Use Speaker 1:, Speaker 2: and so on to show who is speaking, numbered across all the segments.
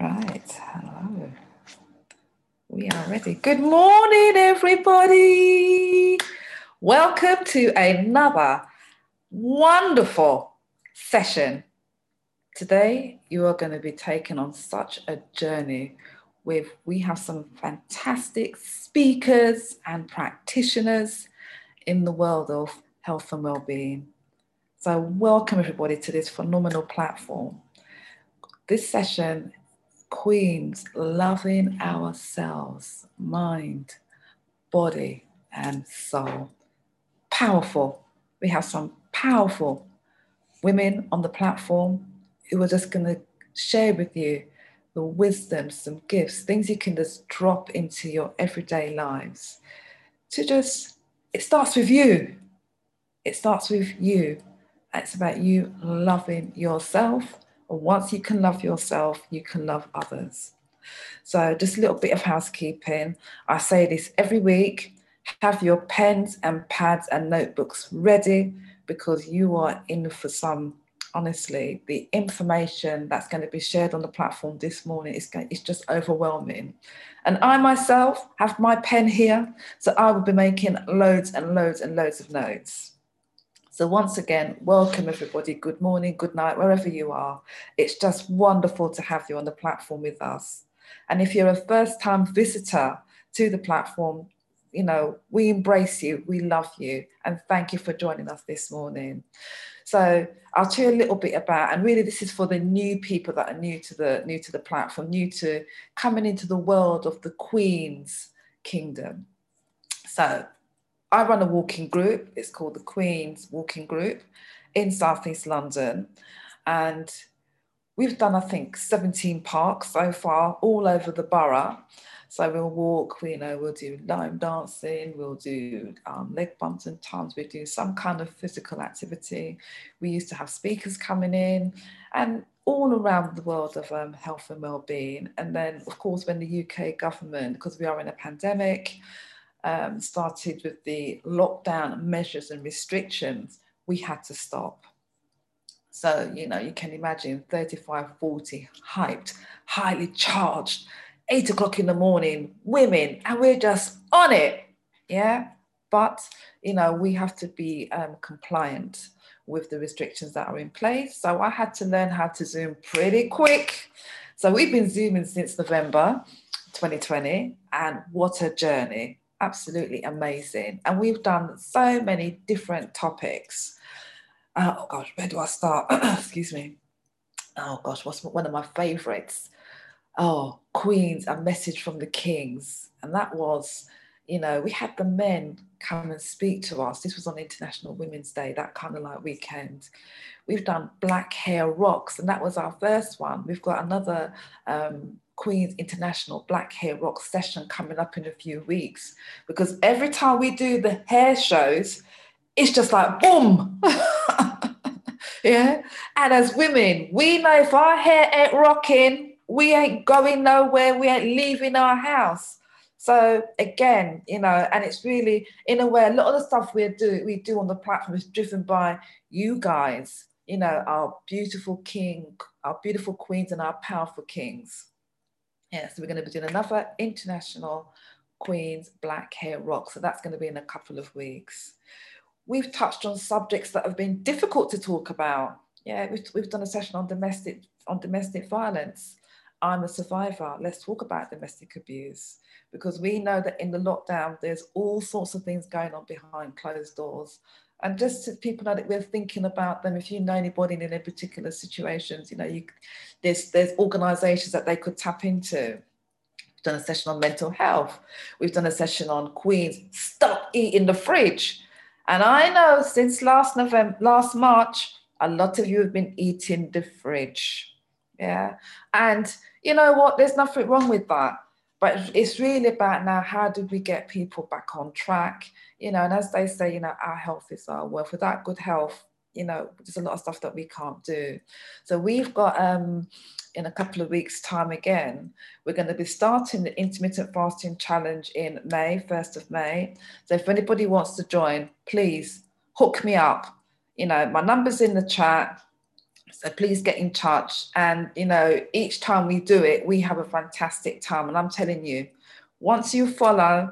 Speaker 1: Right, hello. We are ready. Good morning, everybody. Welcome to another wonderful session. Today, you are going to be taken on such a journey with we have some fantastic speakers and practitioners in the world of health and well-being. So welcome everybody to this phenomenal platform. This session queens loving ourselves, mind, body, and soul. Powerful. We have some powerful women on the platform who are just going to share with you the wisdom, some gifts, things you can just drop into your everyday lives to just, it starts with you. It starts with you. It's about you loving yourself once you can love yourself, you can love others. So, just a little bit of housekeeping. I say this every week have your pens and pads and notebooks ready because you are in for some honestly the information that's going to be shared on the platform this morning is going, it's just overwhelming and i myself have my pen here so i will be making loads and loads and loads of notes so, once again, welcome everybody. Good morning, good night, wherever you are. It's just wonderful to have you on the platform with us. And if you're a first time visitor to the platform, you know, we embrace you, we love you, and thank you for joining us this morning. So I'll tell you a little bit about, and really this is for the new people that are new to the new to the platform, new to coming into the world of the Queen's kingdom. So I run a walking group. It's called the Queen's Walking Group in Southeast London. And we've done, I think, 17 parks so far, all over the borough. So we'll walk, we, you know, we'll do line dancing, we'll do um, leg bumps and times, we do some kind of physical activity. We used to have speakers coming in and all around the world of um, health and well-being. And then, of course, when the UK government, because we are in a pandemic, um, started with the lockdown measures and restrictions, we had to stop. So, you know, you can imagine 35, 40 hyped, highly charged, eight o'clock in the morning, women, and we're just on it. Yeah. But, you know, we have to be um, compliant with the restrictions that are in place. So I had to learn how to Zoom pretty quick. So we've been Zooming since November 2020, and what a journey absolutely amazing. And we've done so many different topics. Uh, oh gosh, where do I start? Excuse me. Oh gosh, what's one of my favorites? Oh, Queens, a message from the Kings. And that was, you know, we had the men come and speak to us. This was on International Women's Day, that kind of like weekend. We've done Black Hair Rocks, and that was our first one. We've got another um, Queen's International Black Hair Rock session coming up in a few weeks because every time we do the hair shows, it's just like boom. yeah. And as women, we know if our hair ain't rocking, we ain't going nowhere, we ain't leaving our house. So again, you know, and it's really in a way, a lot of the stuff we do we do on the platform is driven by you guys, you know, our beautiful king, our beautiful queens and our powerful kings. Yeah, so we're going to be doing another international Queen's Black Hair Rock. So that's going to be in a couple of weeks. We've touched on subjects that have been difficult to talk about. Yeah, we've, we've done a session on domestic on domestic violence. I'm a survivor. Let's talk about domestic abuse because we know that in the lockdown, there's all sorts of things going on behind closed doors and just so people that we're thinking about them if you know anybody in any particular situations you know you there's there's organizations that they could tap into. We've done a session on mental health. We've done a session on queens stop eating the fridge. And i know since last november last march a lot of you have been eating the fridge. Yeah. And you know what? There's nothing wrong with that. But it's really about now how do we get people back on track you know and as they say you know our health is our wealth without good health you know there's a lot of stuff that we can't do so we've got um in a couple of weeks time again we're going to be starting the intermittent fasting challenge in may 1st of may so if anybody wants to join please hook me up you know my number's in the chat So please get in touch. And, you know, each time we do it, we have a fantastic time. And I'm telling you, once you follow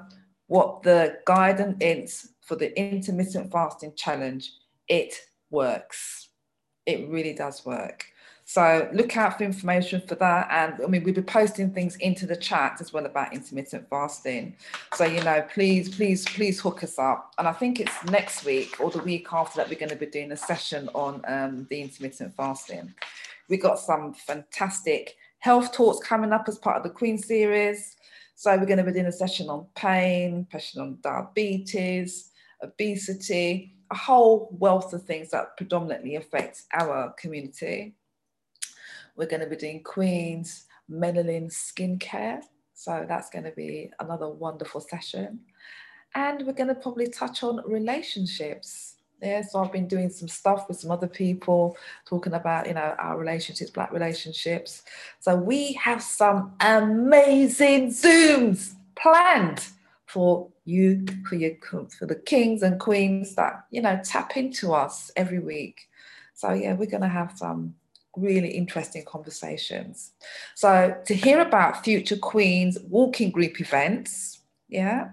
Speaker 1: what the guidance is for the intermittent fasting challenge, it works. It really does work. So look out for information for that. And I mean, we'll be posting things into the chat as well about intermittent fasting. So, you know, please, please, please hook us up. And I think it's next week or the week after that, we're going to be doing a session on um, the intermittent fasting. We got some fantastic health talks coming up as part of the Queen series. So we're going to be doing a session on pain, session on diabetes, obesity, a whole wealth of things that predominantly affect our community. We're going to be doing Queen's Melanin Skincare. So that's going to be another wonderful session. And we're going to probably touch on relationships. Yeah, so I've been doing some stuff with some other people talking about, you know, our relationships, black relationships. So we have some amazing Zooms planned for you, for your for the kings and queens that, you know, tap into us every week. So yeah, we're gonna have some really interesting conversations. So to hear about future Queens walking group events, yeah,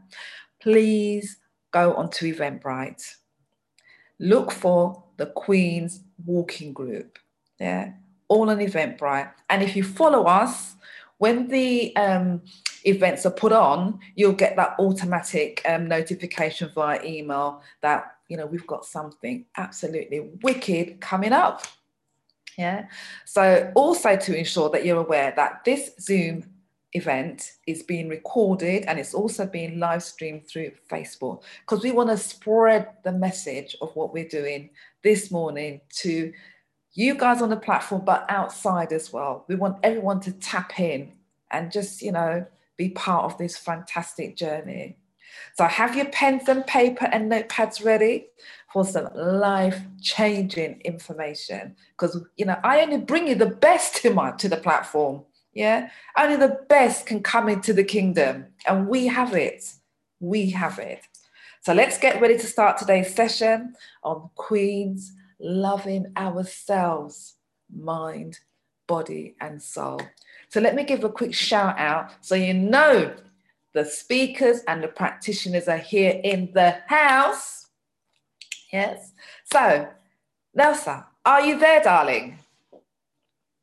Speaker 1: please go onto Eventbrite. Look for the Queens walking group, yeah, all on Eventbrite. And if you follow us, when the um, events are put on, you'll get that automatic um, notification via email that you know we've got something absolutely wicked coming up. Yeah. So also to ensure that you're aware that this Zoom event is being recorded and it's also being live streamed through Facebook because we want to spread the message of what we're doing this morning to you guys on the platform, but outside as well. We want everyone to tap in and just, you know, be part of this fantastic journey. So have your pens and paper and notepads ready for some life changing information. Because, you know, I only bring you the best to my to the platform. Yeah. Only the best can come into the kingdom. And we have it. We have it. So let's get ready to start today's session on Queens loving ourselves, mind, body, and soul. So let me give a quick shout out so you know the speakers and the practitioners are here in the house. Yes. So, Nelsa, are you there, darling?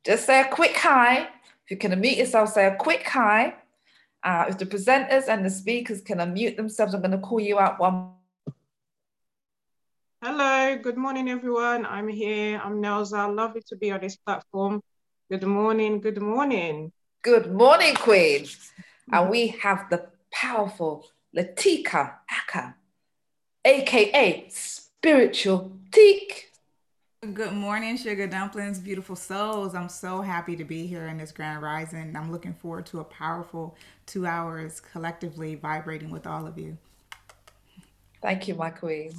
Speaker 1: Just say a quick hi. If you can unmute yourself, say a quick hi. Uh, if the presenters and the speakers can unmute themselves, I'm going to call you out one.
Speaker 2: Hello, good morning, everyone. I'm here. I'm Nelsa. Lovely to be on this platform. Good morning. Good morning.
Speaker 1: Good morning, Queen. And we have the powerful Latika Aka, aka Spiritual Teak.
Speaker 3: Good morning, Sugar Dumplings, beautiful souls. I'm so happy to be here in this grand rising. I'm looking forward to a powerful two hours collectively vibrating with all of you.
Speaker 1: Thank you, my queen.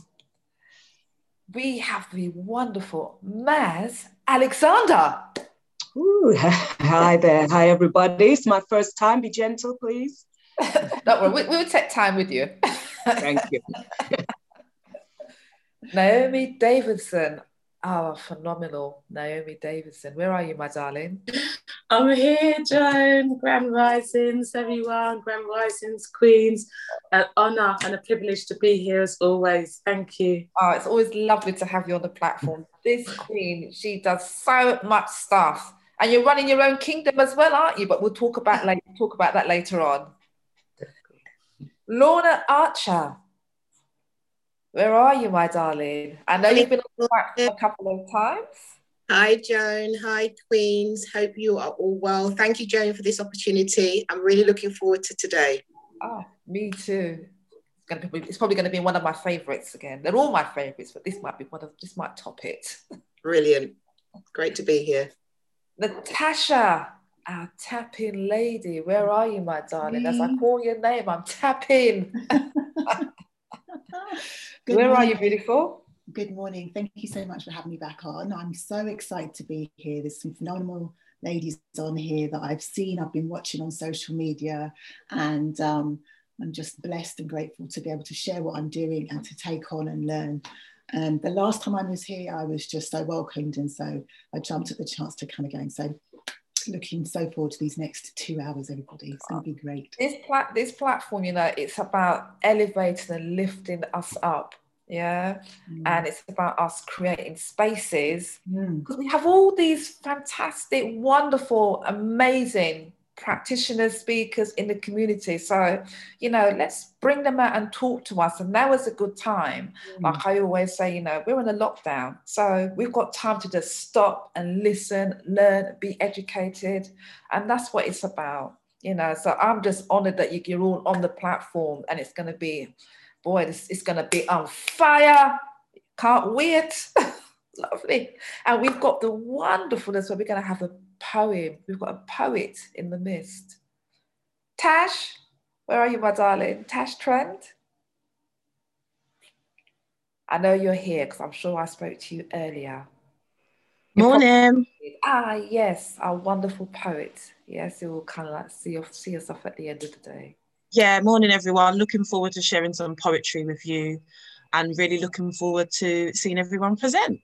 Speaker 1: We have the wonderful Maz Alexander.
Speaker 4: Ooh, hi there. Hi, everybody. It's my first time. Be gentle, please.
Speaker 1: Don't worry, we, we will take time with you.
Speaker 4: Thank you.
Speaker 1: Naomi Davidson. Oh, phenomenal. Naomi Davidson. Where are you, my darling?
Speaker 5: I'm here, Joan. Grand Risings, everyone. Grand Risings, Queens. An honour and a privilege to be here as always. Thank you.
Speaker 1: Oh, it's always lovely to have you on the platform. This queen, she does so much stuff and you're running your own kingdom as well, aren't you? But we'll talk about later, talk about that later on. Lorna Archer, where are you, my darling? I know you've been on the platform a couple of times.
Speaker 6: Hi, Joan. Hi, Queens. Hope you are all well. Thank you, Joan, for this opportunity. I'm really looking forward to today.
Speaker 1: Oh, me too. It's, going to be, it's probably going to be one of my favourites again. They're all my favourites, but this might be one of this might top it.
Speaker 6: Brilliant. Great to be here.
Speaker 1: Natasha, our tapping lady, where are you, my darling? As I call your name, I'm tapping. where morning. are you, beautiful?
Speaker 7: Good morning. Thank you so much for having me back on. I'm so excited to be here. There's some phenomenal ladies on here that I've seen, I've been watching on social media, and um, I'm just blessed and grateful to be able to share what I'm doing and to take on and learn And the last time I was here, I was just so welcomed. And so I jumped at the chance to come again. So looking so forward to these next two hours, everybody. It's going to be great.
Speaker 1: This, plat- this platform, you know, it's about elevating and lifting us up. Yeah. Mm. And it's about us creating spaces because mm. we have all these fantastic, wonderful, amazing practitioners, speakers in the community. So, you know, let's bring them out and talk to us. And now is a good time. Mm. Like I always say, you know, we're in a lockdown. So we've got time to just stop and listen, learn, be educated. And that's what it's about. You know, so I'm just honored that you're all on the platform and it's going to be, boy, it's, it's going to be on fire. Can't wait. Lovely. And we've got the wonderfulness where we're going to have a poem. We've got a poet in the mist. Tash, where are you, my darling? Tash Trent? I know you're here because I'm sure I spoke to you earlier.
Speaker 8: Morning.
Speaker 1: ah, yes, our wonderful poet. Yes, you'll kind of like see, see us off at the end of the day.
Speaker 8: Yeah, morning, everyone. Looking forward to sharing some poetry with you and really looking forward to seeing everyone present.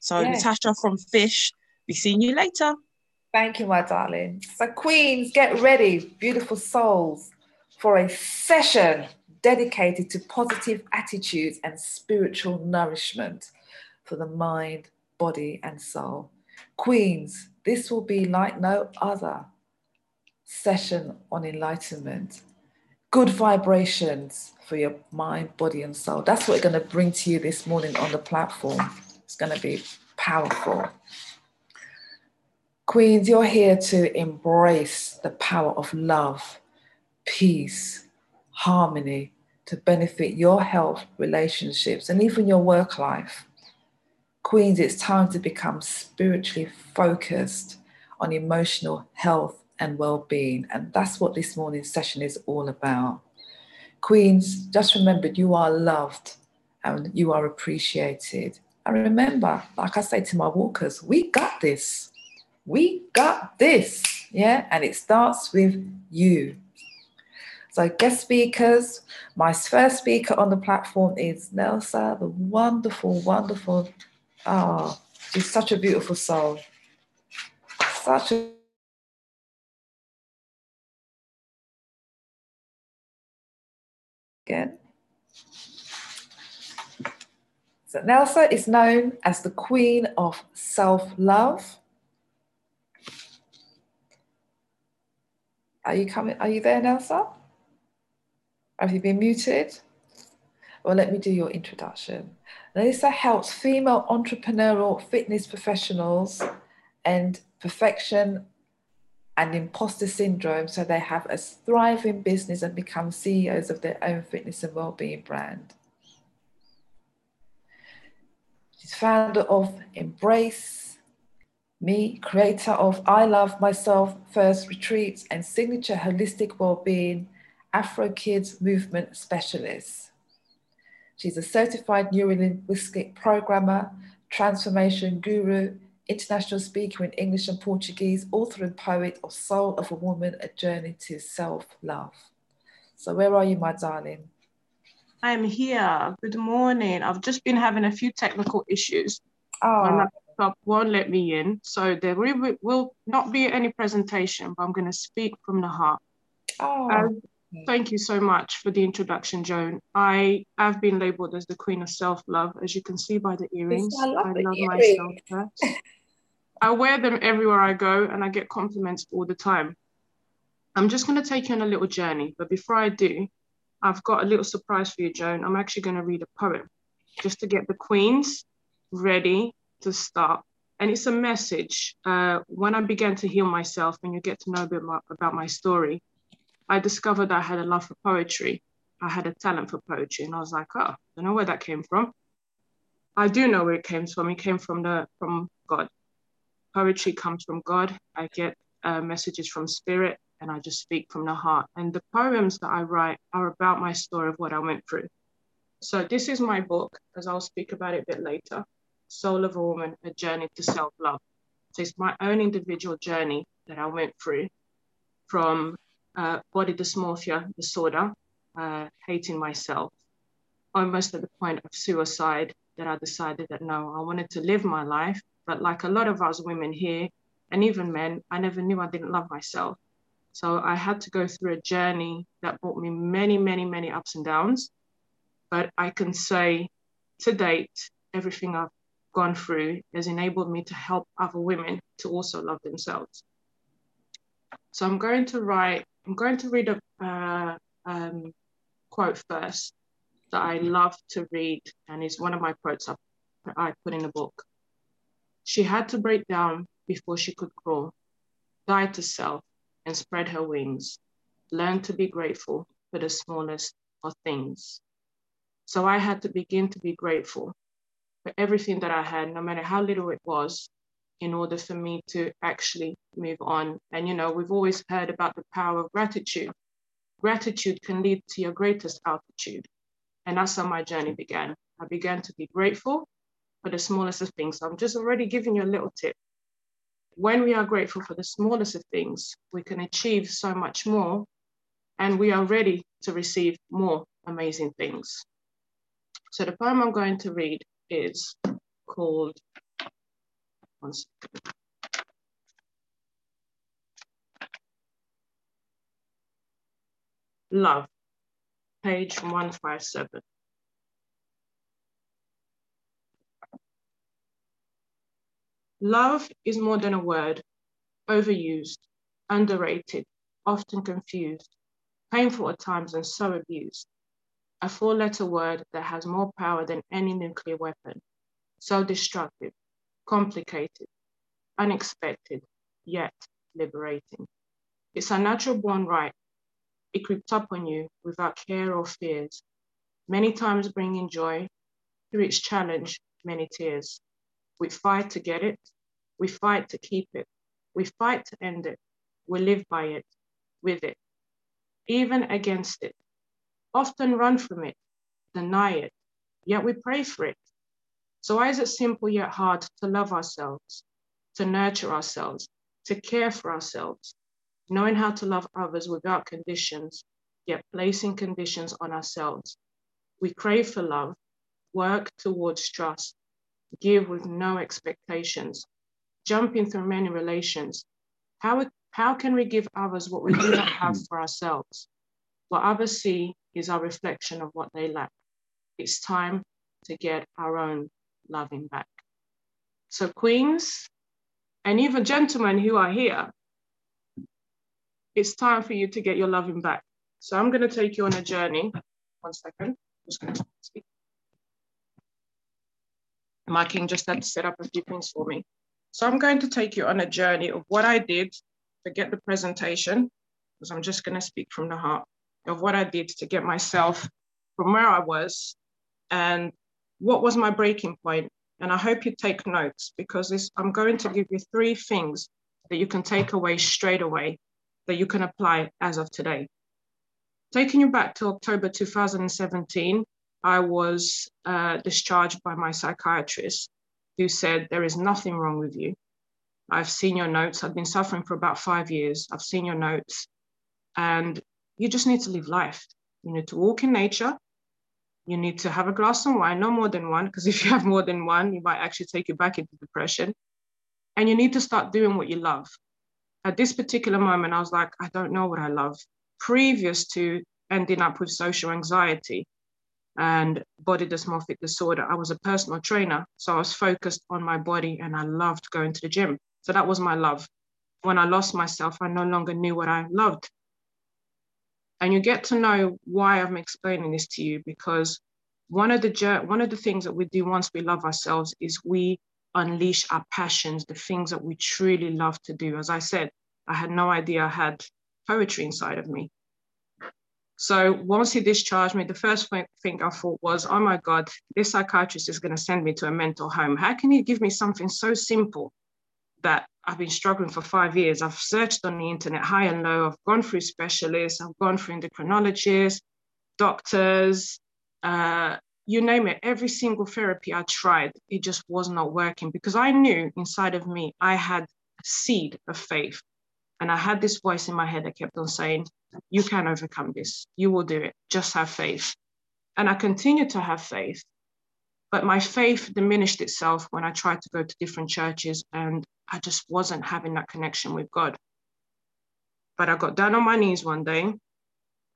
Speaker 8: So. Natasha from Fish, we'll be seeing you later.
Speaker 1: Thank you, my darling. So, Queens, get ready, beautiful souls, for a session dedicated to positive attitudes and spiritual nourishment for the mind, body, and soul. Queens, this will be like no other session on enlightenment. Good vibrations for your mind, body, and soul. That's what we're going to bring to you this morning on the platform. It's going to be powerful. Queens, you're here to embrace the power of love, peace, harmony to benefit your health, relationships, and even your work life. Queens, it's time to become spiritually focused on emotional health and well being. And that's what this morning's session is all about. Queens, just remember you are loved and you are appreciated. And remember, like I say to my walkers, we got this we got this. Yeah. And it starts with you. So, guest speakers, my first speaker on the platform is Nelsa, the wonderful, wonderful, ah, oh, she's such a beautiful soul. Such a again. So Nelsa is known as the queen of self-love. Are you coming? Are you there, Nelsa? Have you been muted? Well, let me do your introduction. Nelsa helps female entrepreneurial fitness professionals and perfection and imposter syndrome so they have a thriving business and become CEOs of their own fitness and well-being brand. She's founder of Embrace me, creator of I Love Myself First Retreats and signature holistic well-being Afro Kids movement specialist. She's a certified neurolinguistic programmer, transformation guru, international speaker in English and Portuguese, author and poet of Soul of a Woman, A Journey to Self-Love. So where are you, my darling?
Speaker 2: I'm here. Good morning. I've just been having a few technical issues.
Speaker 1: Oh
Speaker 2: laptop won't let me in. So there will not be any presentation, but I'm going to speak from the heart.
Speaker 1: Oh. Uh,
Speaker 2: thank you so much for the introduction, Joan. I have been labeled as the queen of self-love, as you can see by the earrings.
Speaker 1: I love, I love myself
Speaker 2: first. I wear them everywhere I go and I get compliments all the time. I'm just going to take you on a little journey, but before I do, I've got a little surprise for you, Joan. I'm actually going to read a poem just to get the queens ready to start. And it's a message. Uh, when I began to heal myself and you get to know a bit more about my story, I discovered I had a love for poetry. I had a talent for poetry. And I was like, oh, I don't know where that came from. I do know where it came from. It came from the from God. Poetry comes from God. I get uh, messages from spirit and I just speak from the heart. And the poems that I write are about my story of what I went through. So this is my book, as I'll speak about it a bit later. Soul of a Woman, A Journey to Self-Love. So it's my own individual journey that I went through from uh, body dysmorphia disorder, uh, hating myself, almost at the point of suicide, that I decided that no, I wanted to live my life. But like a lot of us women here, and even men, I never knew I didn't love myself. So I had to go through a journey that brought me many, many, many ups and downs. But I can say to date, everything I've gone through has enabled me to help other women to also love themselves. So I'm going to write, I'm going to read a uh, um, quote first that I love to read, and is one of my quotes I, I put in the book. She had to break down before she could crawl, die to self, and spread her wings, learn to be grateful for the smallest of things. So I had to begin to be grateful for everything that I had, no matter how little it was, in order for me to actually move on. And, you know, we've always heard about the power of gratitude. Gratitude can lead to your greatest altitude. And that's how my journey began. I began to be grateful for the smallest of things. So I'm just already giving you a little tip. When we are grateful for the smallest of things, we can achieve so much more and we are ready to receive more amazing things. So the poem I'm going to read is called, one second. Love, page 157. Love is more than a word, overused, underrated, often confused, painful at times and so abused. A four letter word that has more power than any nuclear weapon, so destructive, complicated, unexpected, yet liberating. It's a natural born right. It creeps up on you without care or fears, many times bringing joy, through its challenge, many tears. We fight to get it. We fight to keep it. We fight to end it. We live by it, with it, even against it. Often run from it, deny it, yet we pray for it. So why is it simple yet hard to love ourselves, to nurture ourselves, to care for ourselves, knowing how to love others without conditions, yet placing conditions on ourselves? We crave for love, work towards trust, give with no expectations, jumping through many relations. How, how can we give others what we do not have for ourselves? What others see is our reflection of what they lack. It's time to get our own loving back. So, queens, and even gentlemen who are here, it's time for you to get your loving back. So, I'm going to take you on a journey. One second. Just going to speak. My king just had to set up a few things for me. So I'm going to take you on a journey of what I did to get the presentation, because I'm just going to speak from the heart of what I did to get myself from where I was and what was my breaking point. And I hope you take notes because this, I'm going to give you three things that you can take away straight away that you can apply as of today. Taking you back to October 2017, I was uh, discharged by my psychiatrist who said, There is nothing wrong with you. I've seen your notes. I've been suffering for about five years. I've seen your notes. And you just need to live life. You need to walk in nature. You need to have a glass of wine, no more than one, because if you have more than one, you might actually take you back into depression. And you need to start doing what you love. At this particular moment, I was like, I don't know what I love. Previous to ending up with social anxiety, and body dysmorphic disorder. I was a personal trainer, so I was focused on my body and I loved going to the gym. So that was my love. When I lost myself, I no longer knew what I loved. And you get to know why I'm explaining this to you because one of the one of the things that we do once we love ourselves is we unleash our passions, the things that we truly love to do. As I said, I had no idea I had poetry inside of me. So once he discharged me, the first thing I thought was, oh my God, this psychiatrist is going to send me to a mental home. How can he give me something so simple that I've been struggling for five years? I've searched on the internet high and low. I've gone through specialists. I've gone through endocrinologists, doctors, uh, you name it. Every single therapy I tried, it just was not working because I knew inside of me I had a seed of faith. And I had this voice in my head that kept on saying, you can overcome this. You will do it. Just have faith. And I continue to have faith. But my faith diminished itself when I tried to go to different churches and I just wasn't having that connection with God. But I got down on my knees one day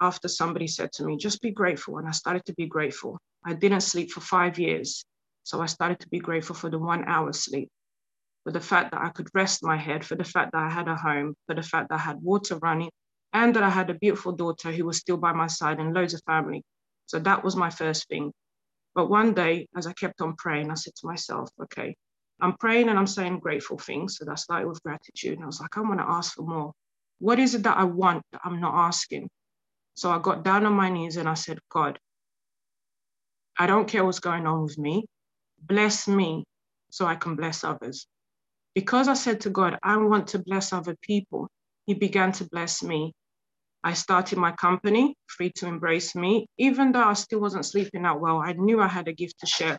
Speaker 2: after somebody said to me, just be grateful. And I started to be grateful. I didn't sleep for five years. So I started to be grateful for the one hour sleep, for the fact that I could rest my head, for the fact that I had a home, for the fact that I had water running, and that I had a beautiful daughter who was still by my side and loads of family. So that was my first thing. But one day, as I kept on praying, I said to myself, okay, I'm praying and I'm saying grateful things. So that started with gratitude. And I was like, I want to ask for more. What is it that I want that I'm not asking? So I got down on my knees and I said, God, I don't care what's going on with me. Bless me so I can bless others. Because I said to God, I want to bless other people, He began to bless me. I started my company, Free to Embrace Me. Even though I still wasn't sleeping that well, I knew I had a gift to share.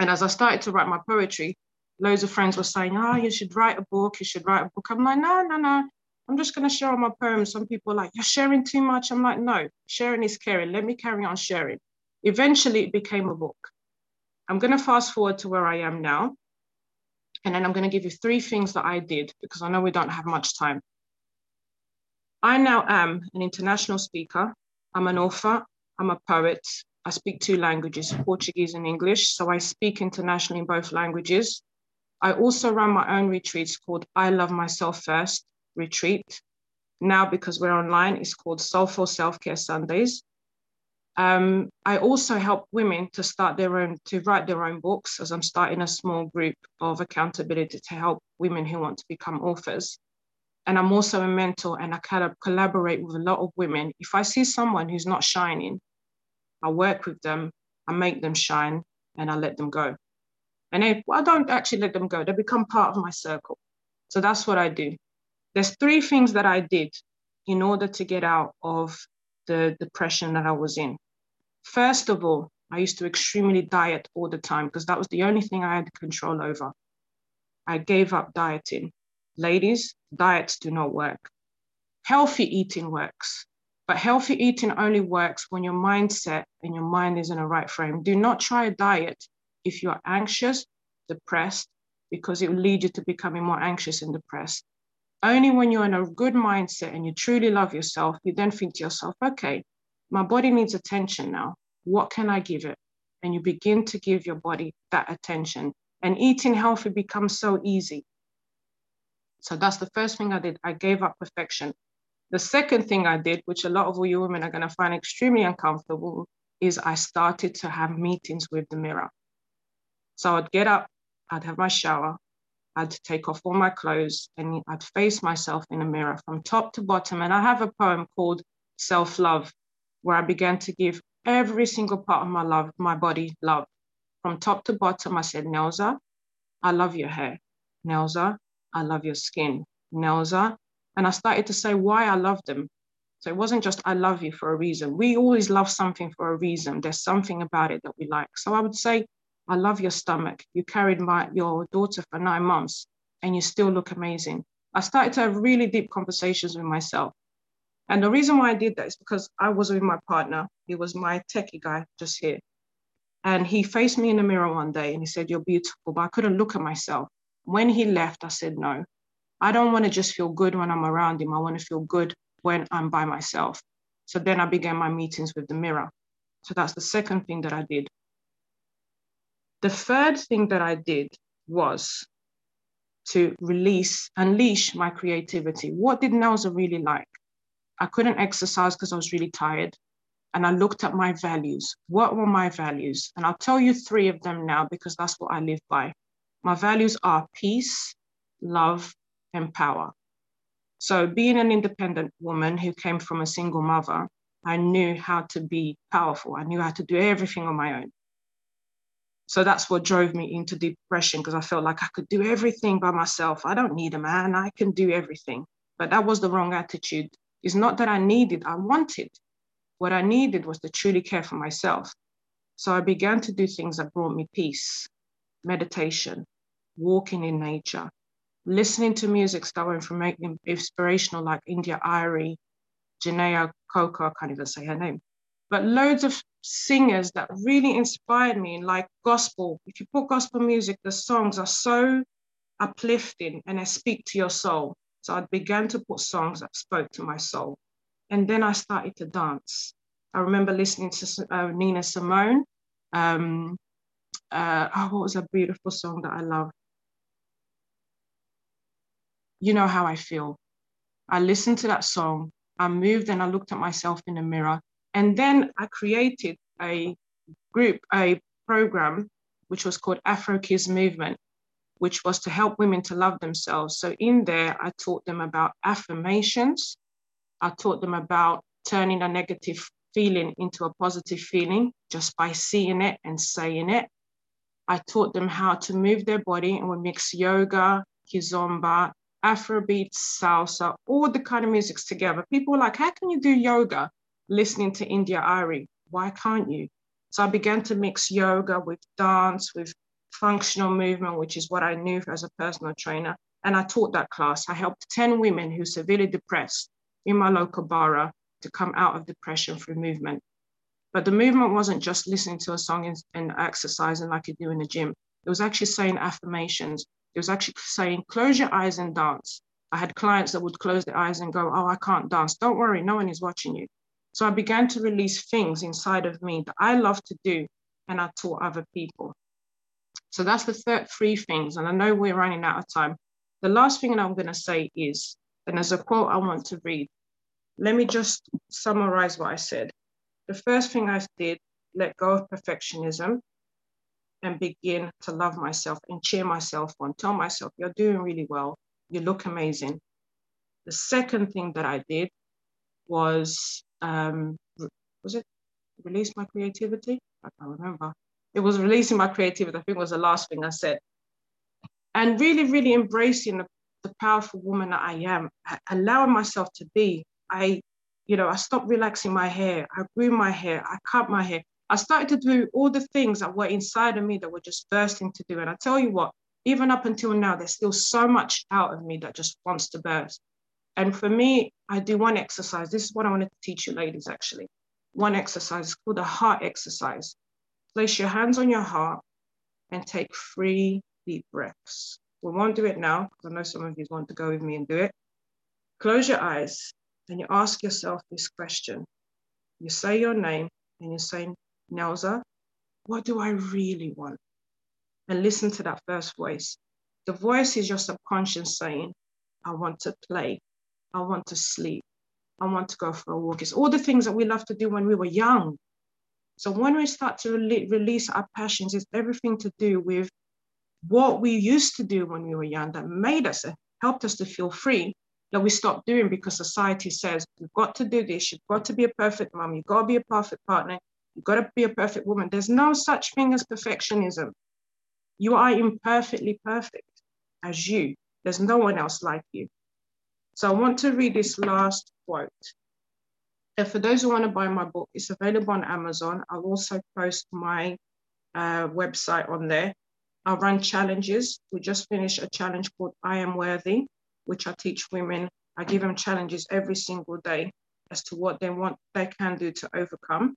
Speaker 2: And as I started to write my poetry, loads of friends were saying, Oh, you should write a book, you should write a book. I'm like, No, no, no. I'm just going to share all my poems. Some people are like, You're sharing too much. I'm like, No, sharing is caring. Let me carry on sharing. Eventually, it became a book. I'm going to fast forward to where I am now. And then I'm going to give you three things that I did because I know we don't have much time. I now am an international speaker. I'm an author. I'm a poet. I speak two languages, Portuguese and English. So I speak internationally in both languages. I also run my own retreats called I Love Myself First retreat. Now, because we're online, it's called Soulful Self Care Sundays. Um, I also help women to start their own, to write their own books, as I'm starting a small group of accountability to help women who want to become authors and I'm also a mentor and I kind of collaborate with a lot of women. If I see someone who's not shining, I work with them, I make them shine, and I let them go. And I don't actually let them go, they become part of my circle. So that's what I do. There's three things that I did in order to get out of the depression that I was in. First of all, I used to extremely diet all the time because that was the only thing I had control over. I gave up dieting. Ladies, diets do not work. Healthy eating works, but healthy eating only works when your mindset and your mind is in a right frame. Do not try a diet if you're anxious, depressed, because it will lead you to becoming more anxious and depressed. Only when you're in a good mindset and you truly love yourself, you then think to yourself, okay, my body needs attention now. What can I give it? And you begin to give your body that attention. And eating healthy becomes so easy so that's the first thing I did. I gave up perfection. The second thing I did, which a lot of you women are going to find extremely uncomfortable, is I started to have meetings with the mirror. So I'd get up, I'd have my shower, I'd take off all my clothes, and I'd face myself in a mirror from top to bottom. And I have a poem called Self Love, where I began to give every single part of my love, my body love. From top to bottom, I said, Nelza, I love your hair. Nelza, I love your skin, Nelza. And I started to say why I love them. So it wasn't just I love you for a reason. We always love something for a reason. There's something about it that we like. So I would say, I love your stomach. You carried my your daughter for nine months and you still look amazing. I started to have really deep conversations with myself. And the reason why I did that is because I was with my partner. He was my techie guy just here. And he faced me in the mirror one day and he said, You're beautiful, but I couldn't look at myself. When he left, I said, no, I don't want to just feel good when I'm around him. I want to feel good when I'm by myself. So then I began my meetings with the mirror. So that's the second thing that I did. The third thing that I did was to release, unleash my creativity. What did Nelson really like? I couldn't exercise because I was really tired. And I looked at my values. What were my values? And I'll tell you three of them now because that's what I live by. My values are peace, love, and power. So, being an independent woman who came from a single mother, I knew how to be powerful. I knew how to do everything on my own. So that's what drove me into depression because I felt like I could do everything by myself. I don't need a man, I can do everything. But that was the wrong attitude. It's not that I needed, I wanted. What I needed was to truly care for myself. So I began to do things that brought me peace, meditation, walking in nature, listening to music that were inspirational, like India Arie, Janaea Coco, I can't even say her name, but loads of singers that really inspired me, like gospel. If you put gospel music, the songs are so uplifting and they speak to your soul. So I began to put songs that spoke to my soul. And then I started to dance. I remember listening to uh, Nina Simone. Um, uh, oh, what was a beautiful song that I love? You know how I feel. I listened to that song. I moved and I looked at myself in the mirror. And then I created a group, a program, which was called Afro Kids Movement which was to help women to love themselves. So in there, I taught them about affirmations. I taught them about turning a negative feeling into a positive feeling just by seeing it and saying it. I taught them how to move their body and we mix yoga, kizomba, Afrobeat, salsa, all the kind of musics together. People were like, how can you do yoga listening to India.Arie? Why can't you? So I began to mix yoga with dance, with functional movement, which is what I knew as a personal trainer. And I taught that class. I helped 10 women who severely depressed in my local borough to come out of depression through movement. But the movement wasn't just listening to a song and, and exercising like you do in the gym. It was actually saying affirmations. It was actually saying, close your eyes and dance. I had clients that would close their eyes and go, Oh, I can't dance. Don't worry, no one is watching you. So I began to release things inside of me that I love to do, and I taught other people. So that's the third three things. And I know we're running out of time. The last thing that I'm going to say is, and there's a quote I want to read. Let me just summarize what I said. The first thing I did, let go of perfectionism and begin to love myself and cheer myself on. Tell myself, you're doing really well. You look amazing. The second thing that I did was, um, was it release my creativity? I can't remember it was releasing my creativity. I think was the last thing I said. And really, really embracing the, the powerful woman that I am, allowing myself to be. I, you know, I stopped relaxing my hair. I grew my hair. I cut my hair. I started to do all the things that were inside of me that were just bursting to do. And I tell you what, even up until now, there's still so much out of me that just wants to burst. And for me, I do one exercise. This is what I wanted to teach you ladies, actually. One exercise is called a heart exercise. Place your hands on your heart and take three deep breaths. We won't do it now because I know some of you want to go with me and do it. Close your eyes and you ask yourself this question. You say your name and you say, Nelza, what do I really want? And listen to that first voice. The voice is your subconscious saying, I want to play. I want to sleep. I want to go for a walk. It's all the things that we love to do when we were young. So when we start to re- release our passions, it's everything to do with what we used to do when we were young that made us, helped us to feel free that we stopped doing because society says you've got to do this, you've got to be a perfect mom, you've got to be a perfect partner, you've got to be a perfect woman. There's no such thing as perfectionism. You are imperfectly perfect as you. There's no one else like you. So I want to read this last quote. And for those who want to buy my book, it's available on Amazon. I'll also post my uh, website on there. I run challenges. We just finished a challenge called I Am Worthy, which I teach women. I give them challenges every single day as to what they want, they can do to overcome.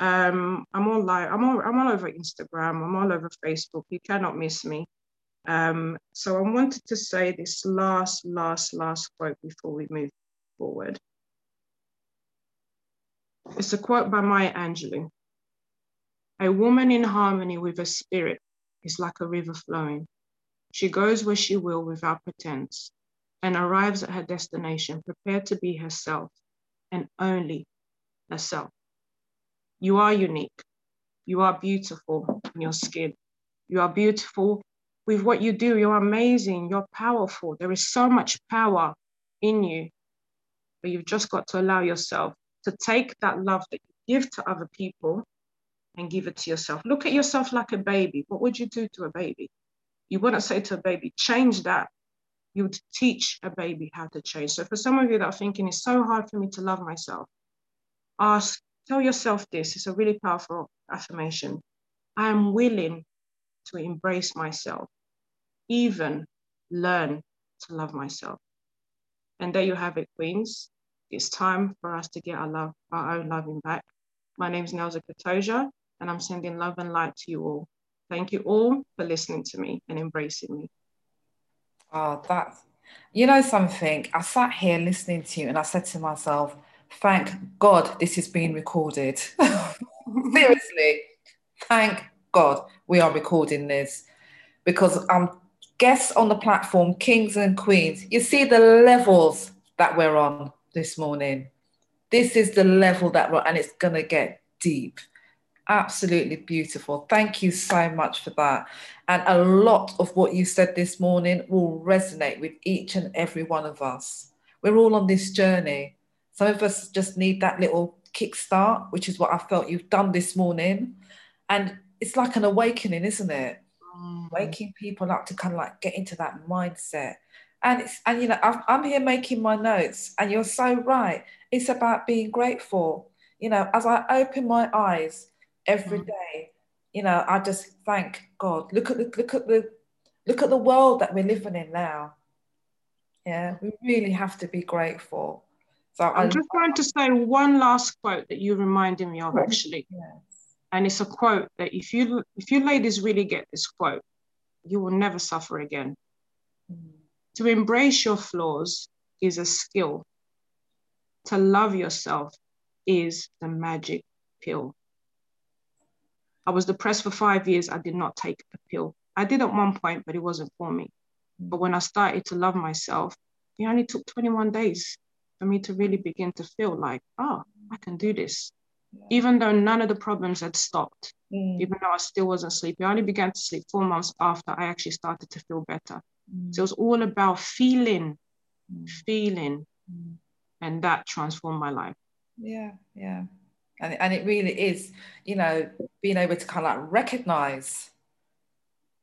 Speaker 2: Um, I'm all live. I'm all, I'm all over Instagram. I'm all over Facebook. You cannot miss me. Um, so I wanted to say this last, last, last quote before we move forward. It's a quote by Maya Angelou. A woman in harmony with her spirit is like a river flowing. She goes where she will without pretense and arrives at her destination prepared to be herself and only herself. You are unique. You are beautiful in your skin. You are beautiful with what you do. You're amazing. You're powerful. There is so much power in you, but you've just got to allow yourself to take that love that you give to other people and give it to yourself. Look at yourself like a baby. What would you do to a baby? You wouldn't say to a baby, change that. You would teach a baby how to change. So for some of you that are thinking it's so hard for me to love myself, ask, tell yourself this. It's a really powerful affirmation. I am willing to embrace myself, even learn to love myself. And there you have it, Queens. It's time for us to get our love, our own loving back. My name is Nelza Katoja, and I'm sending love and light to you all. Thank you all for listening to me and embracing me.
Speaker 1: Ah, oh, that, you know something? I sat here listening to you and I said to myself, thank God this is being recorded. Seriously, thank God we are recording this because I'm guests on the platform, kings and queens. You see the levels that we're on this morning. This is the level that we're, on, and it's to get deep. Absolutely beautiful. Thank you so much for that. And a lot of what you said this morning will resonate with each and every one of us. We're all on this journey. Some of us just need that little kickstart, which is what I felt you've done this morning. And it's like an awakening, isn't it? Mm. Waking people up to kind of like get into that mindset. And it's and you know I'm, I'm here making my notes, and you're so right. It's about being grateful. You know, as I open my eyes every mm. day, you know, I just thank God. Look at the look at the look at the world that we're living in now. Yeah, we really have to be grateful.
Speaker 2: So I'm, I'm just going to say one last quote that you reminded me of actually.
Speaker 1: Yes.
Speaker 2: And it's a quote that if you if you ladies really get this quote, you will never suffer again. Mm. To embrace your flaws is a skill. To love yourself is the magic pill. I was depressed for five years. I did not take a pill. I did at one point, but it wasn't for me. But when I started to love myself, it only took 21 days for me to really begin to feel like, oh, I can do this. Yeah. Even though none of the problems had stopped, mm. even though I still wasn't sleeping, I only began to sleep four months after I actually started to feel better. Mm. So it was all about feeling, mm. feeling, mm. and that transformed my life.
Speaker 1: Yeah, yeah. And, and it really is, you know, being able to kind of like recognize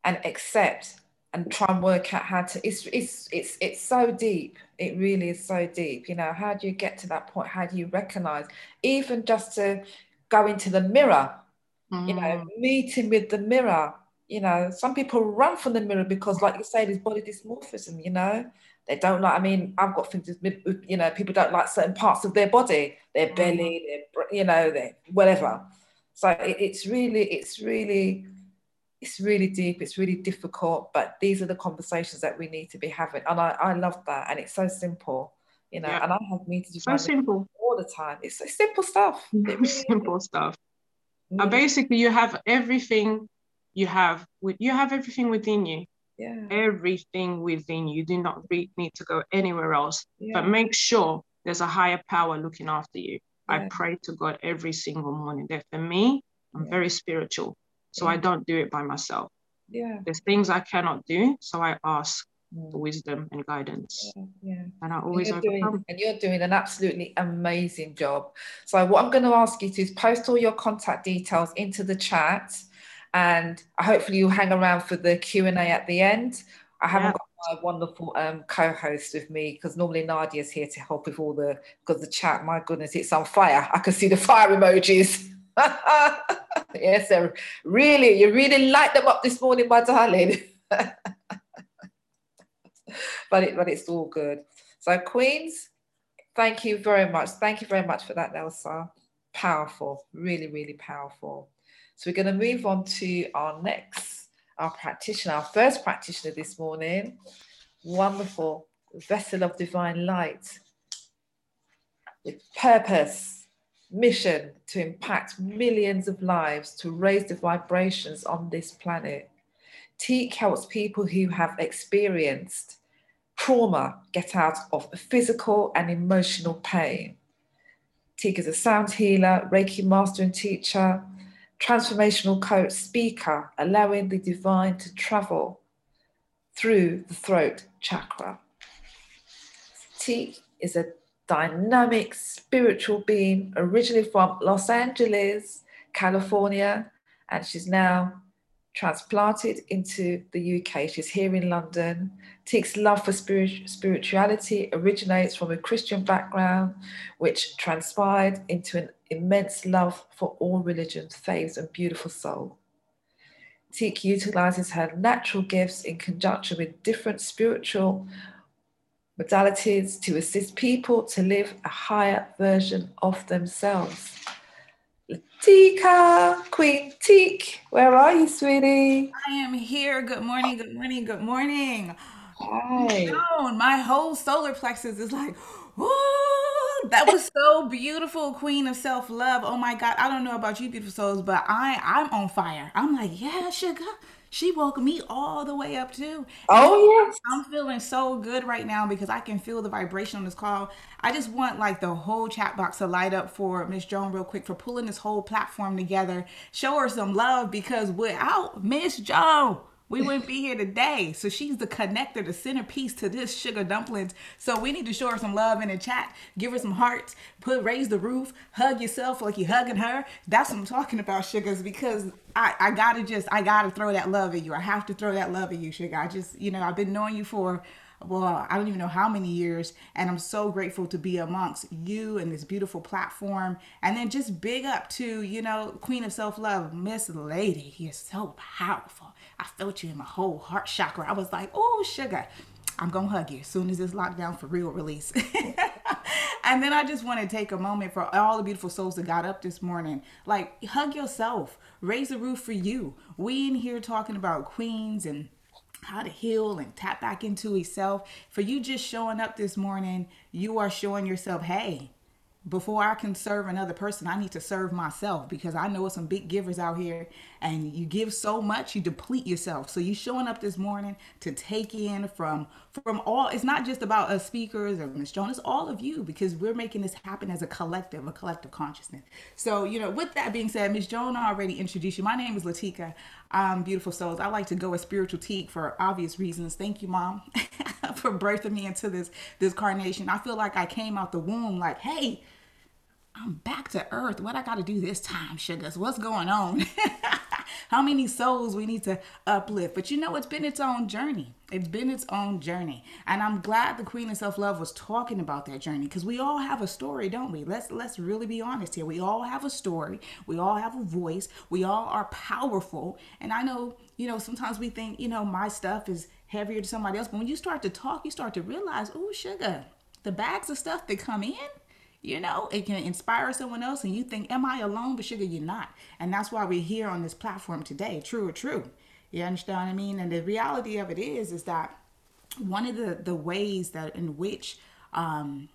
Speaker 1: and accept and try and work out how to it's it's it's it's so deep it really is so deep you know how do you get to that point how do you recognize even just to go into the mirror mm. you know mm. meeting with the mirror you know some people run from the mirror because like you say there's body dysmorphism you know they don't like i mean i've got things you know people don't like certain parts of their body their mm. belly their you know their whatever so it, it's really it's really it's really deep, it's really difficult, but these are the conversations that we need to be having. And I, I love that. And it's so simple, you know, yeah. and I have meetings
Speaker 2: so simple
Speaker 1: all the time. It's so simple stuff.
Speaker 2: Really simple stuff. Mm. basically you have everything you have with you have everything within you.
Speaker 1: Yeah.
Speaker 2: Everything within you. You do not need to go anywhere else. Yeah. But make sure there's a higher power looking after you. Yeah. I pray to God every single morning. That for me, I'm very spiritual. So I don't do it by myself.
Speaker 1: Yeah.
Speaker 2: There's things I cannot do. So I ask for wisdom and guidance.
Speaker 1: Yeah, yeah.
Speaker 2: And I always
Speaker 1: and you're, doing, and you're doing an absolutely amazing job. So what I'm going to ask you to is post all your contact details into the chat and hopefully you'll hang around for the Q&A at the end. I haven't yeah. got my wonderful um, co-host with me because normally Nadia's here to help with all the because the chat, my goodness, it's on fire. I can see the fire emojis. yes, sir. Really, you really light them up this morning, my darling. but it, but it's all good. So, Queens, thank you very much. Thank you very much for that, Nelsa. Powerful, really, really powerful. So we're going to move on to our next, our practitioner, our first practitioner this morning. Wonderful vessel of divine light with purpose mission to impact millions of lives to raise the vibrations on this planet. Teak helps people who have experienced trauma get out of physical and emotional pain. Teak is a sound healer, Reiki master and teacher, transformational coach, speaker, allowing the divine to travel through the throat chakra. Teak is a dynamic spiritual being, originally from Los Angeles, California, and she's now transplanted into the UK. She's here in London. Teak's love for spirit, spirituality originates from a Christian background, which transpired into an immense love for all religions, faiths, and beautiful soul. Teak utilizes her natural gifts in conjunction with different spiritual modalities to assist people to live a higher version of themselves. Tika, Queen Teak. Where are you, sweetie?
Speaker 3: I am here. Good morning, good morning, good morning.
Speaker 1: Hi.
Speaker 3: My whole solar plexus is like, Ooh, that was so beautiful, Queen of Self Love. Oh my God, I don't know about you, beautiful souls, but I I'm on fire. I'm like, yeah, sugar. She woke me all the way up too.
Speaker 1: Oh yes.
Speaker 3: I'm feeling so good right now because I can feel the vibration on this call. I just want like the whole chat box to light up for Miss Joan real quick for pulling this whole platform together. Show her some love because without Miss Joan, we wouldn't be here today. So she's the connector, the centerpiece to this sugar dumplings. So we need to show her some love in the chat. Give her some hearts. Put raise the roof. Hug yourself like you're hugging her. That's what I'm talking about, sugars. Because I I gotta just I gotta throw that love at you. I have to throw that love at you, sugar. I just you know I've been knowing you for well, I don't even know how many years. And I'm so grateful to be amongst you and this beautiful platform. And then just big up to, you know, Queen of Self Love, Miss Lady. You're so powerful. I felt you in my whole heart chakra. I was like, oh, sugar. I'm gonna hug you as soon as this lockdown for real release. and then I just want to take a moment for all the beautiful souls that got up this morning. Like, hug yourself, raise the roof for you. We in here talking about queens and how to heal and tap back into yourself. For you just showing up this morning, you are showing yourself, hey, before I can serve another person, I need to serve myself because I know some big givers out here and you give so much, you deplete yourself. So you showing up this morning to take in from from all it's not just about us speakers or Miss Joan, it's all of you because we're making this happen as a collective, a collective consciousness. So, you know, with that being said, Miss Joan already introduced you. My name is Latika. Um, beautiful souls. I like to go as spiritual teak for obvious reasons. Thank you, mom, for birthing me into this this carnation. I feel like I came out the womb like, hey, I'm back to earth. What I got to do this time, sugars? What's going on? How many souls we need to uplift? But you know, it's been its own journey. It's been its own journey, and I'm glad the Queen of Self Love was talking about that journey because we all have a story, don't we? Let's let's really be honest here. We all have a story. We all have a voice. We all are powerful. And I know, you know, sometimes we think, you know, my stuff is heavier to somebody else, but when you start to talk, you start to realize, oh, sugar, the bags of stuff that come in you know, it can inspire someone else and you think, Am I alone? But sugar, you're not. And that's why we're here on this platform today. True or true. You understand what I mean? And the reality of it is, is that one of the, the ways that in which um,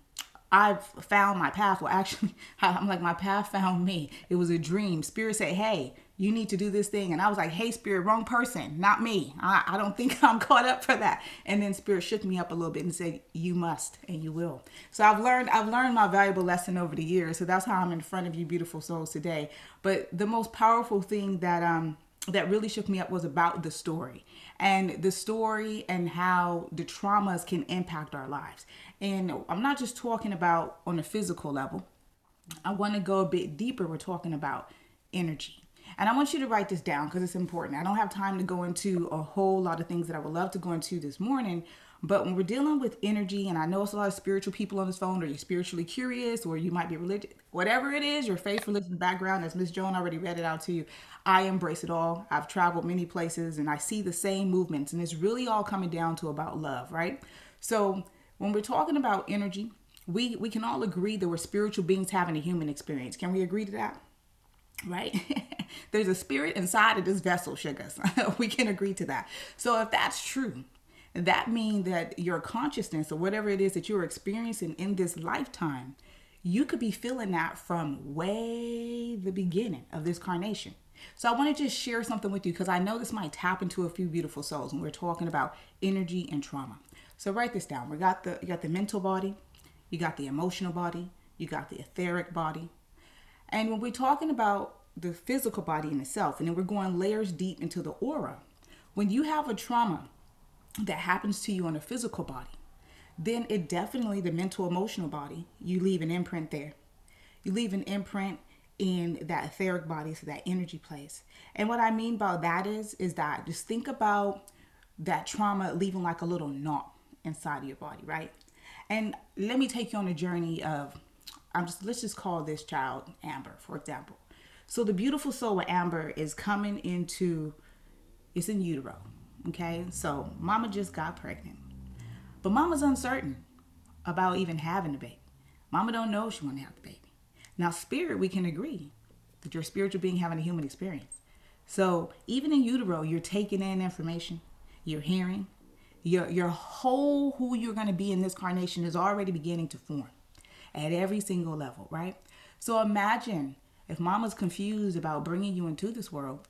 Speaker 3: I've found my path. Well, actually, I'm like, my path found me. It was a dream. Spirit said, Hey, you need to do this thing. And I was like, hey, Spirit, wrong person, not me. I, I don't think I'm caught up for that. And then Spirit shook me up a little bit and said, you must and you will. So I've learned, I've learned my valuable lesson over the years. So that's how I'm in front of you, beautiful souls, today. But the most powerful thing that, um, that really shook me up was about the story and the story and how the traumas can impact our lives. And I'm not just talking about on a physical level. I want to go a bit deeper. We're talking about energy and I want you to write this down because it's important. I don't have time to go into a whole lot of things that I would love to go into this morning. But when we're dealing with energy, and I know it's a lot of spiritual people on this phone, or you're spiritually curious, or you might be religious, whatever it is, your faith, religion, background, as Miss Joan already read it out to you, I embrace it all. I've traveled many places and I see the same movements, and it's really all coming down to about love, right? So when we're talking about energy, we we can all agree that we're spiritual beings having a human experience. Can we agree to that? Right? There's a spirit inside of this vessel, sugars. we can agree to that. So if that's true, that means that your consciousness or whatever it is that you're experiencing in this lifetime, you could be feeling that from way the beginning of this carnation. So I want to just share something with you because I know this might tap into a few beautiful souls when we're talking about energy and trauma. So write this down. We got the you got the mental body, you got the emotional body, you got the etheric body, and when we're talking about the physical body in itself, and then we're going layers deep into the aura, when you have a trauma that happens to you on a physical body, then it definitely, the mental emotional body, you leave an imprint there. You leave an imprint in that etheric body, so that energy place. And what I mean by that is, is that just think about that trauma leaving like a little knot inside of your body, right? And let me take you on a journey of I'm just let's just call this child Amber, for example. So the beautiful soul of Amber is coming into it's in utero. Okay, so mama just got pregnant. But mama's uncertain about even having a baby. Mama don't know she wanna have the baby. Now spirit, we can agree. that you're a spiritual being having a human experience. So even in utero, you're taking in information, you're hearing, your your whole who you're going to be in this carnation is already beginning to form at every single level, right? So imagine if mama's confused about bringing you into this world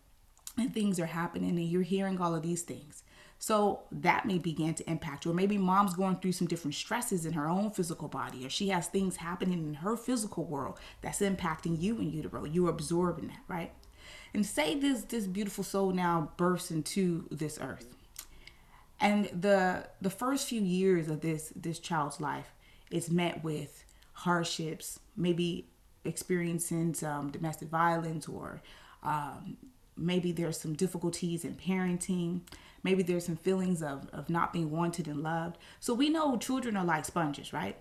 Speaker 3: and things are happening and you're hearing all of these things. So that may begin to impact you. Or maybe mom's going through some different stresses in her own physical body, or she has things happening in her physical world that's impacting you in utero. You're absorbing that, right? And say this this beautiful soul now bursts into this earth. And the the first few years of this this child's life is met with hardships, maybe experiencing some domestic violence or um, maybe there's some difficulties in parenting. Maybe there's some feelings of, of not being wanted and loved. So we know children are like sponges right?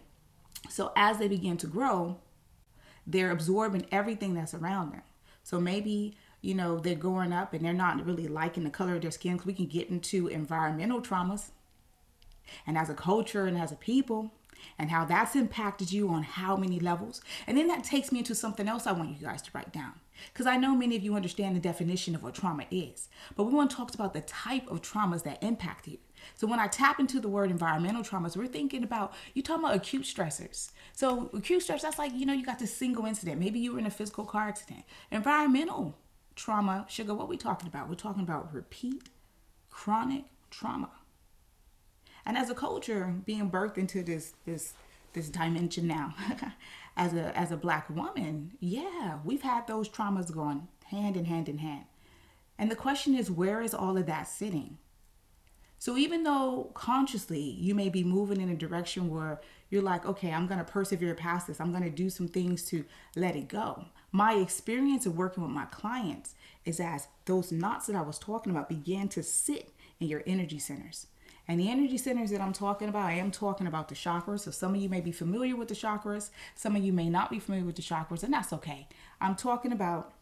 Speaker 3: So as they begin to grow they're absorbing everything that's around them. So maybe you know they're growing up and they're not really liking the color of their skin because we can get into environmental traumas. And as a culture and as a people and how that's impacted you on how many levels. And then that takes me into something else I want you guys to write down. Because I know many of you understand the definition of what trauma is, but we want to talk about the type of traumas that impact you. So when I tap into the word environmental traumas, we're thinking about you talking about acute stressors. So acute stress, that's like you know you got this single incident. Maybe you were in a physical car accident. Environmental trauma, sugar. What we talking about? We're talking about repeat chronic trauma. And as a culture, being birthed into this this this dimension now, as a as a black woman, yeah, we've had those traumas going hand in hand in hand. And the question is, where is all of that sitting? So even though consciously you may be moving in a direction where you're like, okay, I'm going to persevere past this. I'm going to do some things to let it go. My experience of working with my clients is as those knots that I was talking about began to sit in your energy centers. And the energy centers that I'm talking about, I am talking about the chakras. So some of you may be familiar with the chakras, some of you may not be familiar with the chakras, and that's okay. I'm talking about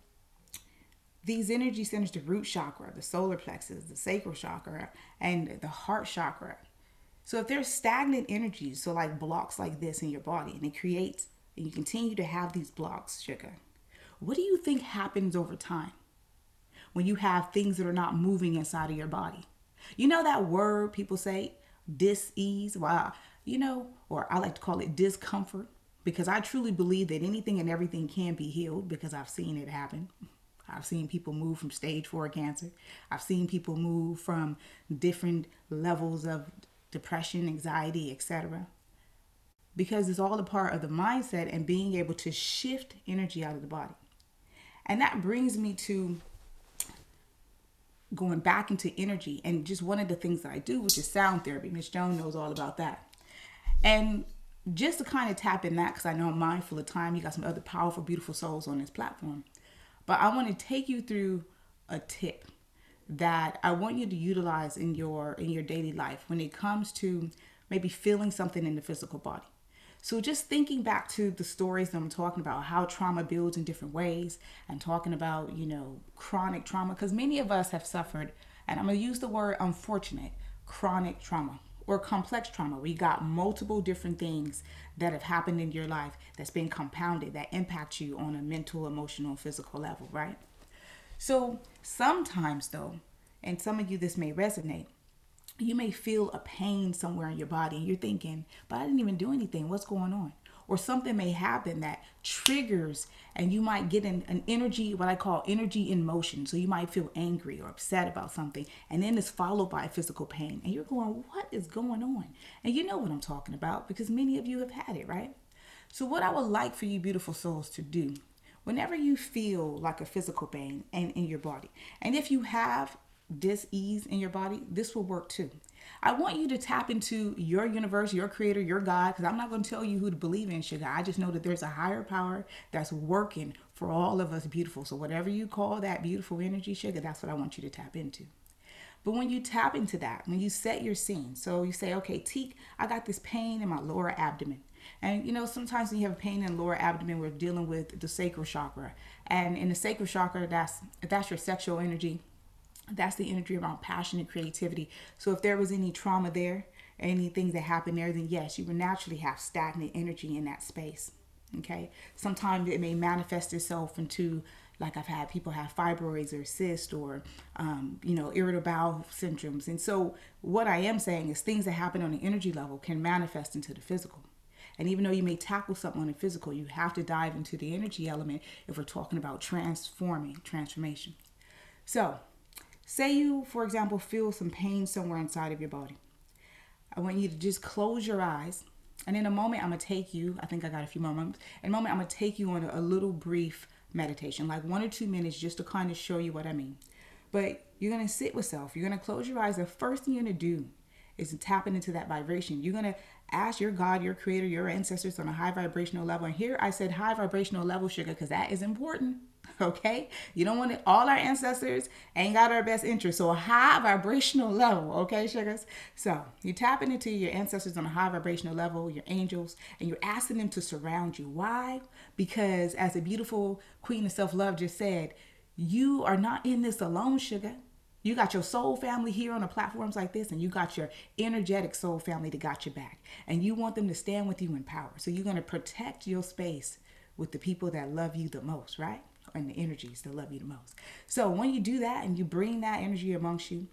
Speaker 3: these energy centers the root chakra, the solar plexus, the sacral chakra, and the heart chakra. So if there's stagnant energies, so like blocks like this in your body, and it creates, and you continue to have these blocks, sugar, what do you think happens over time when you have things that are not moving inside of your body? You know that word people say, dis-ease? Wow. You know, or I like to call it discomfort because I truly believe that anything and everything can be healed because I've seen it happen. I've seen people move from stage four cancer. I've seen people move from different levels of depression, anxiety, etc. Because it's all a part of the mindset and being able to shift energy out of the body. And that brings me to going back into energy and just one of the things that I do, which is sound therapy. Miss Joan knows all about that. And just to kind of tap in that, because I know I'm mindful of time, you got some other powerful, beautiful souls on this platform. But I want to take you through a tip that I want you to utilize in your in your daily life when it comes to maybe feeling something in the physical body. So just thinking back to the stories that I'm talking about, how trauma builds in different ways, and talking about, you know, chronic trauma, because many of us have suffered, and I'm gonna use the word unfortunate, chronic trauma or complex trauma. We got multiple different things that have happened in your life that's been compounded that impact you on a mental, emotional, physical level, right? So sometimes though, and some of you this may resonate, you may feel a pain somewhere in your body and you're thinking, but I didn't even do anything. What's going on? Or something may happen that triggers, and you might get an, an energy, what I call energy in motion. So you might feel angry or upset about something, and then it's followed by a physical pain. And you're going, What is going on? And you know what I'm talking about because many of you have had it, right? So, what I would like for you, beautiful souls, to do whenever you feel like a physical pain and in your body, and if you have dis-ease in your body, this will work too. I want you to tap into your universe, your creator, your God, because I'm not going to tell you who to believe in, sugar. I just know that there's a higher power that's working for all of us beautiful. So whatever you call that beautiful energy, sugar, that's what I want you to tap into. But when you tap into that, when you set your scene, so you say, okay, Teak, I got this pain in my lower abdomen. And you know, sometimes when you have pain in lower abdomen, we're dealing with the sacral chakra. And in the sacral chakra, that's that's your sexual energy that's the energy around passion and creativity. So if there was any trauma there, anything that happened there, then yes, you would naturally have stagnant energy in that space. Okay. Sometimes it may manifest itself into like I've had people have fibroids or cysts or, um, you know, irritable bowel syndromes. And so, what I am saying is things that happen on the energy level can manifest into the physical. And even though you may tackle something on the physical, you have to dive into the energy element if we're talking about transforming, transformation. So, say you, for example, feel some pain somewhere inside of your body. I want you to just close your eyes. And in a moment, I'm going to take you, I think I got a few more moments. In a moment, I'm going to take you on a, little brief meditation, like one or two minutes, just to kind of show you what I mean. But you're going to sit with self. You're going to close your eyes. The first thing you're going to do is tapping into that vibration. You're going to ask your God, your creator, your ancestors on a high vibrational level. And here I said high vibrational level, sugar, because that is important. Okay? You don't want it, all our ancestors ain't got our best interest. So a high vibrational level, okay, sugars? So you're tapping into your ancestors on a high vibrational level, your angels, and you're asking them to surround you. Why? Because as a beautiful queen of self-love just said, you are not in this alone, sugar. You got your soul family here on the platforms like this, and you got your energetic soul family that got your back. And you want them to stand with you in power. So you're going to protect your space with the people that love you the most, right? And the energies that love you the most. So when you do that and you bring that energy amongst you,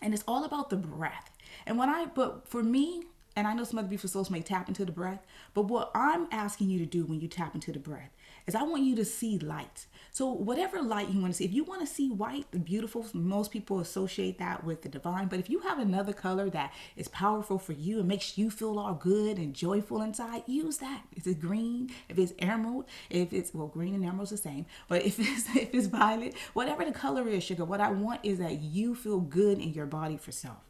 Speaker 3: and it's all about the breath. And when I, but for me, and I know some other beautiful souls may tap into the breath, but what I'm asking you to do when you tap into the breath is I want you to see light. So whatever light you want to see, if you want to see white, the beautiful, most people associate that with the divine. But if you have another color that is powerful for you and makes you feel all good and joyful inside, use that. If it's green, if it's emerald, if it's well, green and emerald's the same. But if it's if it's violet, whatever the color is, sugar, what I want is that you feel good in your body for self.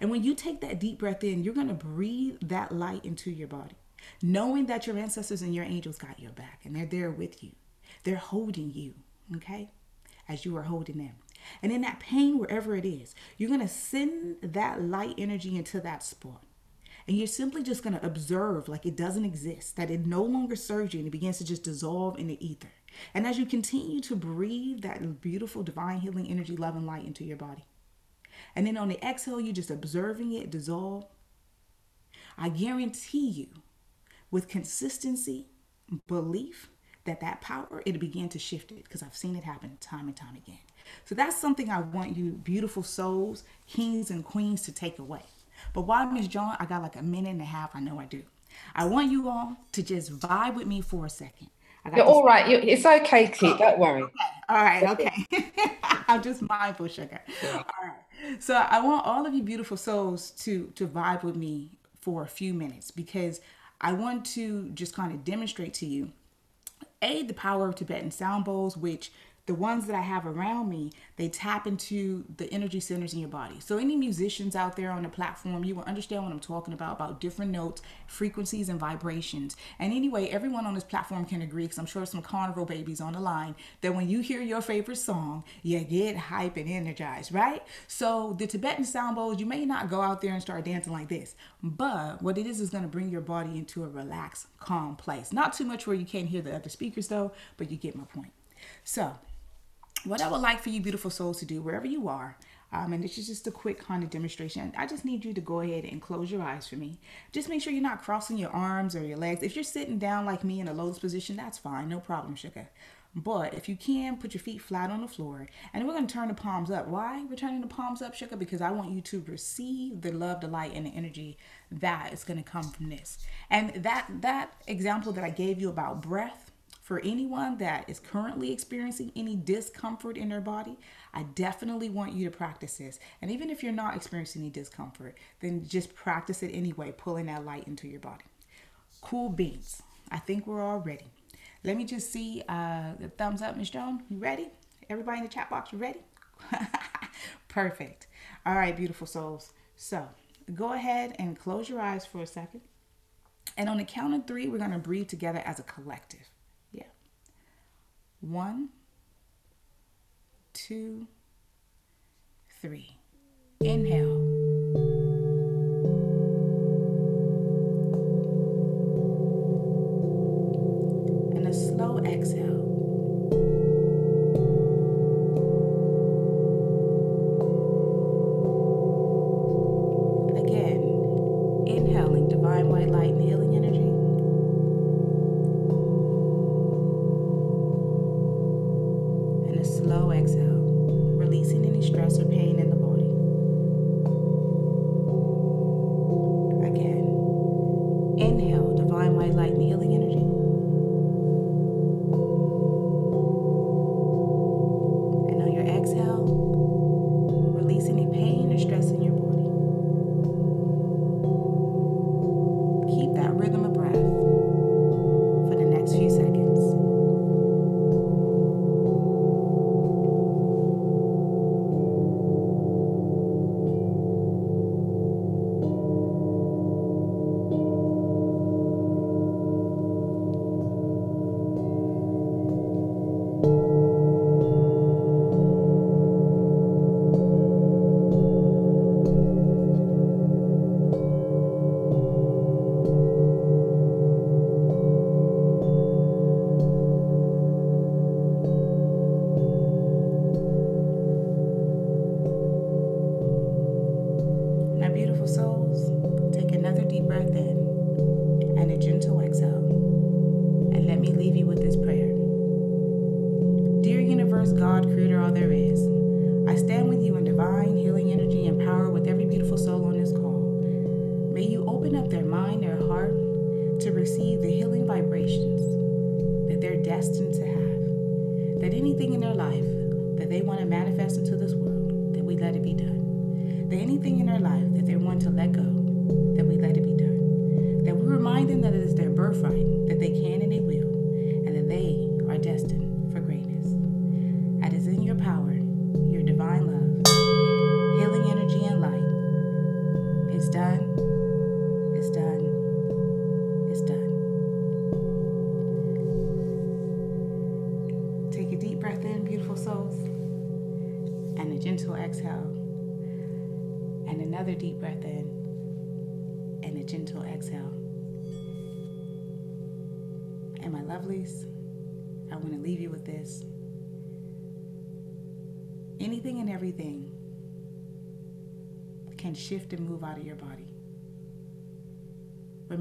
Speaker 3: And when you take that deep breath in, you're going to breathe that light into your body, knowing that your ancestors and your angels got your back and they're there with you. They're holding you, okay, as you are holding them. And in that pain, wherever it is, you're going to send that light energy into that spot. And you're simply just going to observe like it doesn't exist, that it no longer serves you and it begins to just dissolve in the ether. And as you continue to breathe that beautiful divine healing energy, love, and light into your body. And then on the exhale, you're just observing it dissolve. I guarantee you, with consistency, belief, that that power, it began to shift it because I've seen it happen time and time again. So that's something I want you, beautiful souls, kings and queens, to take away. But while Miss Joan, I got like a minute and a half. I know I do. I want you all to just vibe with me for a second.
Speaker 1: You're all right. You're, it's okay, Kate. Don't worry.
Speaker 3: Okay. All right. Okay. I'm just mindful, sugar. Yeah. All right. So I want all of you beautiful souls to to vibe with me for a few minutes because I want to just kind of demonstrate to you a the power of Tibetan sound bowls, which the ones that I have around me, they tap into the energy centers in your body. So any musicians out there on the platform, you will understand what I'm talking about, about different notes, frequencies, and vibrations. And anyway, everyone on this platform can agree, because I'm sure some carnival babies on the line, that when you hear your favorite song, you get hype and energized, right? So the Tibetan sound bowls, you may not go out there and start dancing like this, but what it is is going to bring your body into a relaxed, calm place. Not too much where you can't hear the other speakers though, but you get my point. So what I would like for you beautiful souls to do wherever you are, um, and this is just a quick kind of demonstration. I just need you to go ahead and close your eyes for me. Just make sure you're not crossing your arms or your legs. If you're sitting down like me in a lotus position, that's fine, no problem, sugar. But if you can, put your feet flat on the floor. And we're going to turn the palms up. Why we're turning the palms up, sugar? Because I want you to receive the love, the light, and the energy that is going to come from this. And that that example that I gave you about breath for anyone that is currently experiencing any discomfort in their body, I definitely want you to practice this. And even if you're not experiencing any discomfort, then just practice it anyway, pulling that light into your body. Cool beans. I think we're all ready. Let me just see uh, the thumbs up, Miss Joan. You ready? Everybody in the chat box, you ready? Perfect. All right, beautiful souls. So go ahead and close your eyes for a second. And on the count of three, we're going to breathe together as a collective. One, two, three. Inhale.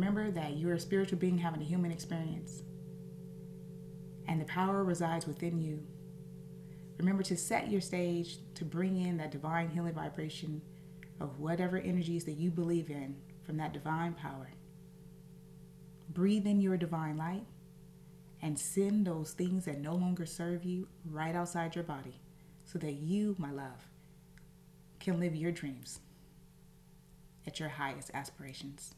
Speaker 3: Remember that you're a spiritual being having a human experience, and the power resides within you. Remember to set your stage to bring in that divine healing vibration of whatever energies that you believe in from that divine power. Breathe in your divine light and send those things that no longer serve you right outside your body so that you, my love, can live your dreams at your highest aspirations.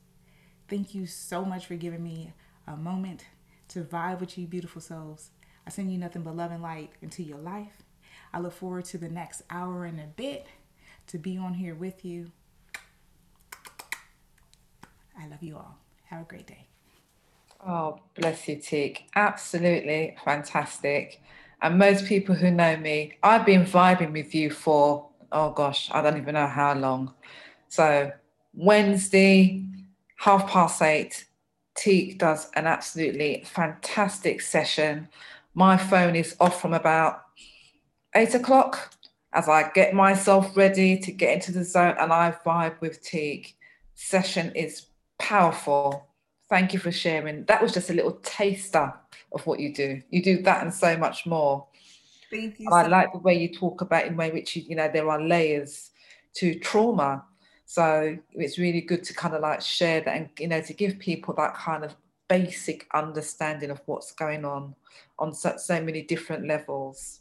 Speaker 3: Thank you so much for giving me a moment to vibe with you, beautiful souls. I send you nothing but love and light into your life. I look forward to the next hour and a bit to be on here with you. I love you all. Have a great day.
Speaker 1: Oh, bless you, Teak. Absolutely fantastic. And most people who know me, I've been vibing with you for, oh gosh, I don't even know how long. So, Wednesday, half past eight, Teak does an absolutely fantastic session. My phone is off from about eight o'clock as I get myself ready to get into the zone and I vibe with Teak. Session is powerful. Thank you for sharing. That was just a little taster of what you do. You do that and so much more.
Speaker 3: Thank you.
Speaker 1: I like the way you talk about in way which you, you know there are layers to trauma. So it's really good to kind of like share that and you know to give people that kind of basic understanding of what's going on on so, so many different levels.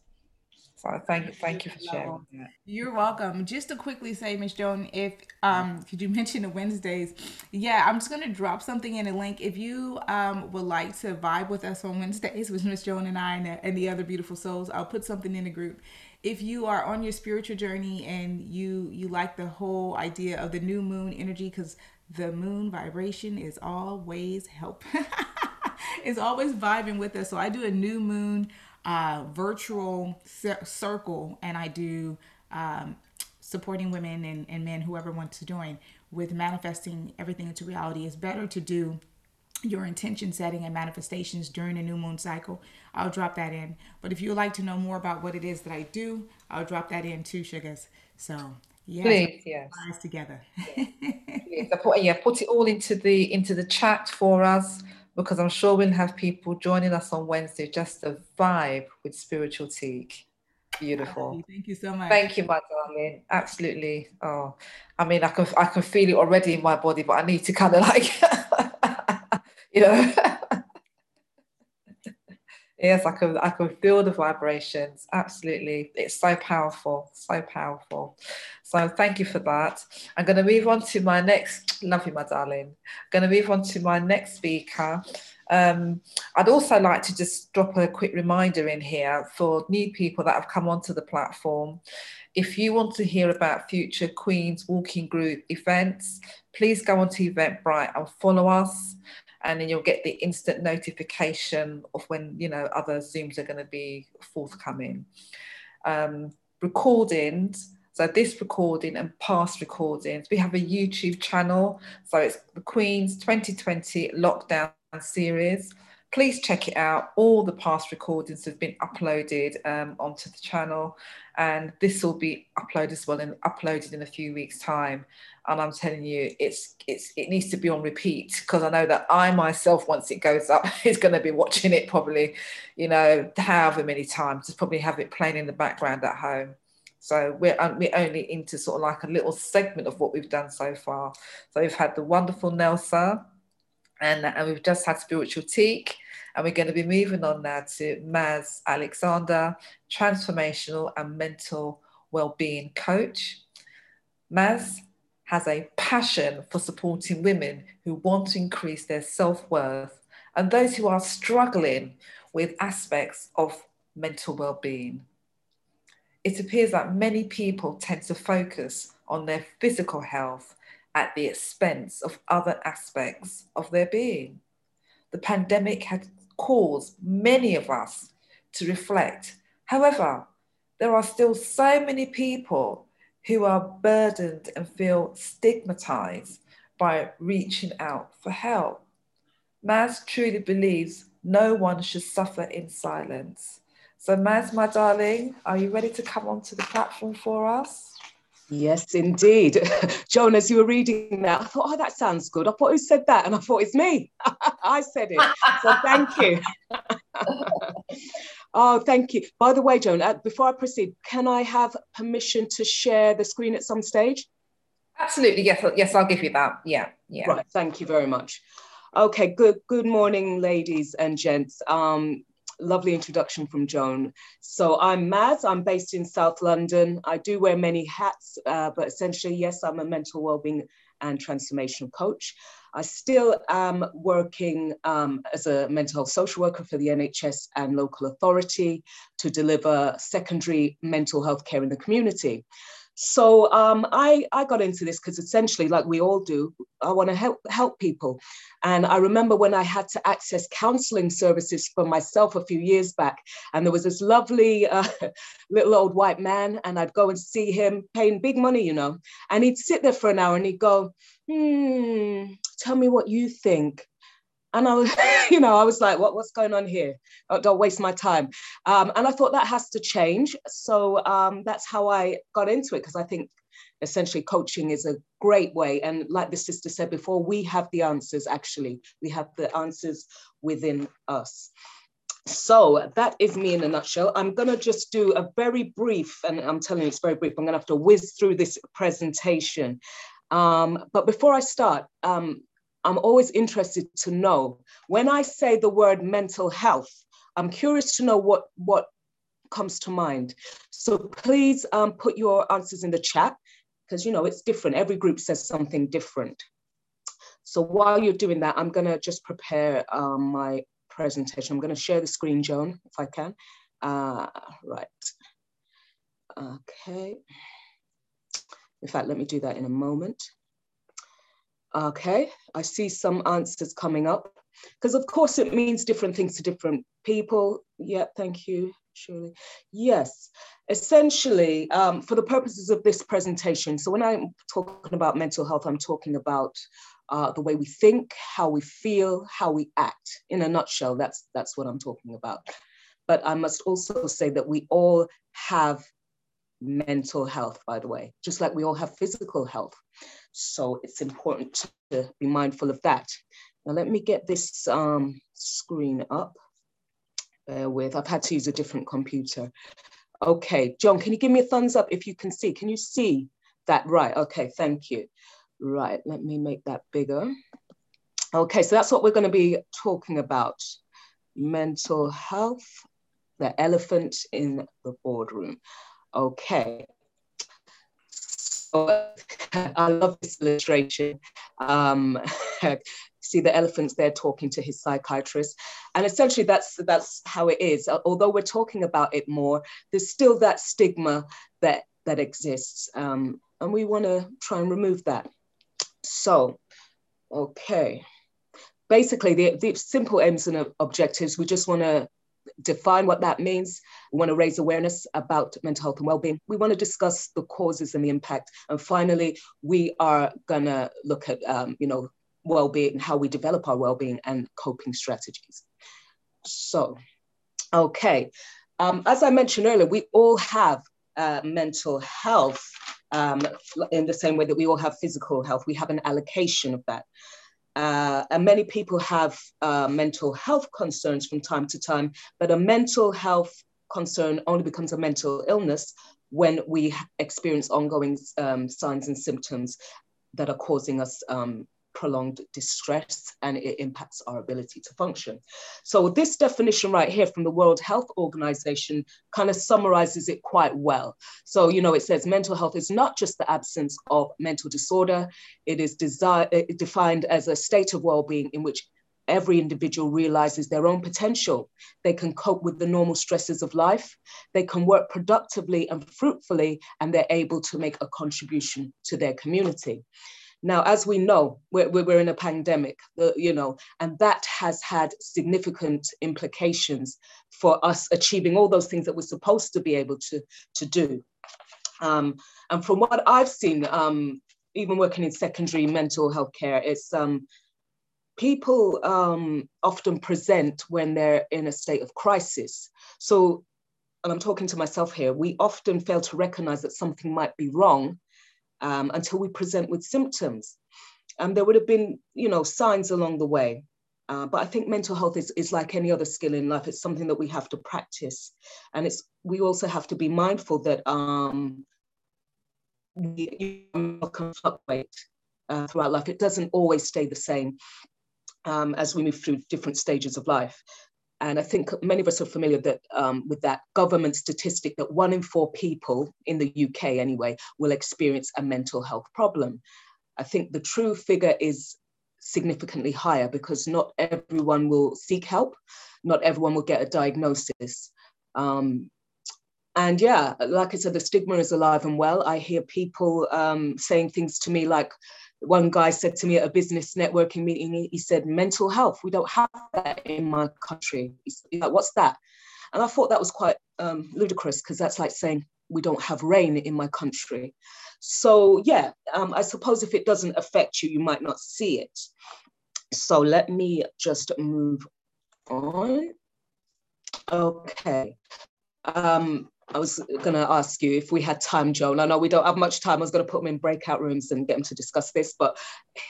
Speaker 1: So thank you, thank you for sharing that.
Speaker 3: You're welcome. Just to quickly say, Miss Joan, if um could you mention the Wednesdays? Yeah, I'm just gonna drop something in a link. If you um would like to vibe with us on Wednesdays with Miss Joan and I and the, and the other beautiful souls, I'll put something in the group. If you are on your spiritual journey and you you like the whole idea of the new moon energy, because the moon vibration is always help. is always vibing with us. So I do a new moon uh, virtual circle and I do um, supporting women and, and men, whoever wants to join, with manifesting everything into reality. It's better to do your intention setting and manifestations during the new moon cycle. I'll drop that in. But if you'd like to know more about what it is that I do, I'll drop that in too, sugars. So yeah,
Speaker 1: Please, yes.
Speaker 3: together.
Speaker 1: Yes, put, yeah, put it all into the into the chat for us because I'm sure we'll have people joining us on Wednesday just to vibe with spiritual teak. Beautiful.
Speaker 3: Thank you so much.
Speaker 1: Thank you, my darling. Absolutely. Oh, I mean, I can I can feel it already in my body, but I need to kind of like, you know. Yes, I can I can feel the vibrations. Absolutely. It's so powerful, so powerful. So thank you for that. I'm going to move on to my next, love you, my darling. I'm going to move on to my next speaker. Um, I'd also like to just drop a quick reminder in here for new people that have come onto the platform. If you want to hear about future Queen's Walking Group events, please go onto Eventbrite and follow us and then you'll get the instant notification of when you know other zooms are going to be forthcoming um, recordings so this recording and past recordings, we have a YouTube channel. So it's the Queen's 2020 lockdown series. Please check it out. All the past recordings have been uploaded um, onto the channel, and this will be uploaded as well and uploaded in a few weeks' time. And I'm telling you, it's it's it needs to be on repeat because I know that I myself, once it goes up, is going to be watching it probably, you know, however many times. Just probably have it playing in the background at home. So we're, we're only into sort of like a little segment of what we've done so far. So we've had the wonderful Nelsa, and, and we've just had spiritual teak and we're going to be moving on now to Maz Alexander, transformational and mental well-being coach. Maz has a passion for supporting women who want to increase their self-worth and those who are struggling with aspects of mental well-being. It appears that many people tend to focus on their physical health at the expense of other aspects of their being. The pandemic had caused many of us to reflect. However, there are still so many people who are burdened and feel stigmatized by reaching out for help. Maz truly believes no one should suffer in silence. So, Maz, my darling, are you ready to come onto the platform for us?
Speaker 4: Yes, indeed. Joan, as you were reading that, I thought, oh, that sounds good. I thought, who said that? And I thought, it's me. I said it. So thank you. oh, thank you. By the way, Joan, uh, before I proceed, can I have permission to share the screen at some stage?
Speaker 1: Absolutely. Yes, yes, I'll give you that. Yeah, yeah.
Speaker 4: Right. Thank you very much. Okay, good good morning, ladies and gents. Um, lovely introduction from Joan. So I'm Maz, I'm based in South London. I do wear many hats, uh, but essentially, yes, I'm a mental wellbeing and transformation coach. I still am working um, as a mental health social worker for the NHS and local authority to deliver secondary mental health care in the community. So um, I, I got into this because essentially, like we all do, I want to help help people. And I remember when I had to access counseling services for myself a few years back, and there was this lovely uh, little old white man, and I'd go and see him paying big money, you know, and he'd sit there for an hour and he'd go, hmm, tell me what you think. And I was, you know, I was like, what, what's going on here? Oh, don't waste my time. Um, and I thought that has to change. So um, that's how I got into it because I think essentially coaching is a great way. And like the sister said before, we have the answers actually. We have the answers within us. So that is me in a nutshell. I'm going to just do a very brief, and I'm telling you it's very brief. I'm going to have to whiz through this presentation. Um, but before I start, um, I'm always interested to know when I say the word mental health, I'm curious to know what, what comes to mind. So please um, put your answers in the chat because you know it's different. Every group says something different. So while you're doing that, I'm gonna just prepare um, my presentation. I'm gonna share the screen, Joan, if I can. Uh, right. Okay. In fact, let me do that in a moment. Okay, I see some answers coming up because of course it means different things to different people. Yeah, thank you, Shirley. Yes, essentially um, for the purposes of this presentation, so when I'm talking about mental health, I'm talking about uh, the way we think, how we feel, how we act. In a nutshell, that's, that's what I'm talking about. But I must also say that we all have mental health, by the way, just like we all have physical health. So it's important to be mindful of that. Now let me get this um, screen up. Bear with, I've had to use a different computer. Okay, Joan, can you give me a thumbs up if you can see? Can you see that? Right, okay, thank you. Right, let me make that bigger. Okay, so that's what we're gonna be talking about. Mental health, the elephant in the boardroom. Okay, so I love this illustration. Um, see the elephants there talking to his psychiatrist, and essentially that's that's how it is. Although we're talking about it more, there's still that stigma that that exists, um, and we want to try and remove that. So, okay. Basically, the, the simple aims and objectives, we just want to define what that means. We want to raise awareness about mental health and well-being. We want to discuss the causes and the impact. And finally, we are gonna look at, um, you know, well-being, and how we develop our well-being and coping strategies. So, okay. Um, as I mentioned earlier, we all have uh, mental health um, in the same way that we all have physical health. We have an allocation of that. Uh, and many people have uh, mental health concerns from time to time, but a mental health concern only becomes a mental illness when we experience ongoing um, signs and symptoms that are causing us um, prolonged distress and it impacts our ability to function. So this definition right here from the World Health Organization kind of summarizes it quite well. So, you know, it says mental health is not just the absence of mental disorder, it is defined as a state of well-being in which every individual realizes their own potential. They can cope with the normal stresses of life. They can work productively and fruitfully, and they're able to make a contribution to their community. Now, as we know, we're, we're in a pandemic, uh, you know, and that has had significant implications for us achieving all those things that we're supposed to be able to, to do. Um, and from what I've seen, um, even working in secondary mental health care, it's um, people um, often present when they're in a state of crisis. So, and I'm talking to myself here, we often fail to recognize that something might be wrong um, until we present with symptoms. And there would have been, you know, signs along the way. Uh, but I think mental health is, is like any other skill in life. It's something that we have to practice. And it's we also have to be mindful that um, we can fluctuate uh, throughout life. It doesn't always stay the same um, as we move through different stages of life. And I think many of us are familiar that um, with that government statistic that one in four people in the UK anyway will experience a mental health problem. I think the true figure is significantly higher because not everyone will seek help, not everyone will get a diagnosis. Um, and yeah, like I said, the stigma is alive and well. I hear people um, saying things to me like, one guy said to me at a business networking meeting, he said, mental health, we don't have that in my country. He's like, what's that? And I thought that was quite um, ludicrous because that's like saying we don't have rain in my country. So yeah, um, I suppose if it doesn't affect you, you might not see it. So let me just move on. Okay. Um, I was going to ask you if we had time, Joan. I know we don't have much time. I was going to put them in breakout rooms and get them to discuss this, but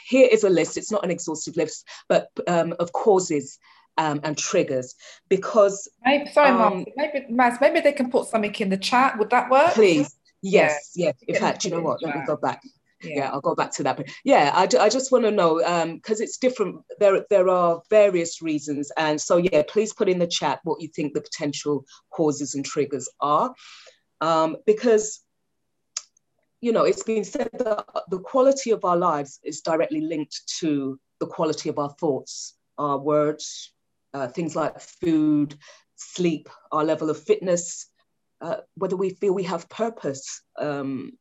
Speaker 4: here is a list. It's not an exhaustive list, but um, of causes um, and triggers because.
Speaker 1: Maybe, sorry, um, maybe, Maz, maybe they can put something in the chat. Would that work?
Speaker 4: Please. Yes, yeah. yes. In fact, you know what? Let me go back yeah. yeah. I'll go back to that. But yeah, I, I just want to know because um, it's different. There, there are various reasons. And so, yeah, please put in the chat what you think the potential causes and triggers are. Um, because, you know, it's been said that the quality of our lives is directly linked to the quality of our thoughts, our words, uh, things like food, sleep, our level of fitness, uh, whether we feel we have purpose. Um,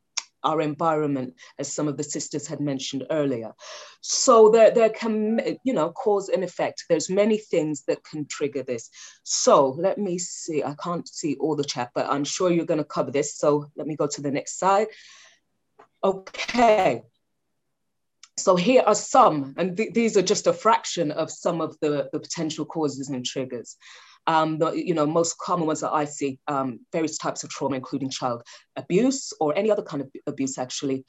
Speaker 4: our environment, as some of the sisters had mentioned earlier. So there, there can, you know, cause and effect. There's many things that can trigger this. So let me see, I can't see all the chat, but I'm sure you're gonna cover this. So let me go to the next slide. Okay. So here are some, and th these are just a fraction of some of the, the potential causes and triggers um, the you know most common ones that I see, um, various types of trauma, including child abuse or any other kind of abuse. Actually,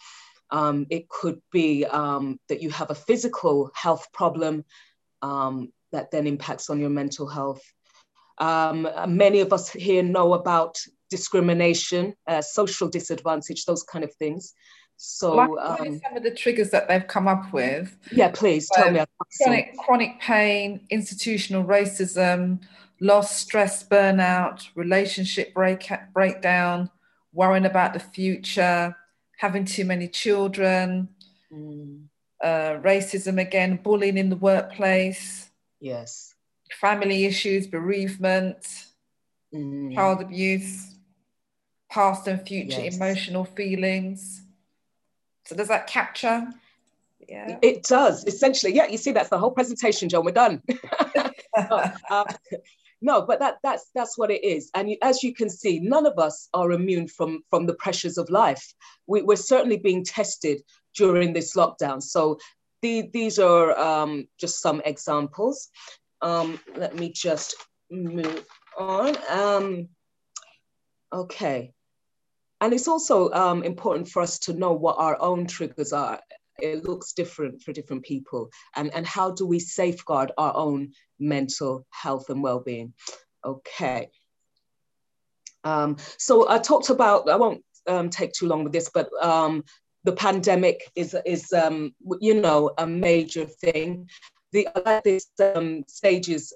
Speaker 4: um, it could be um, that you have a physical health problem um, that then impacts on your mental health. Um, many of us here know about discrimination, uh, social disadvantage, those kind of things. So,
Speaker 1: like some of the triggers that they've come up with.
Speaker 4: Yeah, please tell me.
Speaker 1: Chronic, chronic pain, institutional racism, loss, stress, burnout, relationship break, breakdown, worrying about the future, having too many children, mm. uh, racism again, bullying in the workplace.
Speaker 4: Yes.
Speaker 1: Family issues, bereavement, mm. child abuse, past and future yes. emotional feelings. So does that capture?
Speaker 4: Yeah. It does, essentially. Yeah, you see, that's the whole presentation, Joan. We're done. uh, no but that that's that's what it is and as you can see none of us are immune from from the pressures of life we, we're certainly being tested during this lockdown so the, these are um, just some examples um, let me just move on. Um, okay. And it's also um, important for us to know what our own triggers are. It looks different for different people. And, and how do we safeguard our own mental health and well-being? Okay. Um, so I talked about, I won't um, take too long with this, but um, the pandemic is, is um, you know, a major thing the like these um, stages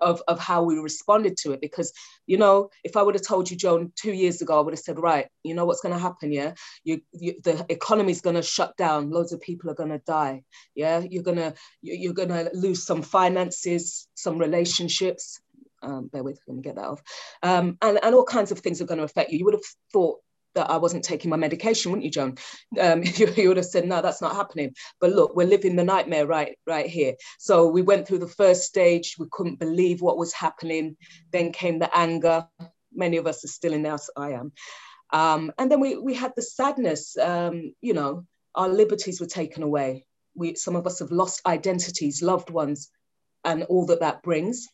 Speaker 4: of, of how we responded to it. Because you know if i would have told you joan two years ago i would have said right you know what's going to happen yeah? You, you the economy's going to shut down. Loads of people are going to die yeah? You're going to you're going to lose some finances some relationships. Um, bear with me get that off. Um, and, and all kinds of things are going to affect you. You would have thought that I wasn't taking my medication, wouldn't you, Joan? Um, you, you, would have said, no, that's not happening. But look, we're living the nightmare right, right here. So we went through the first stage. We couldn't believe what was happening. Then came the anger. Many of us are still in there, so I am. Um, and then we, we had the sadness, um, you know, our liberties were taken away. We, some of us have lost identities, loved ones, and all that that brings.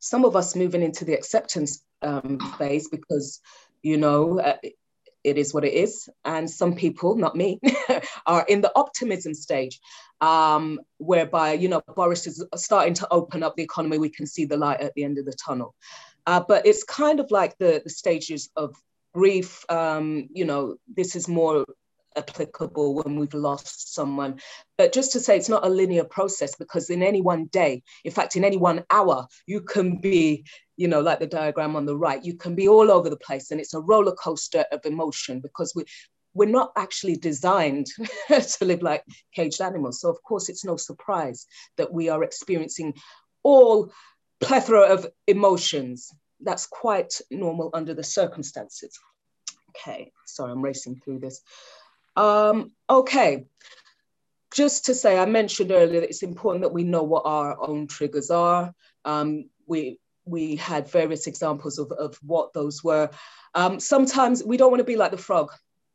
Speaker 4: Some of us moving into the acceptance um, phase because you know, uh, it is what it is. And some people, not me, are in the optimism stage, um, whereby, you know, Boris is starting to open up the economy. We can see the light at the end of the tunnel. Uh, but it's kind of like the, the stages of grief. Um, you know, this is more applicable when we've lost someone. But just to say, it's not a linear process because in any one day, in fact, in any one hour, you can be, you know, like the diagram on the right, you can be all over the place, and it's a roller coaster of emotion because we. We're not actually designed to live like caged animals. So, of course, it's no surprise that we are experiencing all plethora of emotions. That's quite normal under the circumstances. Okay, sorry, I'm racing through this. Um, okay, just to say, I mentioned earlier that it's important that we know what our own triggers are. Um, we we had various examples of, of what those were. Um, sometimes we don't want to be like the frog,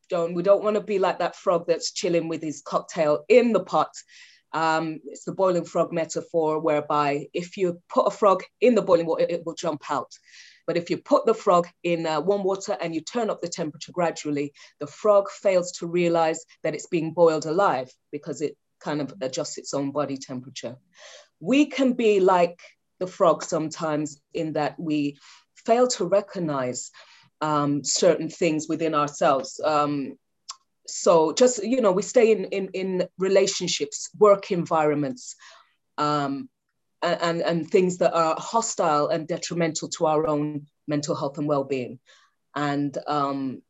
Speaker 4: Joan. We don't want to be like that frog that's chilling with his cocktail in the pot. Um, it's the boiling frog metaphor, whereby if you put a frog in the boiling water, it will jump out. But if you put the frog in uh, warm water and you turn up the temperature gradually, the frog fails to realize that it's being boiled alive because it kind of adjusts its own body temperature. We can be like the frog sometimes in that we fail to recognize um, certain things within ourselves. Um, so just, you know, we stay in, in, in relationships, work environments, um, and, and things that are hostile and detrimental to our own mental health and well-being. And um,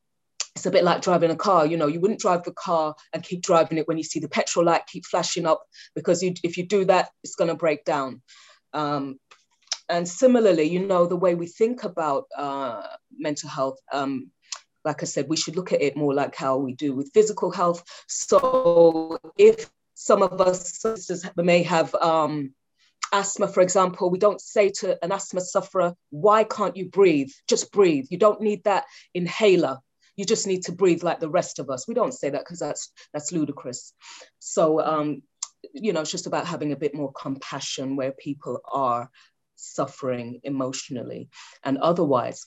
Speaker 4: it's a bit like driving a car. You know, you wouldn't drive the car and keep driving it when you see the petrol light keep flashing up because you, if you do that, it's going to break down. Um, and similarly, you know, the way we think about uh, mental health, um, like I said, we should look at it more like how we do with physical health. So if some of us may have um, asthma, for example, we don't say to an asthma sufferer, why can't you breathe? Just breathe. You don't need that inhaler. You just need to breathe like the rest of us. We don't say that because that's that's ludicrous. So um, you know, it's just about having a bit more compassion where people are suffering emotionally and otherwise.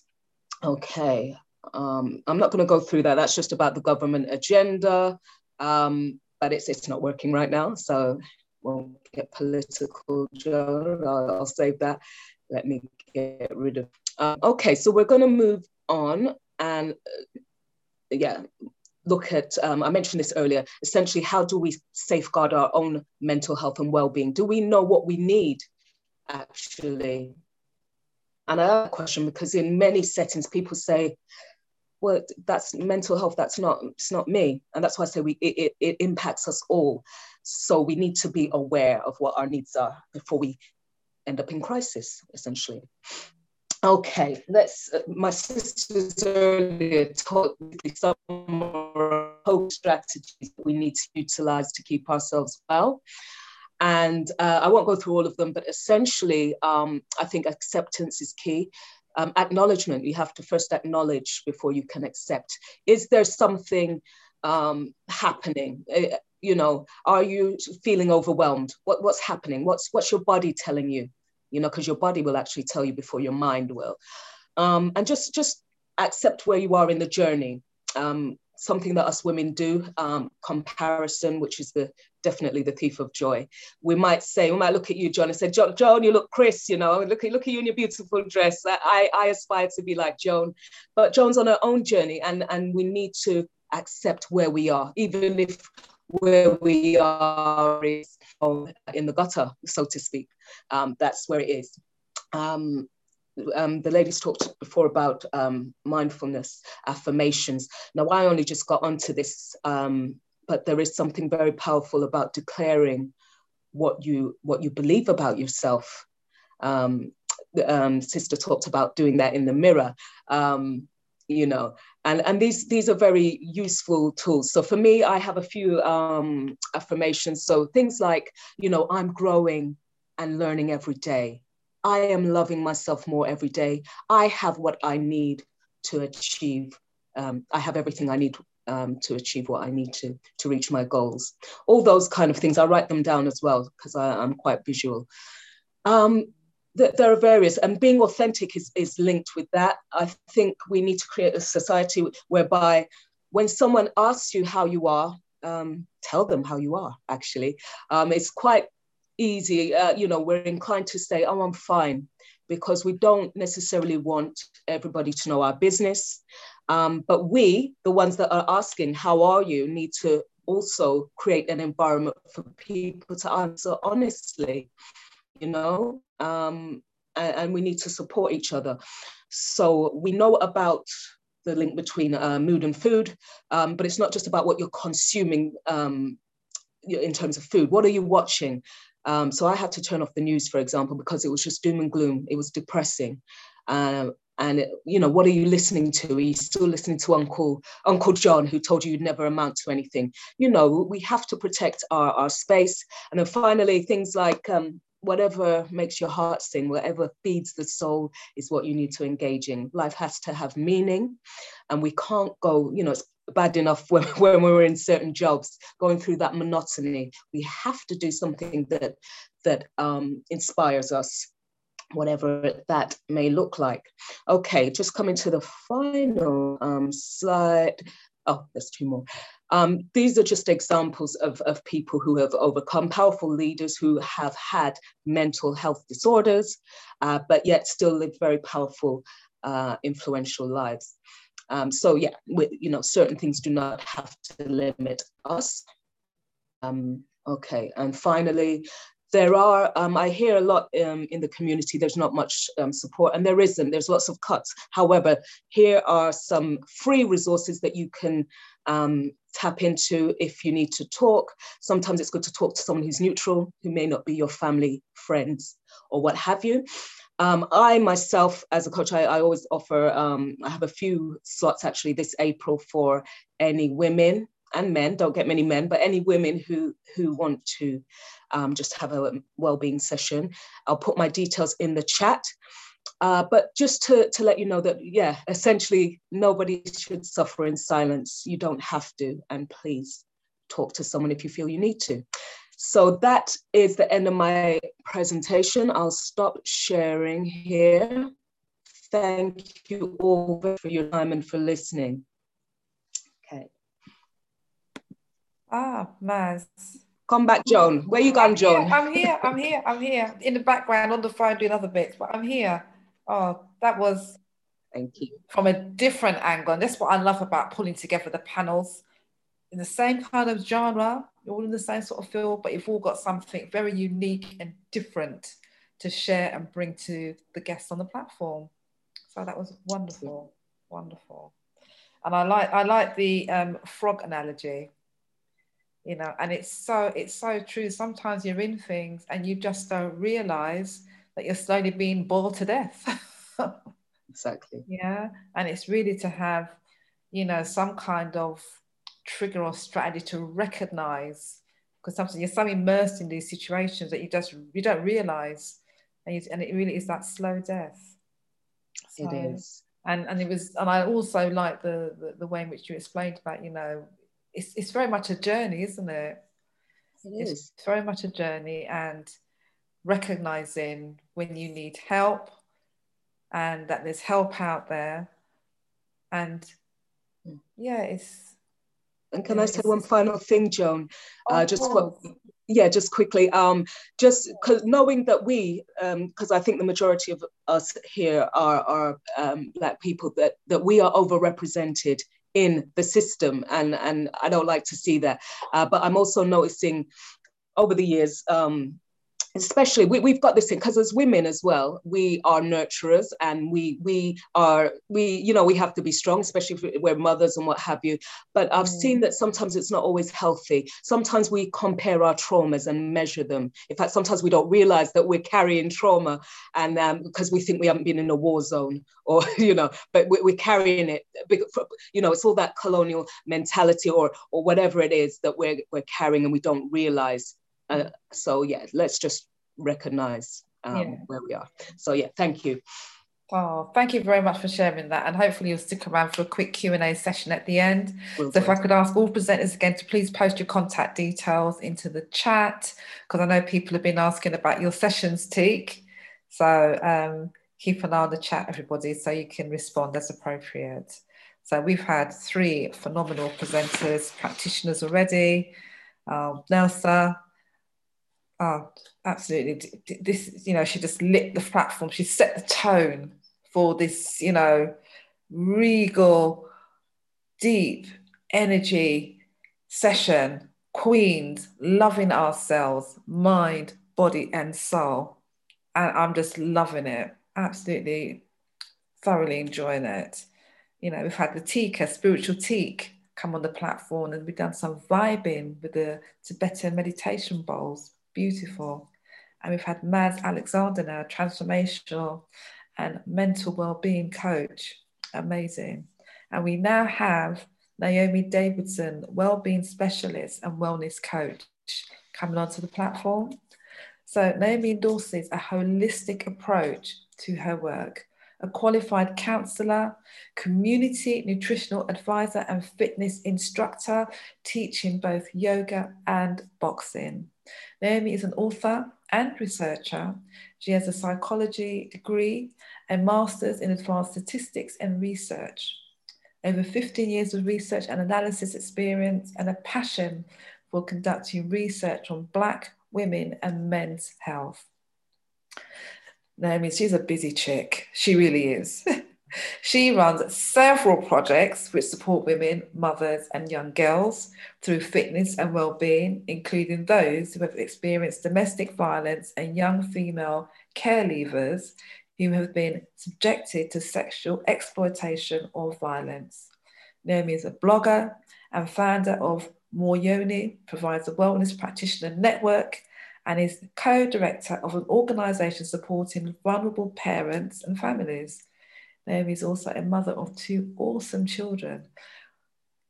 Speaker 4: Okay, um, I'm not going to go through that. That's just about the government agenda, um, but it's it's not working right now. So won't get political, Joe. I'll, I'll, save that. Let me get rid of. Um, okay, so we're going to move on and uh, yeah, look at. Um, I mentioned this earlier. Essentially, how do we safeguard our own mental health and well-being? Do we know what we need actually? And I have a question because in many settings, people say, well that's mental health that's not it's not me and that's why i say we it, it, it impacts us all so we need to be aware of what our needs are before we end up in crisis essentially okay let's uh, my sisters earlier me some hope strategies that we need to utilize to keep ourselves well and uh, I won't go through all of them, but essentially, um, I think acceptance is key um, acknowledgement. You have to first acknowledge before you can accept. Is there something um, happening? You know, are you feeling overwhelmed? What, what's happening? What's, what's your body telling you? You know, because your body will actually tell you before your mind will. Um, and just, just accept where you are in the journey. Um, something that us women do, um, comparison, which is the definitely the thief of joy. We might say, we might look at you, John, and say, John, Joan, you look Chris, you know, look, look at you in your beautiful dress. I, I aspire to be like Joan, but Joan's on her own journey, and, and we need to accept where we are, even if where we are is in the gutter, so to speak. Um, that's where it is. Um, um, the ladies talked before about um, mindfulness affirmations. Now, I only just got onto this, um, but there is something very powerful about declaring what you what you believe about yourself. Um, um, sister talked about doing that in the mirror. Um, you know, and and these these are very useful tools. So for me, I have a few affirmations. So things like, you know, I'm growing and learning every day. I am loving myself more every day. I have what I need to achieve. Um, I have everything I need um, to achieve what I need to to reach my goals. All those kind of things. I write them down as well because I'm quite visual. Um, there are various, and being authentic is, is linked with that. I think we need to create a society whereby when someone asks you how you are, um, tell them how you are, actually. Um, it's quite easy, uh, you know, we're inclined to say, oh, I'm fine, because we don't necessarily want everybody to know our business. Um, but we, the ones that are asking, how are you, need to also create an environment for people to answer honestly, you know, um, and, and, we need to support each other. So we know about the link between uh, mood and food, um, but it's not just about what you're consuming um, in terms of food. What are you watching? Um, so I had to turn off the news, for example, because it was just doom and gloom. It was depressing. Um, and it, you know, what are you listening to? Are you still listening to Uncle Uncle John, who told you you'd never amount to anything? You know, we have to protect our, our space. And then finally, things like um, whatever makes your heart sing, whatever feeds the soul is what you need to engage in. Life has to have meaning, and we can't go, you know, it's bad enough when, when we're in certain jobs, going through that monotony. We have to do something that that um, inspires us, whatever that may look like. Okay, just coming to the final um, slide. Oh, there's two more. Um, these are just examples of, of people who have overcome powerful leaders who have had mental health disorders, uh, but yet still live very powerful, uh, influential lives. Um, so yeah, we, you know, certain things do not have to limit us. Um, okay, and finally, there are, um, I hear a lot um, in the community, there's not much um, support, and there isn't, there's lots of cuts. However, here are some free resources that you can um, tap into if you need to talk. Sometimes it's good to talk to someone who's neutral, who may not be your family, friends, or what have you. Um, I myself, as a coach, I, I always offer, um, I have a few slots actually this April for any women and men, don't get many men, but any women who, who want to um, just have a well-being session. I'll put my details in the chat. Uh, but just to, to let you know that, yeah, essentially nobody should suffer in silence. You don't have to, and please talk to someone if you feel you need to. So that is the end of my presentation. I'll stop sharing here. Thank you all for your time and for listening. Okay.
Speaker 1: Ah, Maz.
Speaker 4: Come back, Joan. Where you gone, Joan?
Speaker 1: I'm here, I'm here, I'm here. In the background on the phone doing other bits, but I'm here. Oh, that was
Speaker 4: Thank you.
Speaker 1: From a different angle. And that's what I love about pulling together the panels in the same kind of genre, all in the same sort of field, but you've all got something very unique and different to share and bring to the guests on the platform. So that was wonderful, wonderful. And I like I like the um, frog analogy, you know, and it's so it's so true. Sometimes you're in things and you just don't realize that you're slowly being boiled to death.
Speaker 4: exactly.
Speaker 1: Yeah, and it's really to have, you know, some kind of trigger or strategy to recognize because sometimes you're so immersed in these situations that you just you don't realize and, you, and it really is that slow death
Speaker 4: so, it is
Speaker 1: and and it was and i also like the, the, the way in which you explained about you know it's, it's very much a journey isn't it
Speaker 4: It
Speaker 1: it's very much a journey and recognizing when you need help and that there's help out there. And
Speaker 4: Hmm.
Speaker 1: yeah, it's
Speaker 4: And can
Speaker 1: Yeah,
Speaker 4: I say one final thing, Joan? Uh, just
Speaker 1: course.
Speaker 4: for, yeah, just quickly. Um, just knowing that we, because I think the majority of us here are are um, black people, that that we are overrepresented in the system, and and I don't like to see that. Uh, but I'm also noticing over the years. Um, especially we, we've got this thing because as women as well we are nurturers and we we are we you know we have to be strong especially if we're mothers and what have you. But i've
Speaker 1: Mm.
Speaker 4: seen that sometimes it's not always healthy. Sometimes we compare our traumas and measure them. In fact sometimes we don't realize that we're carrying trauma and um, because we think we haven't been in a war zone or you know but we, we're carrying it. You know it's all that colonial mentality or or whatever it is that we're we're carrying and we don't realize uh, so yeah let's just recognize um,
Speaker 1: Yeah.
Speaker 4: where we are so yeah thank you
Speaker 1: Oh, thank you very much for sharing that, and hopefully you'll stick around for a quick Q and A session at the end.
Speaker 4: Will
Speaker 1: So if. I could ask all presenters again to please post your contact details into the chat, because I know people have been asking about your sessions, Teak. So um, keep an eye on the chat, everybody, so you can respond as appropriate. So we've had three phenomenal presenters, practitioners already. Um, Nelsa, oh, absolutely. This, you know, she just lit the platform. She set the tone for this, you know, regal, deep energy session. Queens, loving ourselves, mind, body, and soul. And I'm just loving it. Absolutely, thoroughly enjoying it. You know, we've had the Tika, spiritual teak, come on the platform, and we've done some vibing with the Tibetan meditation bowls. Beautiful. And we've had Maz Alexander now, transformational and mental well-being coach. Amazing. And we now have Naomi Davidson, well-being specialist and wellness coach, coming onto the platform. So Naomi endorses a holistic approach to her work, a qualified counselor, community nutritional advisor, and fitness instructor, teaching both yoga and boxing. Naomi is an author and researcher. She has a psychology degree, and master's in advanced statistics and research, over 15 years of research and analysis experience, and a passion for conducting research on Black women and men's health. Naomi, she's a busy chick. She really is. she runs several projects which support women, mothers, and young girls through fitness and well-being, including those who have experienced domestic violence and young female care leavers who have been subjected to sexual exploitation or violence. Naomi is a blogger and founder of More Yoni, provides a wellness practitioner network, and is co-director of an organization supporting vulnerable parents and families. Naomi is also a mother of two awesome children.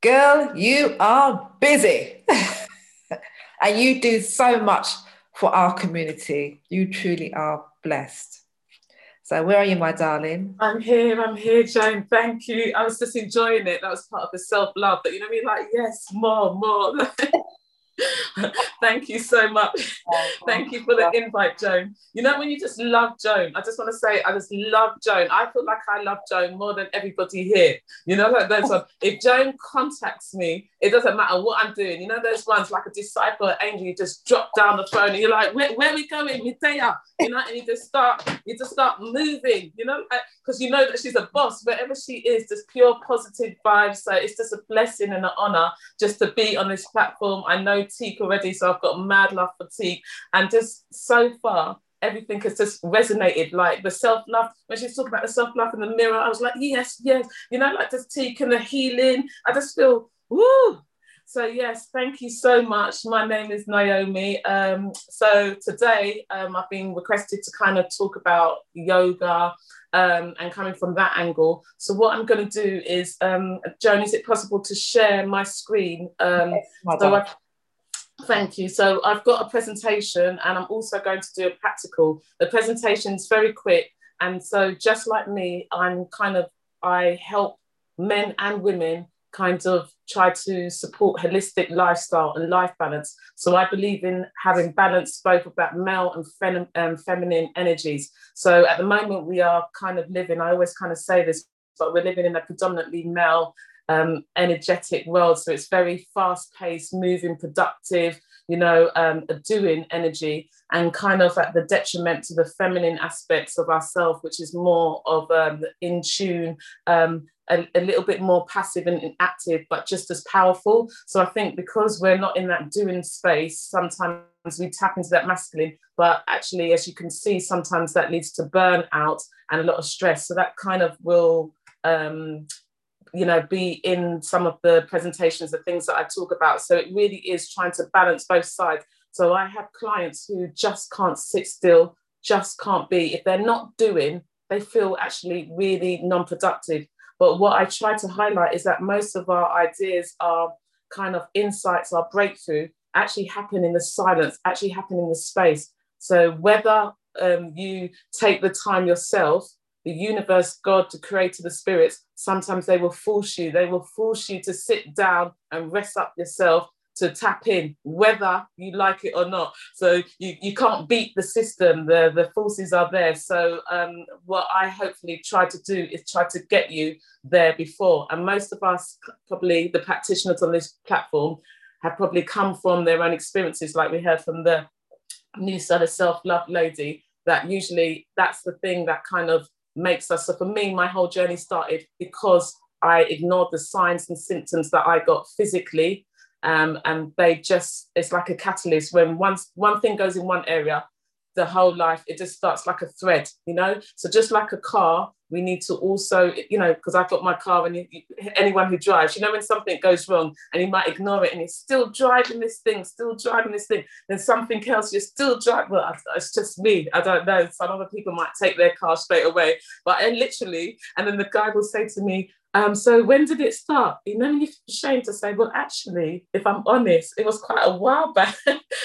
Speaker 1: Girl, you are busy. and you do so much for our community. You truly are blessed. So, where are you, my darling?
Speaker 5: I'm here, I'm here, Joan. Thank you. I was just enjoying it. That was part of the self love that, you know, I mean, like, yes, more, more. Thank you so much. Thank you for the invite, Joan. You know, when you just love Joan, I just want to say, I just love Joan. I feel like I love Joan more than everybody here. You know, like those oh. ones. If Joan contacts me, it doesn't matter what I'm doing. You know, those ones like a disciple angel, you just drop down the phone and you're like, where, where are we going? Medea, you know, and you just start, you just start moving, you know, because you know that she's a boss, wherever she is, just pure positive vibes. So it's just a blessing and an honor just to be on this platform. I know Teak already, so I've got mad love for Teak. And just so far, everything has just resonated. Like the self love, when she's talking about the self love in the mirror, I was like, yes, yes. You know, like just Teak and the healing. I just feel, woo. So yes, thank you so much. My name is Naomi. Um, so today um, I've been requested to kind of talk about yoga um, and coming from that angle. So what I'm going to do is, um, Joan, is it possible to share my screen? Um,
Speaker 1: Yes,
Speaker 5: so. I, Thank you. So I've got a presentation and I'm also going to do a practical. The presentation is very quick. And so just like me, I'm kind of, I help men and women kind of try to support holistic lifestyle and life balance. So I believe in having balance both about male and fem- um, feminine energies. So at the moment we are kind of living, I always kind of say this, but we're living in a predominantly male um, energetic world. So it's very fast paced, moving, productive, you know, um, doing energy and kind of at the detriment to the feminine aspects of ourselves, which is more of um, in tune, um, a, a, little bit more passive and active, but just as powerful. So I think because we're not in that doing space, sometimes we tap into that masculine, but actually, as you can see, sometimes that leads to burnout and a lot of stress. So that kind of will um, you know be in some of the presentations the things that i talk about so it really is trying to balance both sides so i have clients who just can't sit still just can't be if they're not doing they feel actually really non-productive but what i try to highlight is that most of our ideas are kind of insights our breakthrough actually happen in the silence actually happen in the space so whether um, you take the time yourself the universe, God, the creator, the spirits, sometimes they will force you. They will force you to sit down and rest up yourself to tap in, whether you like it or not. So you, you can't beat the system. The, the forces are there. So um, what I hopefully try to do is try to get you there before. And most of us, probably the practitioners on this platform, have probably come from their own experiences, like we heard from the new sort of self-love lady, that usually that's the thing that kind of makes us. So for me, my whole journey started because I ignored the signs and symptoms that I got physically. Um, and they just, it's like a catalyst. When once one thing goes in one area, the whole life, it just starts like a thread, you know? So just like a car, we need to also, you know, because I've got my car and anyone who drives, you know, when something goes wrong and you might ignore it and you're still driving this thing, still driving this thing, then something else, you're still driving. Well, it's just me. I don't know. Some other people might take their car straight away, but and literally, and then the guy will say to me, um, so when did it start? You know, you're ashamed to say, well, actually, if I'm honest, it was quite a while back.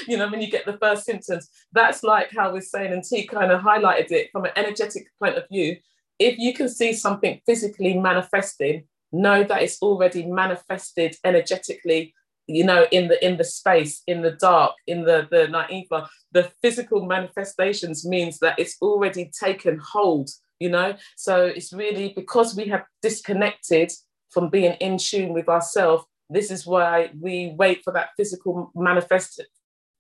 Speaker 5: you know, when you get the first symptoms, that's like how we're saying, and T kind of highlighted it from an energetic point of view. If you can see something physically manifesting, know that it's already manifested energetically you know in the in the space in the dark in the the naiva the physical manifestations means that it's already taken hold you know so it's really because we have disconnected from being in tune with ourselves this is why we wait for that physical manifest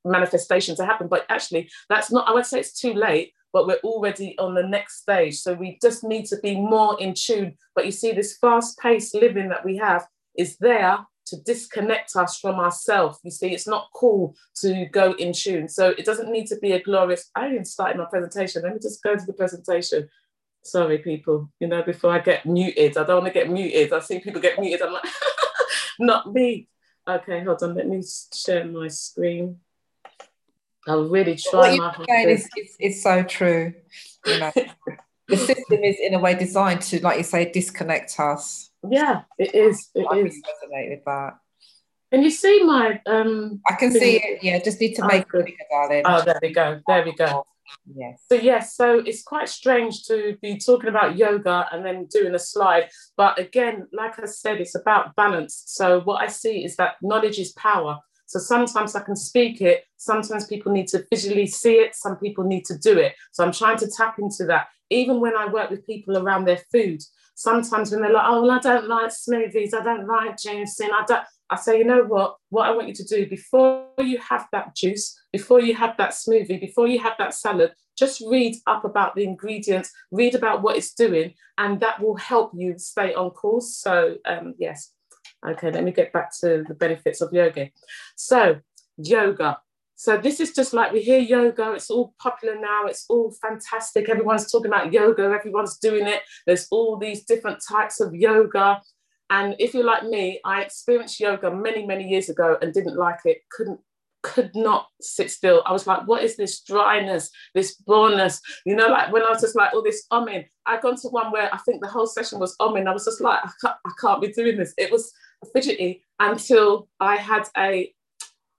Speaker 5: manifestation to happen but actually that's not i would say it's too late but we're already on the next stage so we just need to be more in tune but you see this fast paced living that we have is there to disconnect us from ourselves. You see, it's not cool to go in tune. So it doesn't need to be a glorious. I didn't start my presentation. Let me just go to the presentation sorry people. You know before i get muted i don't want to get muted. I see people get muted i'm like not me. Okay hold on let me share my screen. I'll really try my
Speaker 1: hardest. it's, it's so true you know. The system is in a way designed to like you say disconnect us.
Speaker 5: Yeah it is It I is.
Speaker 1: resonate with that.
Speaker 5: Can you see my um
Speaker 1: i can see it yeah just need to make oh, it bigger darling
Speaker 5: oh there we go there we go
Speaker 1: Yes.
Speaker 5: So yes, so it's quite strange to be talking about yoga and then doing a slide. But again, like I said, it's about balance. So what I see is that knowledge is power. So sometimes I can speak it, sometimes people need to visually see it, some people need to do it. So I'm trying to tap into that. Even when I work with people around their food, sometimes when they're like, oh, well, I don't like smoothies, I don't like juicing, I don't, I say, you know what? What I want you to do before you have that juice, before you have that smoothie, before you have that salad, just read up about the ingredients, read about what it's doing, and that will help you stay on course. So, um, yes. Okay, let me get back to the benefits of yoga. So, yoga. So, this is just like we hear yoga, it's all popular now, it's all fantastic. Everyone's talking about yoga, everyone's doing it. There's all these different types of yoga. And if you're like me, I experienced yoga many, many years ago and didn't like it, couldn't could not sit still. I was like, what is this dryness, this boreness? You know, like when I was just like, oh, this umming. I gone to one where I think the whole session was umming. I was just like, I can't, I can't be doing this. It was fidgety until I had a,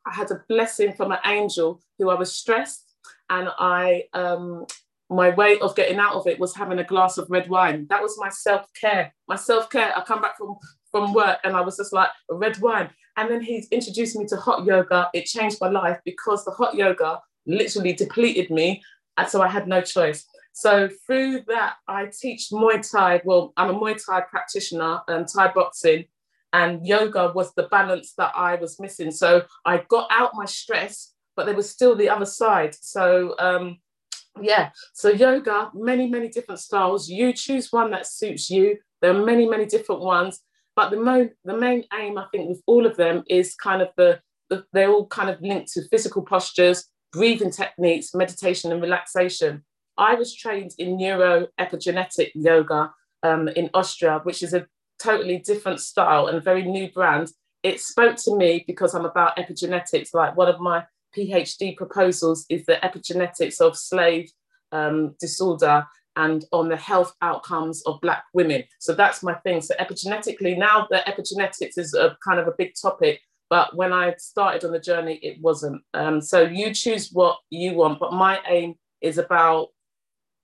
Speaker 5: I had a blessing from an angel who I was stressed and I um, my way of getting out of it was having a glass of red wine. That was my self care. My self care. I come back from from work and I was just like, red wine. And then he's introduced me to hot yoga. It changed my life because the hot yoga literally depleted me. And so I had no choice. So through that, I teach Muay Thai. Well, I'm a Muay Thai practitioner and Thai boxing, and yoga was the balance that I was missing. So I got out my stress, but there was still the other side. So um, yeah, so yoga, many many different styles. You choose one that suits you. There are many many different ones, but the mo- the main aim I think with all of them is kind of the, the they're all kind of linked to physical postures, breathing techniques, meditation, and relaxation. I was trained in neuro epigenetic yoga um, in Austria, which is a totally different style and a very new brand. It spoke to me because I'm about epigenetics. Like one of my PhD proposals is the epigenetics of slave um, disorder and on the health outcomes of Black women. So that's my thing. So epigenetically, now the epigenetics is a kind of a big topic, but when I started on the journey, it wasn't. Um, so you choose what you want, but my aim is about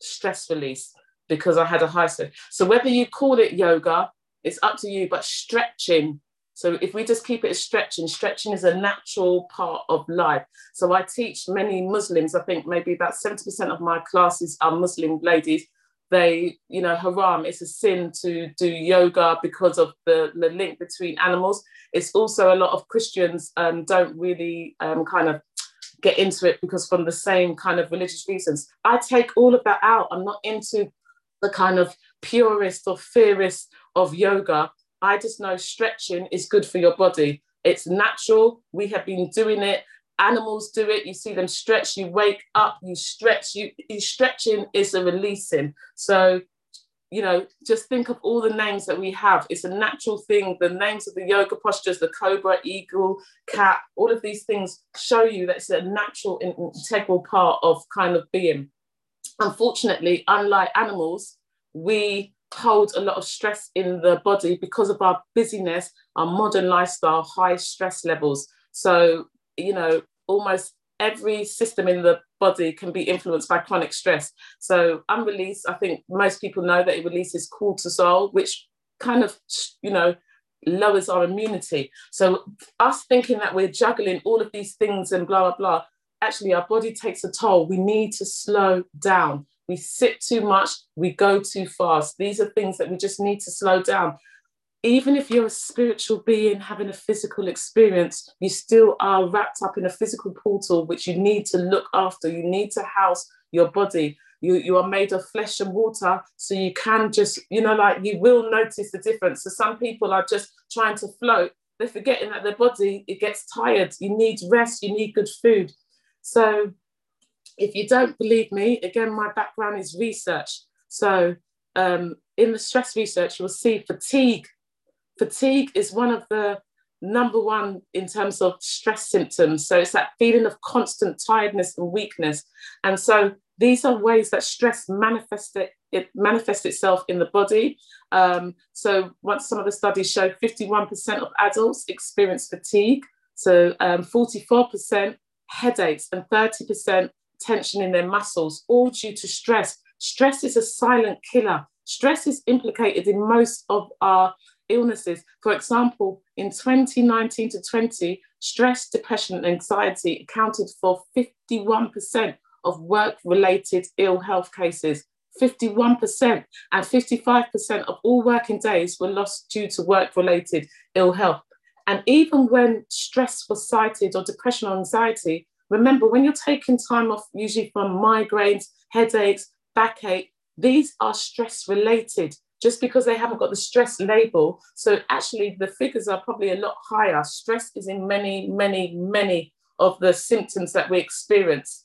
Speaker 5: stress release because I had a high stress. So whether you call it yoga, it's up to you, but stretching. So if we just keep it stretching, stretching is a natural part of life. So I teach many Muslims, I think maybe about 70% of my classes are Muslim ladies. They, you know, haram, it's a sin to do yoga because of the, the link between animals. It's also a lot of Christians um, don't really um, kind of get into it because from the same kind of religious reasons. I take all of that out. I'm not into the kind of purist or theorist of yoga. I just know stretching is good for your body. It's natural. We have been doing it. Animals do it. You see them stretch. You wake up. You stretch. You, you stretching is a releasing. So you know, just think of all the names that we have. It's a natural thing. The names of the yoga postures, the cobra, eagle, cat, all of these things show you that it's a natural, integral part of kind of being. Unfortunately, unlike animals, we hold a lot of stress in the body because of our busyness, our modern lifestyle, high stress levels. So, you know, almost every system in the body can be influenced by chronic stress. So unreleased, I think most people know that it releases cortisol, which kind of, you know, lowers our immunity. So us thinking that we're juggling all of these things and blah, blah, blah, actually our body takes a toll. We need to slow down. We sit too much, we go too fast. These are things that we just need to slow down even if you're a spiritual being having a physical experience, you still are wrapped up in a physical portal, which you need to look after. You need to house your body. You, you are made of flesh and water, so you can just, you know, like you will notice the difference. So some people are just trying to float. They're forgetting that their body, it gets tired. You need rest, you need good food. So if you don't believe me, again, my background is research. So um, in the stress research, you'll see fatigue fatigue is one of the number one in terms of stress symptoms. So it's that feeling of constant tiredness and weakness. And so these are ways that stress manifests it, it manifests itself in the body. Um, so once some of the studies show 51% of adults experience fatigue, so um, 44% headaches and 30% tension in their muscles, all due to stress. Stress is a silent killer. Stress is implicated in most of our illnesses. For example, in 2019 to 20, stress, depression, and anxiety accounted for 51% of work related ill health cases. 51% and 55% of all working days were lost due to work related ill health. And even when stress was cited or depression or anxiety, remember when you're taking time off, usually from migraines, headaches, backache, these are stress related just because they haven't got the stress label. So actually, the figures are probably a lot higher. Stress is in many, many, many of the symptoms that we experience.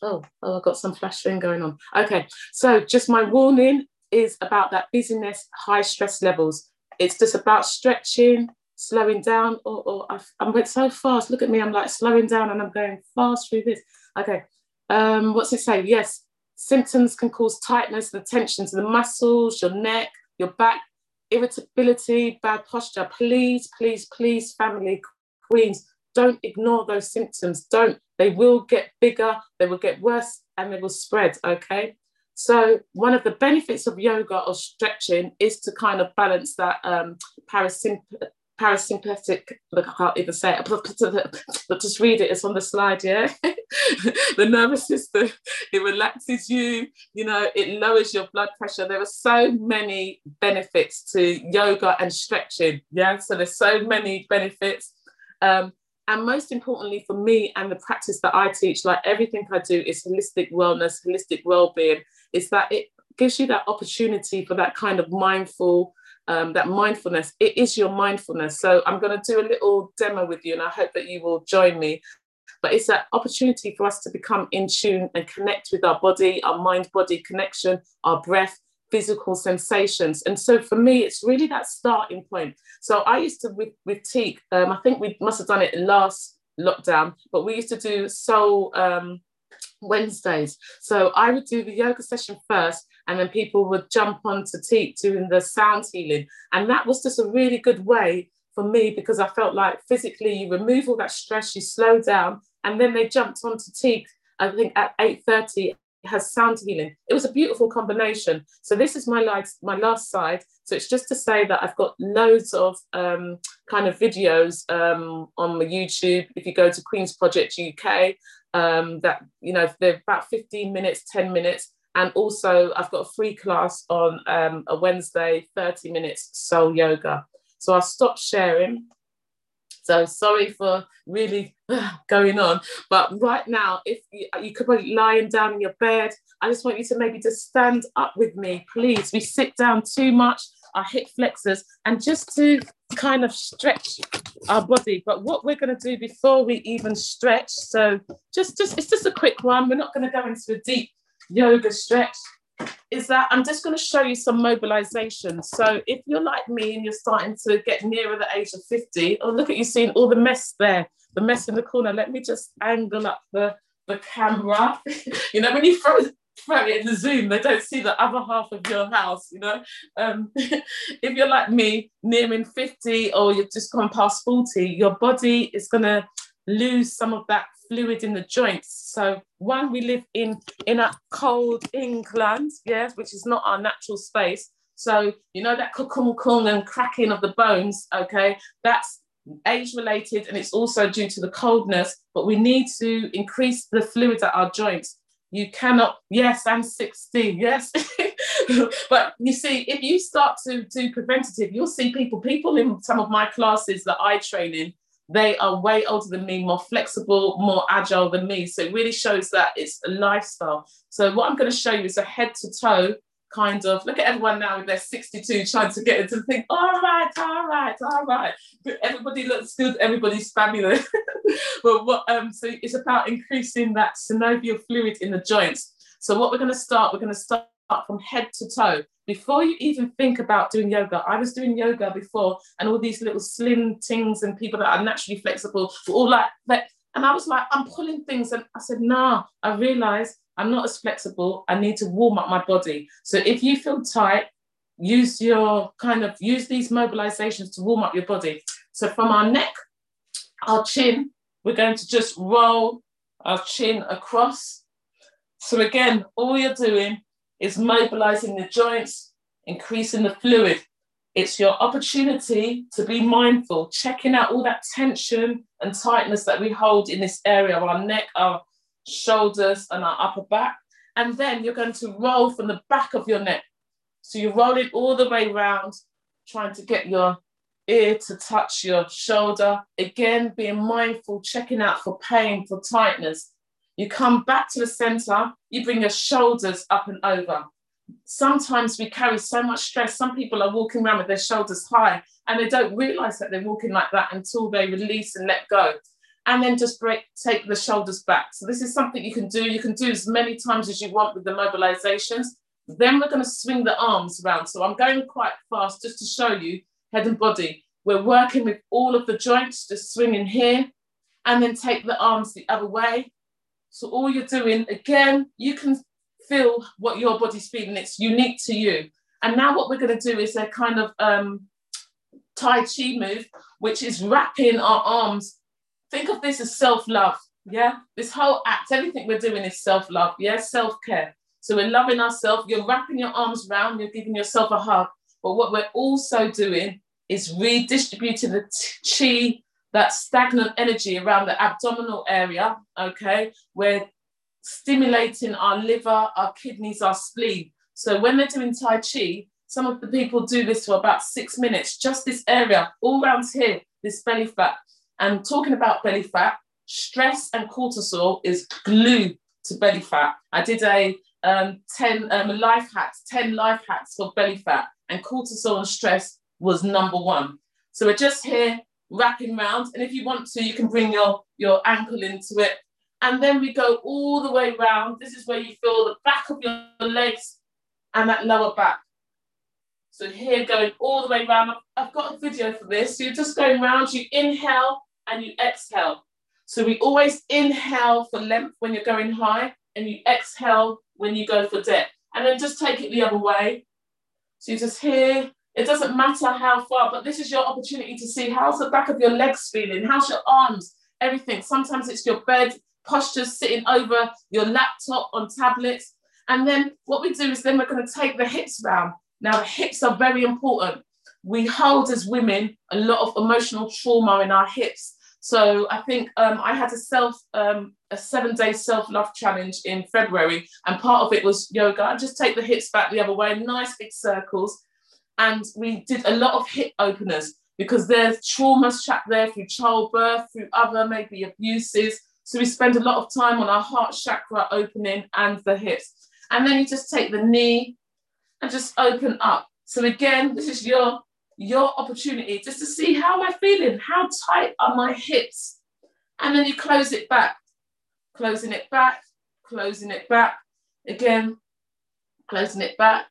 Speaker 5: Oh, oh, I've got some flashing going on. Okay, so just my warning is about that busyness, high stress levels. It's just about stretching, slowing down. Or, or I went so fast. Look at me, I'm like slowing down and I'm going fast through this. Okay, um, what's it say? Yes, Symptoms can cause tightness and tension to the muscles, your neck, your back, irritability, bad posture. Please, please, please, family queens, don't ignore those symptoms. Don't. They will get bigger, they will get worse, and they will spread. Okay. So one of the benefits of yoga or stretching is to kind of balance that um, parasympathetic parasympathetic, look, I can't even say it, but just read it, it's on the slide, yeah? the nervous system, it relaxes you, you know, it lowers your blood pressure. There are so many benefits to yoga and stretching, yeah? So there's so many benefits. Um, and most importantly for me and the practice that I teach, like everything I do is holistic wellness, holistic well-being, is that it gives you that opportunity for that kind of mindful um, that mindfulness. It is your mindfulness. So I'm going to do a little demo with you, and I hope that you will join me. But it's an opportunity for us to become in tune and connect with our body, our mind body connection, our breath, physical sensations. And so for me, it's really that starting point. So I used to, with, with Teak, um, I think we must have done it last lockdown, but we used to do soul um, Wednesdays. So I would do the yoga session first, and then people would jump on to Teak doing the sound healing. And that was just a really good way for me because I felt like physically you remove all that stress, you slow down, and then they jumped on to Teak, I think at 8.30 has sound healing. It was a beautiful combination. So this is my last, my last slide. So it's just to say that I've got loads of um, kind of videos um, on my YouTube. If you go to Queen's Project UK, um, that you know they're about 15 minutes, 10 minutes, and also I've got a free class on um, a Wednesday, 30 minutes soul yoga. So I'll stop sharing. So sorry for really going on, but right now, if you, you could be lying down in your bed, I just want you to maybe just stand up with me, please. We sit down too much, our hip flexors, and just to kind of stretch our body. But what we're going to do before we even stretch, so just just it's just a quick one. We're not going to go into a deep yoga stretch is that I'm just going to show you some mobilization. So if you're like me and you're starting to get nearer the age of 50, oh, look at you seeing all the mess there, the mess in the corner. Let me just angle up the, the camera. you know, when you throw, it in the Zoom, they don't see the other half of your house, you know. Um, if you're like me, nearing 50 or you've just gone past 40, your body is going to lose some of that fluid in the joints. So one, we live in in a cold England, yes, which is not our natural space. So you know that kung kung and cracking of the bones, okay, that's age related and it's also due to the coldness. But we need to increase the fluid at our joints. You cannot, yes, I'm 60, yes. but you see, if you start to do preventative, you'll see people, people in some of my classes that I train in, they are way older than me, more flexible, more agile than me. So it really shows that it's a lifestyle. So what I'm going to show you is a head to toe kind of look at everyone now with their 62 trying to get into the thing. All right, all right, all right. Everybody looks good, everybody's fabulous. but what um so it's about increasing that synovial fluid in the joints. So what we're going to start, we're going to start from head to toe before you even think about doing yoga, I was doing yoga before, and all these little slim things and people that are naturally flexible were all like. And I was like, I'm pulling things. And I said, nah, I realized I'm not as flexible. I need to warm up my body. So if you feel tight, use your kind of use these mobilizations to warm up your body. So from our neck, our chin, we're going to just roll our chin across. So again, all you're doing is mobilizing the joints, increasing the fluid. It's your opportunity to be mindful, checking out all that tension and tightness that we hold in this area of our neck, our shoulders, and our upper back. And then you're going to roll from the back of your neck. So you roll it all the way around, trying to get your ear to touch your shoulder. Again, being mindful, checking out for pain, for tightness. You come back to the center, you bring your shoulders up and over. Sometimes we carry so much stress. Some people are walking around with their shoulders high and they don't realize that they're walking like that until they release and let go. And then just break, take the shoulders back. So, this is something you can do. You can do as many times as you want with the mobilizations. Then we're going to swing the arms around. So, I'm going quite fast just to show you head and body. We're working with all of the joints, just swinging here, and then take the arms the other way so all you're doing, again, you can feel what your body's feeling. It's unique to you. And now what we're going to do is a kind of um, Tai Chi move, which is wrapping our arms. Think of this as self-love. Yeah, this whole act, everything we're doing is self-love. Yeah, self-care. So we're loving ourselves. You're wrapping your arms around, you're giving yourself a hug. But what we're also doing is redistributing the chi, that stagnant energy around the abdominal area. Okay. We're stimulating our liver, our kidneys, our spleen. So when they're doing Tai Chi, some of the people do this for about six minutes, just this area, all around here, this belly fat. And talking about belly fat, stress and cortisol is glue to belly fat. I did a um, 10 um, life hacks, 10 life hacks for belly fat, and cortisol and stress was number one. So we're just here wrapping round. And if you want to, you can bring your, your ankle into it. And then we go all the way round. This is where you feel the back of your legs and that lower back. So here going all the way around. I've got a video for this. So you're just going round, you inhale and you exhale. So we always inhale for length when you're going high and you exhale when you go for depth. And then just take it the other way. So you just here. It doesn't matter how far, but this is your opportunity to see how's the back of your legs feeling, how's your arms, everything. Sometimes it's your bed posture sitting over your laptop on tablets. And then what we do is then we're going to take the hips round. Now, the hips are very important. We hold as women a lot of emotional trauma in our hips. So I think um, I had a self, um, a seven day self love challenge in February, and part of it was yoga. I just take the hips back the other way, nice big circles. And we did a lot of hip openers because there's traumas trapped there through childbirth, through other maybe abuses. So we spend a lot of time on our heart chakra opening and the hips. And then you just take the knee and just open up. So again, this is your your opportunity just to see how am I feeling? How tight are my hips? And then you close it back, closing it back, closing it back. Again, closing it back.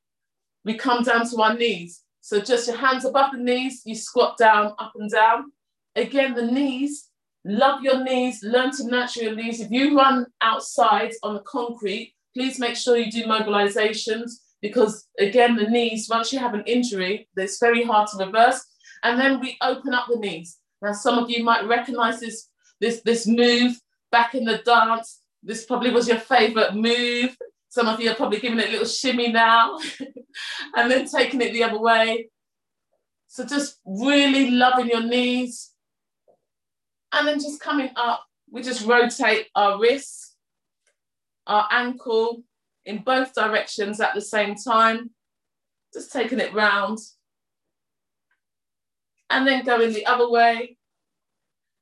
Speaker 5: We come down to our knees. So just your hands above the knees, you squat down, up and down. Again, the knees, love your knees, learn to nurture your knees. If you run outside on the concrete, please make sure you do mobilizations because again, the knees, once you have an injury, it's very hard to reverse. And then we open up the knees. Now, some of you might recognize this, this, this move back in the dance. This probably was your favorite move. Some of you are probably giving it a little shimmy now and then taking it the other way. So just really loving your knees. And then just coming up, we just rotate our wrists, our ankle, in both directions at the same time, just taking it round. And then going the other way.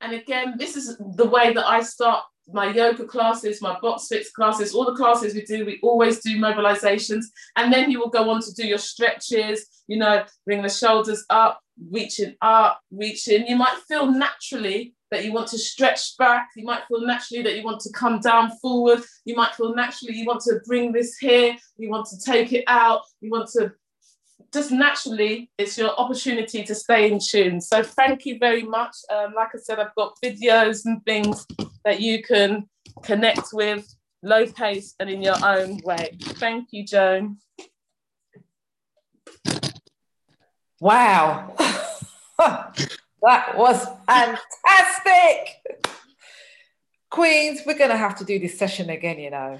Speaker 5: And again, this is the way that I start my yoga classes, my box fix classes, all the classes we do, we always do mobilizations. And then you will go on to do your stretches, you know, bring the shoulders up, reaching up, reaching. You might feel naturally that you want to stretch back. You might feel naturally that you want to come down forward. You might feel naturally you want to bring this here. You want to take it out. You want to just naturally, it's your opportunity to stay in tune. So thank you very much. Um, like I said, I've got videos and things that you can connect with, low pace and in your own way. Thank you, Joan.
Speaker 1: Wow. That was fantastic. Queens, we're going to have to do this session again, you know.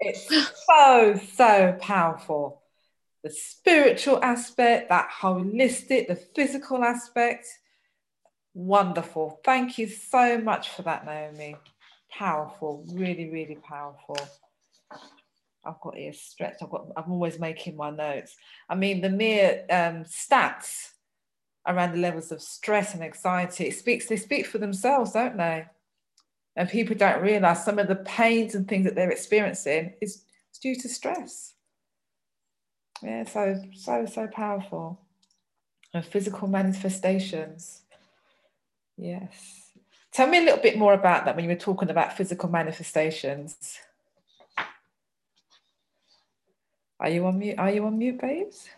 Speaker 1: it's so, so powerful. The spiritual aspect, that holistic, the physical aspect. Wonderful. Thank you so much for that, Naomi. Powerful, really, really powerful. I've got ears stretched. I've got. I'm always making my notes. I mean, the mere um, stats around the levels of stress and anxiety. It speaks, they speak for themselves, don't they? And people don't realize some of the pains and things that they're experiencing is due to stress. Yeah, so, so, so powerful. And physical manifestations. Yes. Tell me a little bit more about that when you were talking about physical manifestations. Are you on mute? Are you on mute, babes?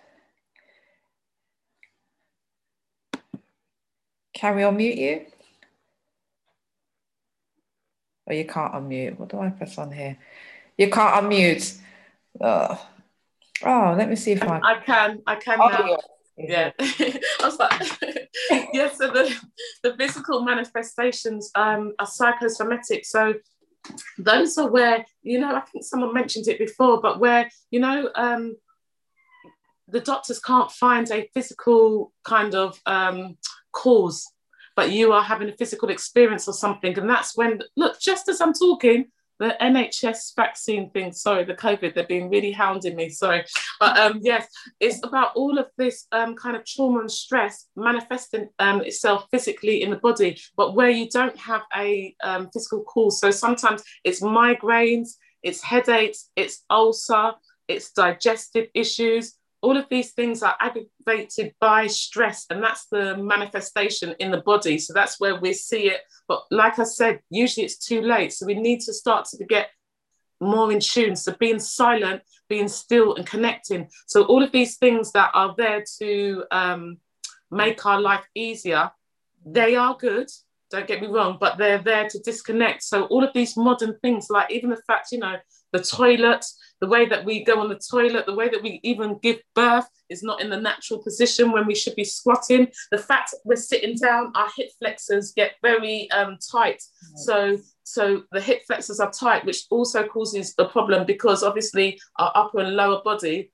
Speaker 1: Can we unmute you? Oh, you can't unmute. What do I press on here? You can't unmute. Oh, oh let me see if I.
Speaker 5: I can. I can oh, now. Yeah. yeah. I was like, yes. So the, the physical manifestations um, are psychosomatic. So those are where, you know, I think someone mentioned it before, but where, you know, um, the doctors can't find a physical kind of um, cause, but you are having a physical experience or something. And that's when, look, just as I'm talking, the NHS vaccine thing, sorry, the COVID, they've been really hounding me, sorry. But um, yes, it's about all of this um, kind of trauma and stress manifesting um, itself physically in the body, but where you don't have a um, physical cause. So sometimes it's migraines, it's headaches, it's ulcer, it's digestive issues, all of these things are aggravated by stress and that's the manifestation in the body. So that's where we see it. But like i said usually it's too late. So we need to start to get more in tune. So being silent being still and connecting. So all of these things that are there to um, make our life easier they are good don't get me wrong but they're there to disconnect so all of these modern things like even the fact you know the toilet the way that we go on the toilet, the way that we even give birth is not in the natural position when we should be squatting. The fact we're sitting down, our hip flexors get very um, tight. So, so the hip flexors are tight, which also causes a problem because obviously our upper and lower body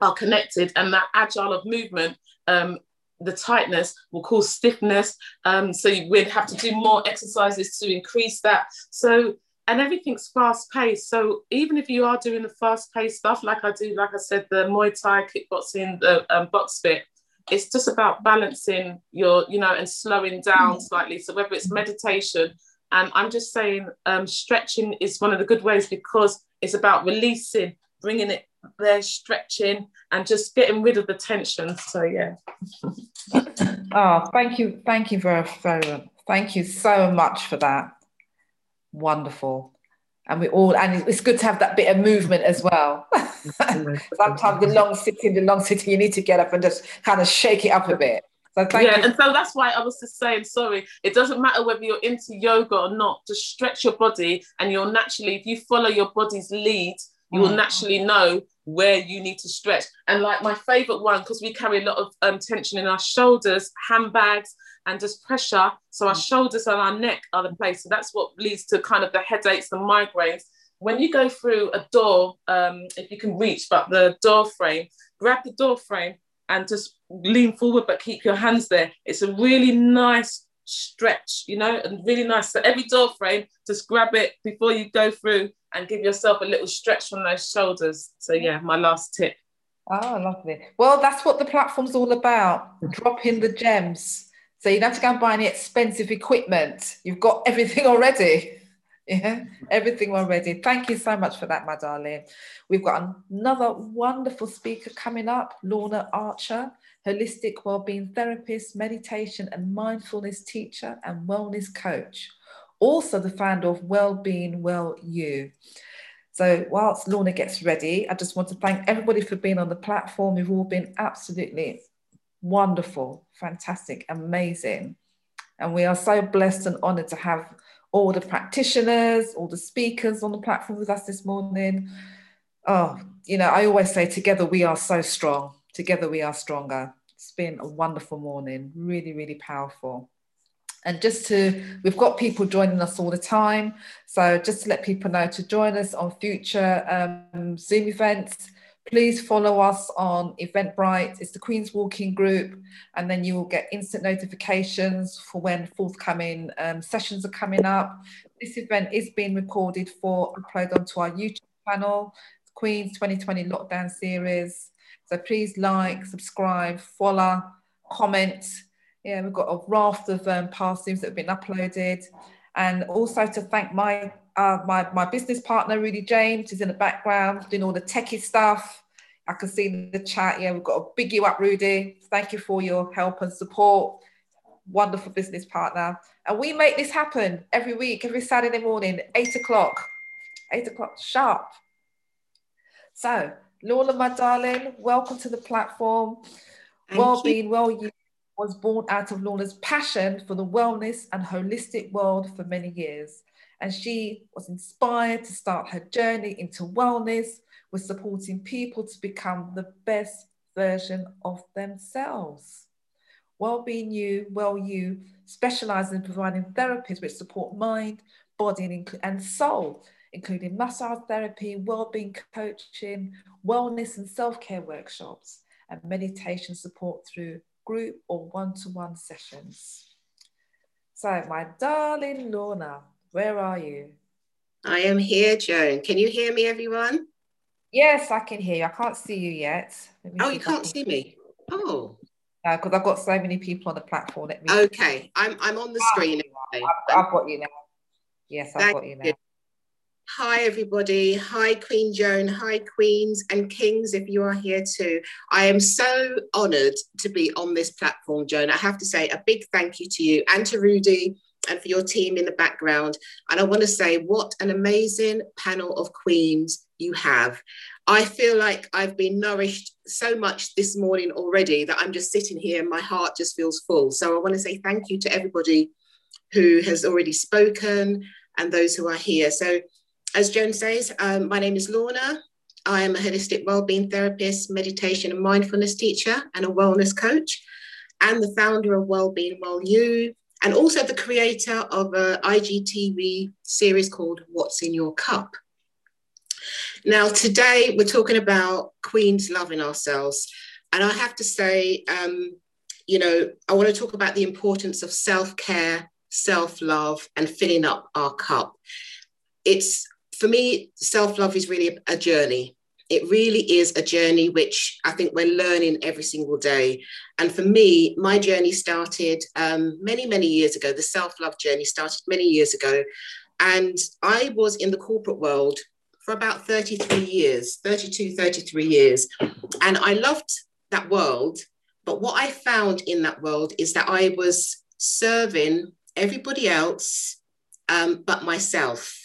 Speaker 5: are connected, and that agile of movement um, the tightness will cause stiffness. Um, so we'd have to do more exercises to increase that. So and everything's fast paced. So even if you are doing the fast paced stuff, like I do, like I said, the Muay Thai, kickboxing, the um, box fit, it's just about balancing your, you know, and slowing down mm. slightly. So whether it's meditation, and I'm just saying, um, stretching is one of the good ways because it's about releasing, bringing it there, stretching, and just getting rid of the tension. So yeah.
Speaker 1: oh, thank you, thank you very, very, thank you so much for that wonderful and we all and it's good to have that bit of movement as well sometimes the long sitting the long sitting you need to get up and just kind of shake it up a bit
Speaker 5: so yeah you. and so that's why i was just saying sorry it doesn't matter whether you're into yoga or not just stretch your body and you'll naturally if you follow your body's lead you will mm. naturally know where you need to stretch. And like my favorite one, because we carry a lot of um, tension in our shoulders, handbags, and just pressure. So our mm. shoulders and our neck are the place. So that's what leads to kind of the headaches and migraines. When you go through a door, um, if you can reach, but the door frame, grab the door frame and just lean forward, but keep your hands there. It's a really nice stretch, you know, and really nice. So every door frame, just grab it before you go through and give yourself a little stretch from those shoulders. So yeah, my last tip.
Speaker 1: Oh, lovely. Well, that's what the platform's all about. Dropping the gems. So you don't have to go and buy any expensive equipment. You've got everything already. Yeah, everything already. Thank you so much for that, my darling. We've got another wonderful speaker coming up, Lorna Archer, holistic wellbeing therapist, meditation and mindfulness teacher, and wellness coach. Also, the founder of Wellbeing Well You. So, whilst Lorna gets ready, I just want to thank everybody for being on the platform. You've all been absolutely wonderful, fantastic, amazing. And we are so blessed and honored to have all the practitioners, all the speakers on the platform with us this morning. Oh, you know, I always say together we are so strong. Together we are stronger. It's been a wonderful morning, really, really powerful. And just to, we've got people joining us all the time. So just to let people know to join us on future um, Zoom events, please follow us on Eventbrite. It's the Queen's Walking Group, and then you will get instant notifications for when forthcoming um, sessions are coming up. This event is being recorded for upload onto our YouTube channel, Queen's 2020 Lockdown Series. So please like, subscribe, follow, comment. Yeah, we've got a raft of um, past Zooms that have been uploaded. And also to thank my uh, my, my business partner, Rudy James, who's in the background doing all the techie stuff. I can see in the chat, yeah, we've got a big you up, Rudy. Thank you for your help and support. Wonderful business partner. And we make this happen every week, every Saturday morning, eight o'clock, eight o'clock sharp. So, Lola, my darling, welcome to the platform. Well-being, well you was born out of Lorna's passion for the wellness and holistic world for many years and she was inspired to start her journey into wellness with supporting people to become the best version of themselves. Wellbeing You, Well You specializes in providing therapies which support mind, body and soul, including massage therapy, well-being coaching, wellness and self-care workshops, and meditation support through group or one-to-one sessions. So my darling Lorna, where are you?
Speaker 6: I am here, Joan. Can you hear me, everyone?
Speaker 1: Yes, I can hear you. I can't see you yet.
Speaker 6: Oh, you can't see me? Oh.
Speaker 1: Because uh, I've got so many people on the platform. Let
Speaker 6: me... Okay, I'm, I'm on the oh, screen.
Speaker 1: I've, I've, got you now. Yes, I've Thank got you now. You.
Speaker 6: Hi, everybody. Hi, Queen Joan. Hi, Queens and Kings, if you are here too. I am so honoured to be on this platform, Joan. I have to say a big thank you to you and to Rudy and for your team in the background. And I want to say what an amazing panel of Queens you have. I feel like I've been nourished so much this morning already that I'm just sitting here and my heart just feels full. So I want to say thank you to everybody who has already spoken and those who are here. So, as Joan says, um, my name is Lorna. I am a holistic wellbeing therapist, meditation and mindfulness teacher, and a wellness coach, and the founder of Wellbeing Well You, and also the creator of an IGTV series called What's in Your Cup. Now, today we're talking about Queens loving ourselves. And I have to say, um, you know, I want to talk about the importance of self care, self love, and filling up our cup. It's for me, self love is really a journey. It really is a journey which I think we're learning every single day. And for me, my journey started um, many, many years ago. The self love journey started many years ago. And I was in the corporate world for about 33 years, 32, 33 years. And I loved that world. But what I found in that world is that I was serving everybody else um, but myself.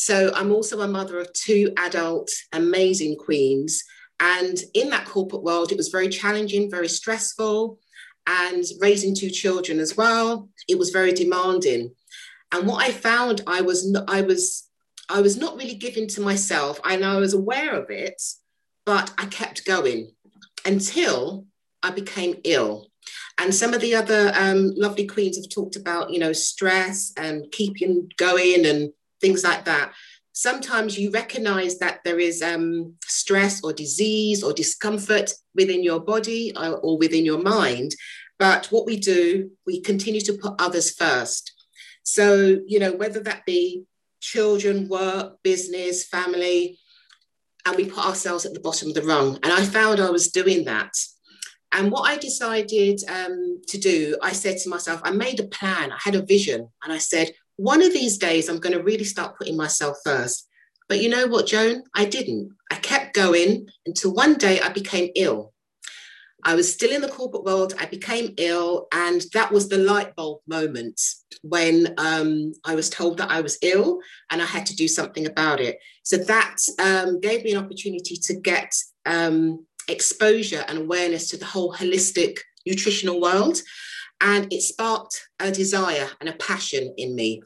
Speaker 6: So I'm also a mother of two adult, amazing queens. And in that corporate world, it was very challenging, very stressful, and raising two children as well. It was very demanding. And what I found, I was I was I was not really giving to myself, and I was aware of it, but I kept going until I became ill. And some of the other um, lovely queens have talked about, you know, stress and keeping going and things like that. Sometimes you recognize that there is um, stress or disease or discomfort within your body or, or within your mind. But what we do, we continue to put others first. So, you know, whether that be children, work, business, family, and we put ourselves at the bottom of the rung. And I found I was doing that. And what I decided um, to do, I said to myself, I made a plan, I had a vision, and I said, one of these days, I'm going to really start putting myself first. But you know what, Joan? I didn't. I kept going until one day I became ill. I was still in the corporate world. I became ill, and that was the light bulb moment when um, I was told that I was ill and I had to do something about it. So that um, gave me an opportunity to get um, exposure and awareness to the whole holistic nutritional world. And it sparked a desire and a passion in me.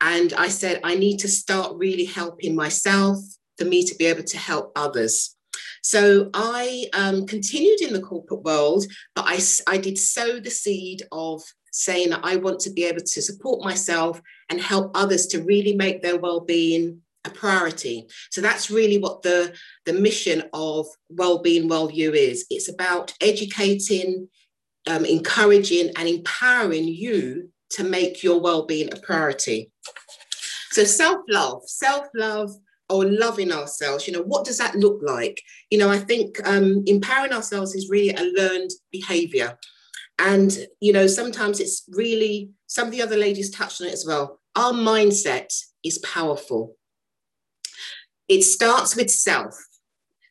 Speaker 6: And I said, I need to start really helping myself for me to be able to help others. So I um, continued in the corporate world, but I, I did sow the seed of saying that I want to be able to support myself and help others to really make their well-being a priority. So that's really what the, the mission of Well-being Well You is. It's about educating, um, encouraging and empowering you to make your well-being a priority. So self-love, self-love or loving ourselves you know what does that look like? You know i think um, empowering ourselves is really a learned behavior. And you know sometimes it's really some of the other ladies touched on it as well. Our mindset is powerful. It starts with self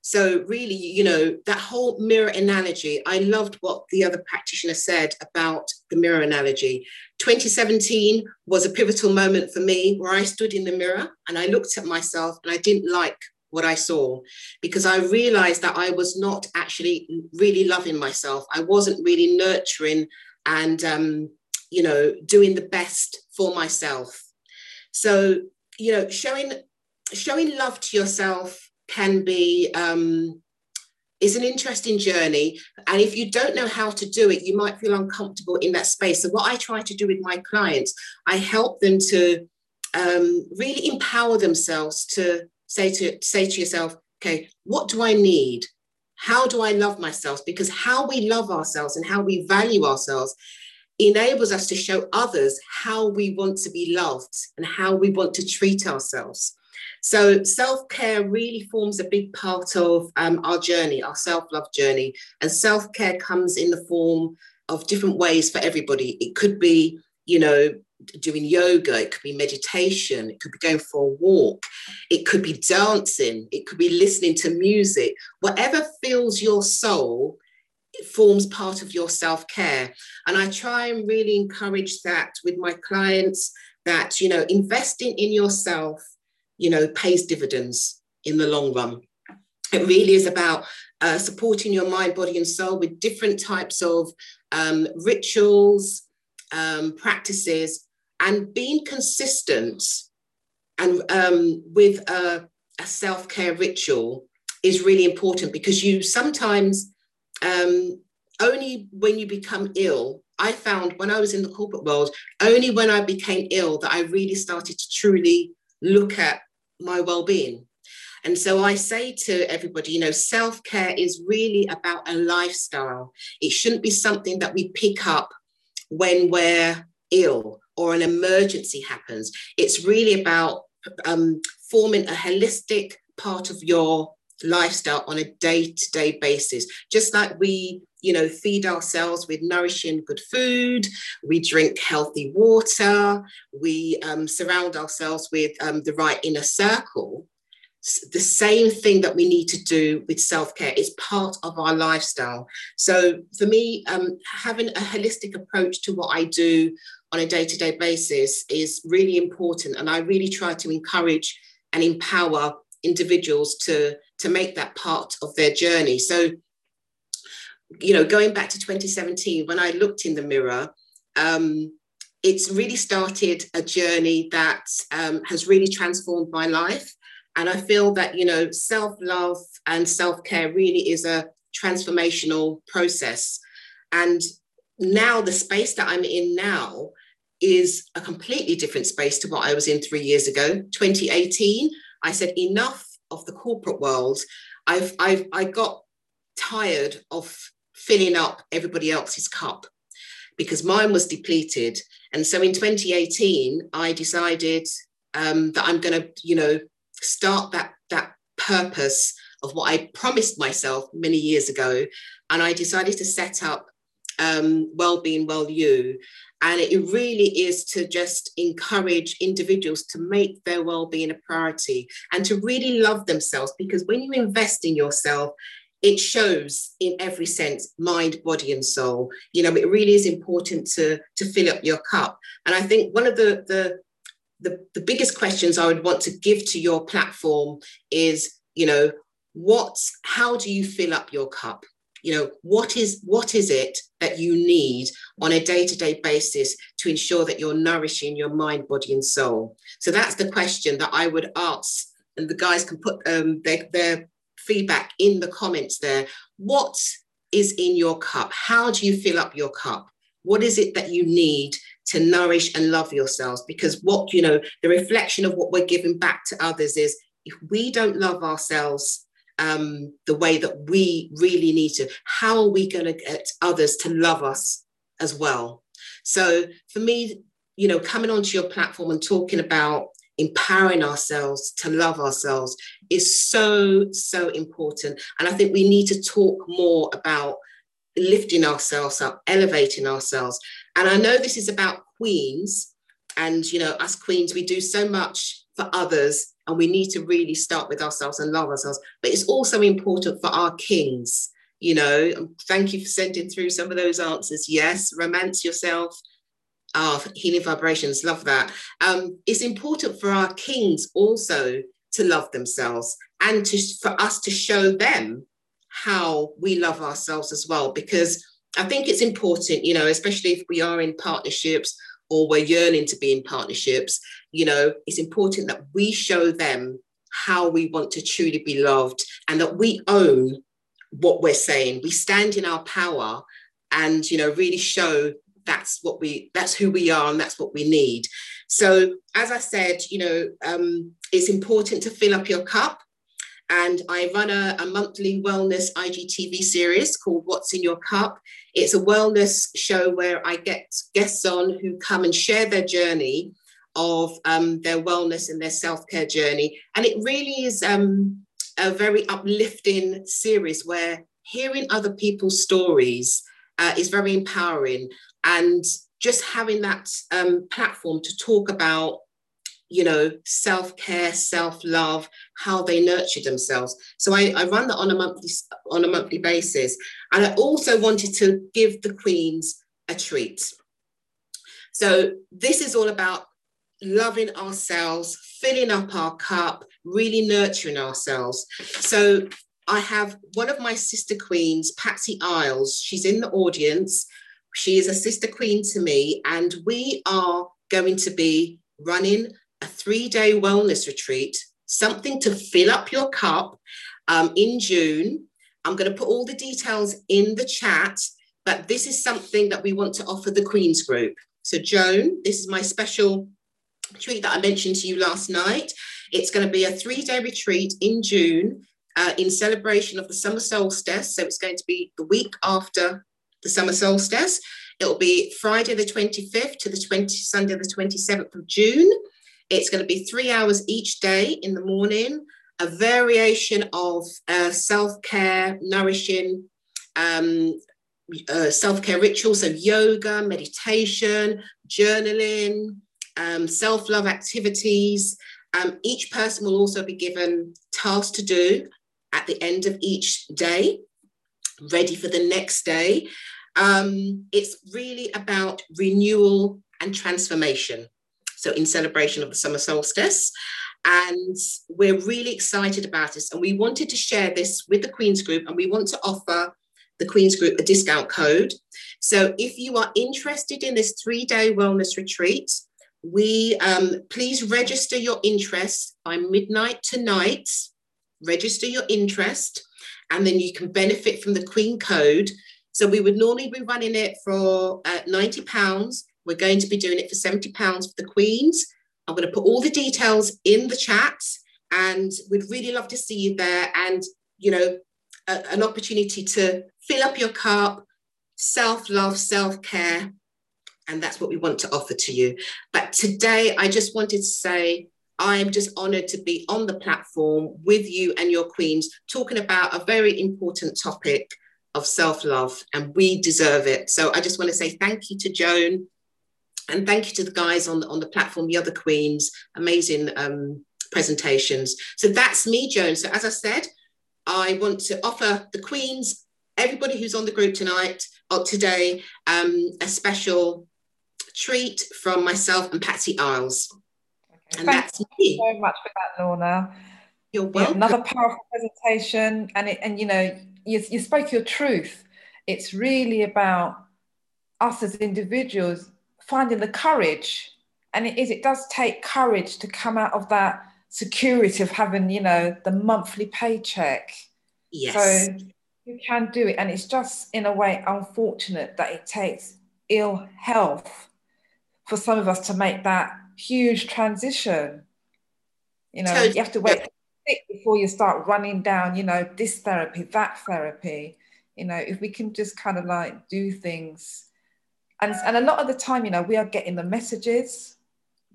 Speaker 6: so really, you know, that whole mirror analogy, I loved what the other practitioner said about the mirror analogy. 2017 was a pivotal moment for me where I stood in the mirror and I looked at myself and I didn't like what I saw because I realized that I was not actually really loving myself. I wasn't really nurturing and, um, you know, doing the best for myself. So, you know, showing showing love to yourself can be um, is an interesting journey. And if you don't know how to do it, you might feel uncomfortable in that space. So what I try to do with my clients, I help them to um, really empower themselves to say to say to yourself, okay, what do I need? How do I love myself? Because how we love ourselves and how we value ourselves enables us to show others how we want to be loved and how we want to treat ourselves. So, self care really forms a big part of um, our journey, our self love journey. And self care comes in the form of different ways for everybody. It could be, you know, doing yoga, it could be meditation, it could be going for a walk, it could be dancing, it could be listening to music. Whatever fills your soul it forms part of your self care. And I try and really encourage that with my clients that, you know, investing in yourself, you know, pays dividends in the long run. It really is about uh, supporting your mind, body, and soul with different types of um, rituals, um, practices, and being consistent and um, with a, a self care ritual is really important because you sometimes um, only when you become ill, I found when I was in the corporate world, only when I became ill that I really started to truly look at my well being. And so I say to everybody, you know, self care is really about a lifestyle. It shouldn't be something that we pick up when we're ill or an emergency happens. It's really about um, forming a holistic part of your lifestyle on a day-to-day basis just like we you know feed ourselves with nourishing good food. We drink healthy water. We um, surround ourselves with um, the right inner circle. The same thing that we need to do with self-care. Is part of our lifestyle. So for me um, having a holistic approach to what i do on a day-to-day basis is really important and i really try to encourage and empower individuals to to make that part of their journey. So, you know, going back to 2017, when I looked in the mirror, um, it's really started a journey that um, has really transformed my life. And I feel that, you know, self love and self care really is a transformational process. And now, the space that I'm in now is a completely different space to what I was in three years ago. 2018, I said, enough of the corporate world, I've, I've I got tired of filling up everybody else's cup because mine was depleted. And so in 2018, I decided um, that I'm going to, you know, start that that purpose of what I promised myself many years ago, and I decided to set up um, Wellbeing Well You, and it really is to just encourage individuals to make their well-being a priority and to really love themselves. Because when you invest in yourself, it shows in every sense mind body and soul. You know it really is important to to fill up your cup. And i think one of the the the, the biggest questions i would want to give to your platform is you know what how do you fill up your cup? You know what is what is it that you need on a day-to-day basis to ensure that you're nourishing your mind body and soul? So that's the question that i would ask and the guys can put um, their, their feedback in the comments there what is in your cup how do you fill up your cup what is it that you need to nourish and love yourselves because what you know the reflection of what we're giving back to others is if we don't love ourselves um, the way that we really need to. How are we going to get others to love us as well? So for me, you know, coming onto your platform and talking about empowering ourselves to love ourselves is so, so important. And I think we need to talk more about lifting ourselves up, elevating ourselves. And I know this is about queens, and you know, us queens, we do so much for others and we need to really start with ourselves and love ourselves. But it's also important for our kings. You know, thank you for sending through some of those answers. Yes, romance yourself. Oh, healing vibrations, love that. Um, it's important for our kings also to love themselves and to, for us to show them how we love ourselves as well. Because I think it's important, you know, especially if we are in partnerships or we're yearning to be in partnerships, you know, it's important that we show them how we want to truly be loved and that we own what we're saying. We stand in our power and, you know, really show that's what we that's who we are and that's what we need So, as I said, you know, um, it's important to fill up your cup. And I run a, a monthly wellness IGTV series called What's in Your Cup. It's a wellness show where I get guests on who come and share their journey of um, their wellness and their self care journey. And it really is um, a very uplifting series where hearing other people's stories uh, is very empowering. And just having that um, platform to talk about you know self-care self-love how they nurture themselves. So I, I run that on a monthly on a monthly basis. And i also wanted to give the queens a treat. So this is all about loving ourselves filling up our cup really nurturing ourselves. So i have one of my sister queens patsy isles. She's in the audience she is a sister queen to me, and we are going to be running a three day wellness retreat, something to fill up your cup um, in June. I'm going to put all the details in the chat, but this is something that we want to offer the Queen's Group. So, Joan, this is my special treat that I mentioned to you last night. It's going to be a three day retreat in June uh, in celebration of the summer solstice. So, it's going to be the week after the summer solstice. It'll be Friday the 25th to the 20, Sunday the 27th of June. It's going to be three hours each day in the morning, a variation of uh, self care, nourishing um, uh, self care rituals, so yoga, meditation, journaling, um, self love activities. Um, each person will also be given tasks to do at the end of each day ready for the next day. Um, it's really about renewal and transformation. So, in celebration of the summer solstice. And we're really excited about this. And we wanted to share this with the Queen's Group, and we want to offer the Queen's Group a discount code. So, if you are interested in this three day wellness retreat, we um, please register your interest by midnight tonight. Register your interest and then you can benefit from the Queen Code. So we would normally be running it for uh, 90 pounds. We're going to be doing it for 70 pounds for the Queens. I'm going to put all the details in the chat and we'd really love to see you there and, you know, a, an opportunity to fill up your cup, self-love, self-care, and that's what we want to offer to you. But today, I just wanted to say I'm just honored to be on the platform with you and your queens talking about a very important topic of self love, and we deserve it. So I just want to say thank you to Joan and thank you to the guys on the, on the platform, the other queens, amazing um, presentations. So that's me, Joan. So as I said, I want to offer the queens, everybody who's on the group tonight or today, um, a special treat from myself and Patsy Isles.
Speaker 1: And Thank that's you so much for that, Lorna.
Speaker 6: You're welcome.
Speaker 1: Another powerful presentation, and it, and you know, you, you spoke your truth. It's really about us as individuals finding the courage, and it is. It does take courage to come out of that security of having, you know, the monthly paycheck.
Speaker 6: Yes.
Speaker 1: So you can do it, and it's just in a way unfortunate that it takes ill health for some of us to make that huge transition. You know, you have to wait before you start running down, you know, this therapy, that therapy. You know, if we can just kind of like do things. And, and a lot of the time, you know, we are getting the messages.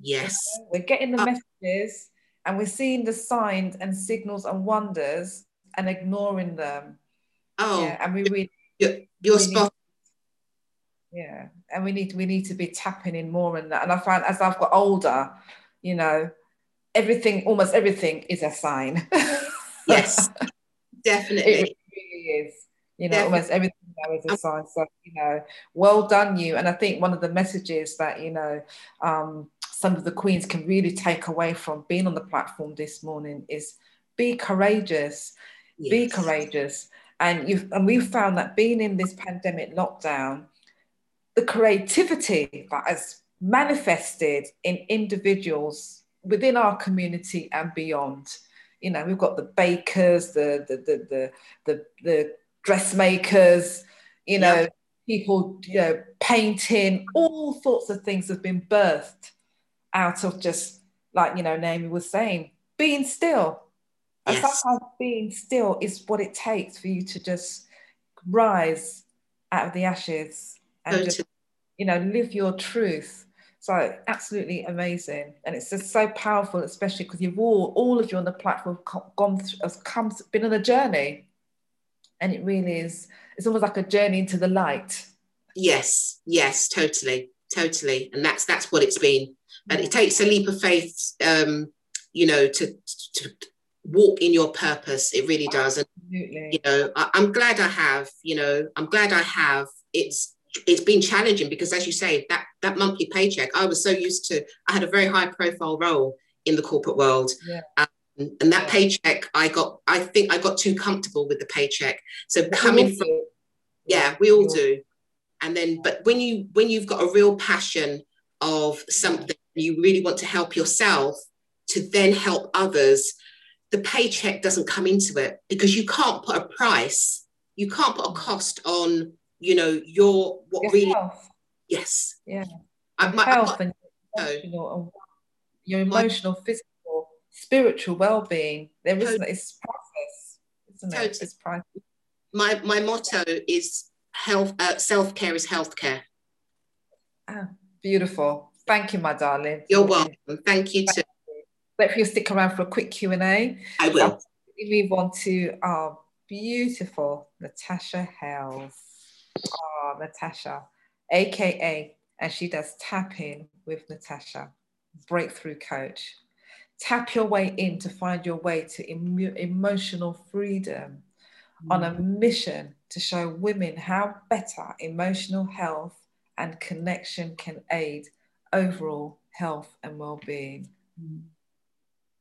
Speaker 6: Yes.
Speaker 1: You know, we're getting the uh, messages and we're seeing the signs and signals and wonders and ignoring them.
Speaker 6: Oh,
Speaker 1: yeah, and we really,
Speaker 6: you're, you're spot
Speaker 1: yeah and we need we need to be tapping in more in that and i find as i've got older you know everything almost everything is a sign.
Speaker 6: Yes definitely.
Speaker 1: it really is you know definitely. almost everything now is a sign. So you know well done you. And i think one of the messages that you know um, some of the queens can really take away from being on the platform this morning is be courageous. Yes. be courageous. And you've and we've found that being in this pandemic lockdown the creativity that has manifested in individuals within our community and beyond. You know, we've got the bakers, the the the the the, the dressmakers, you know, yeah. people, you know, painting, all sorts of things have been birthed out of just like you know Naomi was saying, being still. And sometimes being still is what it takes for you to just rise out of the ashes and just you know live your truth. So absolutely amazing, and it's just so powerful, especially because you've all all of you on the platform have gone through, has come been on a journey, and it really is. It's almost like a journey into the light.
Speaker 6: Yes, yes, totally, totally, and that's that's what it's been. And it takes a leap of faith, um, you know, to to walk in your purpose. It really does, and
Speaker 1: Absolutely.
Speaker 6: you know, I, I'm glad I have. You know, I'm glad I have. It's it's been challenging because, as you say, that that monthly paycheck. I was so used to. I had a very high profile role in the corporate world.
Speaker 1: Yeah.
Speaker 6: Um, and that
Speaker 1: Yeah.
Speaker 6: paycheck, I got. I think I got too comfortable with the paycheck. So
Speaker 1: But
Speaker 6: coming from yeah We all- do and then but when you when you've got a real passion of something you really want to help yourself to then help others the paycheck doesn't come into it because you can't put a price you can't put a cost on you know your what
Speaker 1: Your
Speaker 6: really
Speaker 1: health.
Speaker 6: yes
Speaker 1: Yeah.
Speaker 6: I, my,
Speaker 1: health and
Speaker 6: no.
Speaker 1: emotional, your
Speaker 6: My-
Speaker 1: emotional, physical, spiritual well-being. There isn't.
Speaker 6: Totally.
Speaker 1: It's priceless, isn't it? It's priceless.
Speaker 6: my my motto is health uh, self-care is healthcare
Speaker 1: Ah, beautiful. Thank you, my darling.
Speaker 6: you're welcome thank you too
Speaker 1: Let you stick around for a quick Q and A.
Speaker 6: i will
Speaker 1: We move on to our beautiful Natasha Hales. Oh, Natasha, aka, and she does tapping with Natasha, breakthrough coach. Tap your way in to find your way to emo- emotional freedom on a mm. mission to show women how better emotional health and connection can aid overall health and well-being. Mm.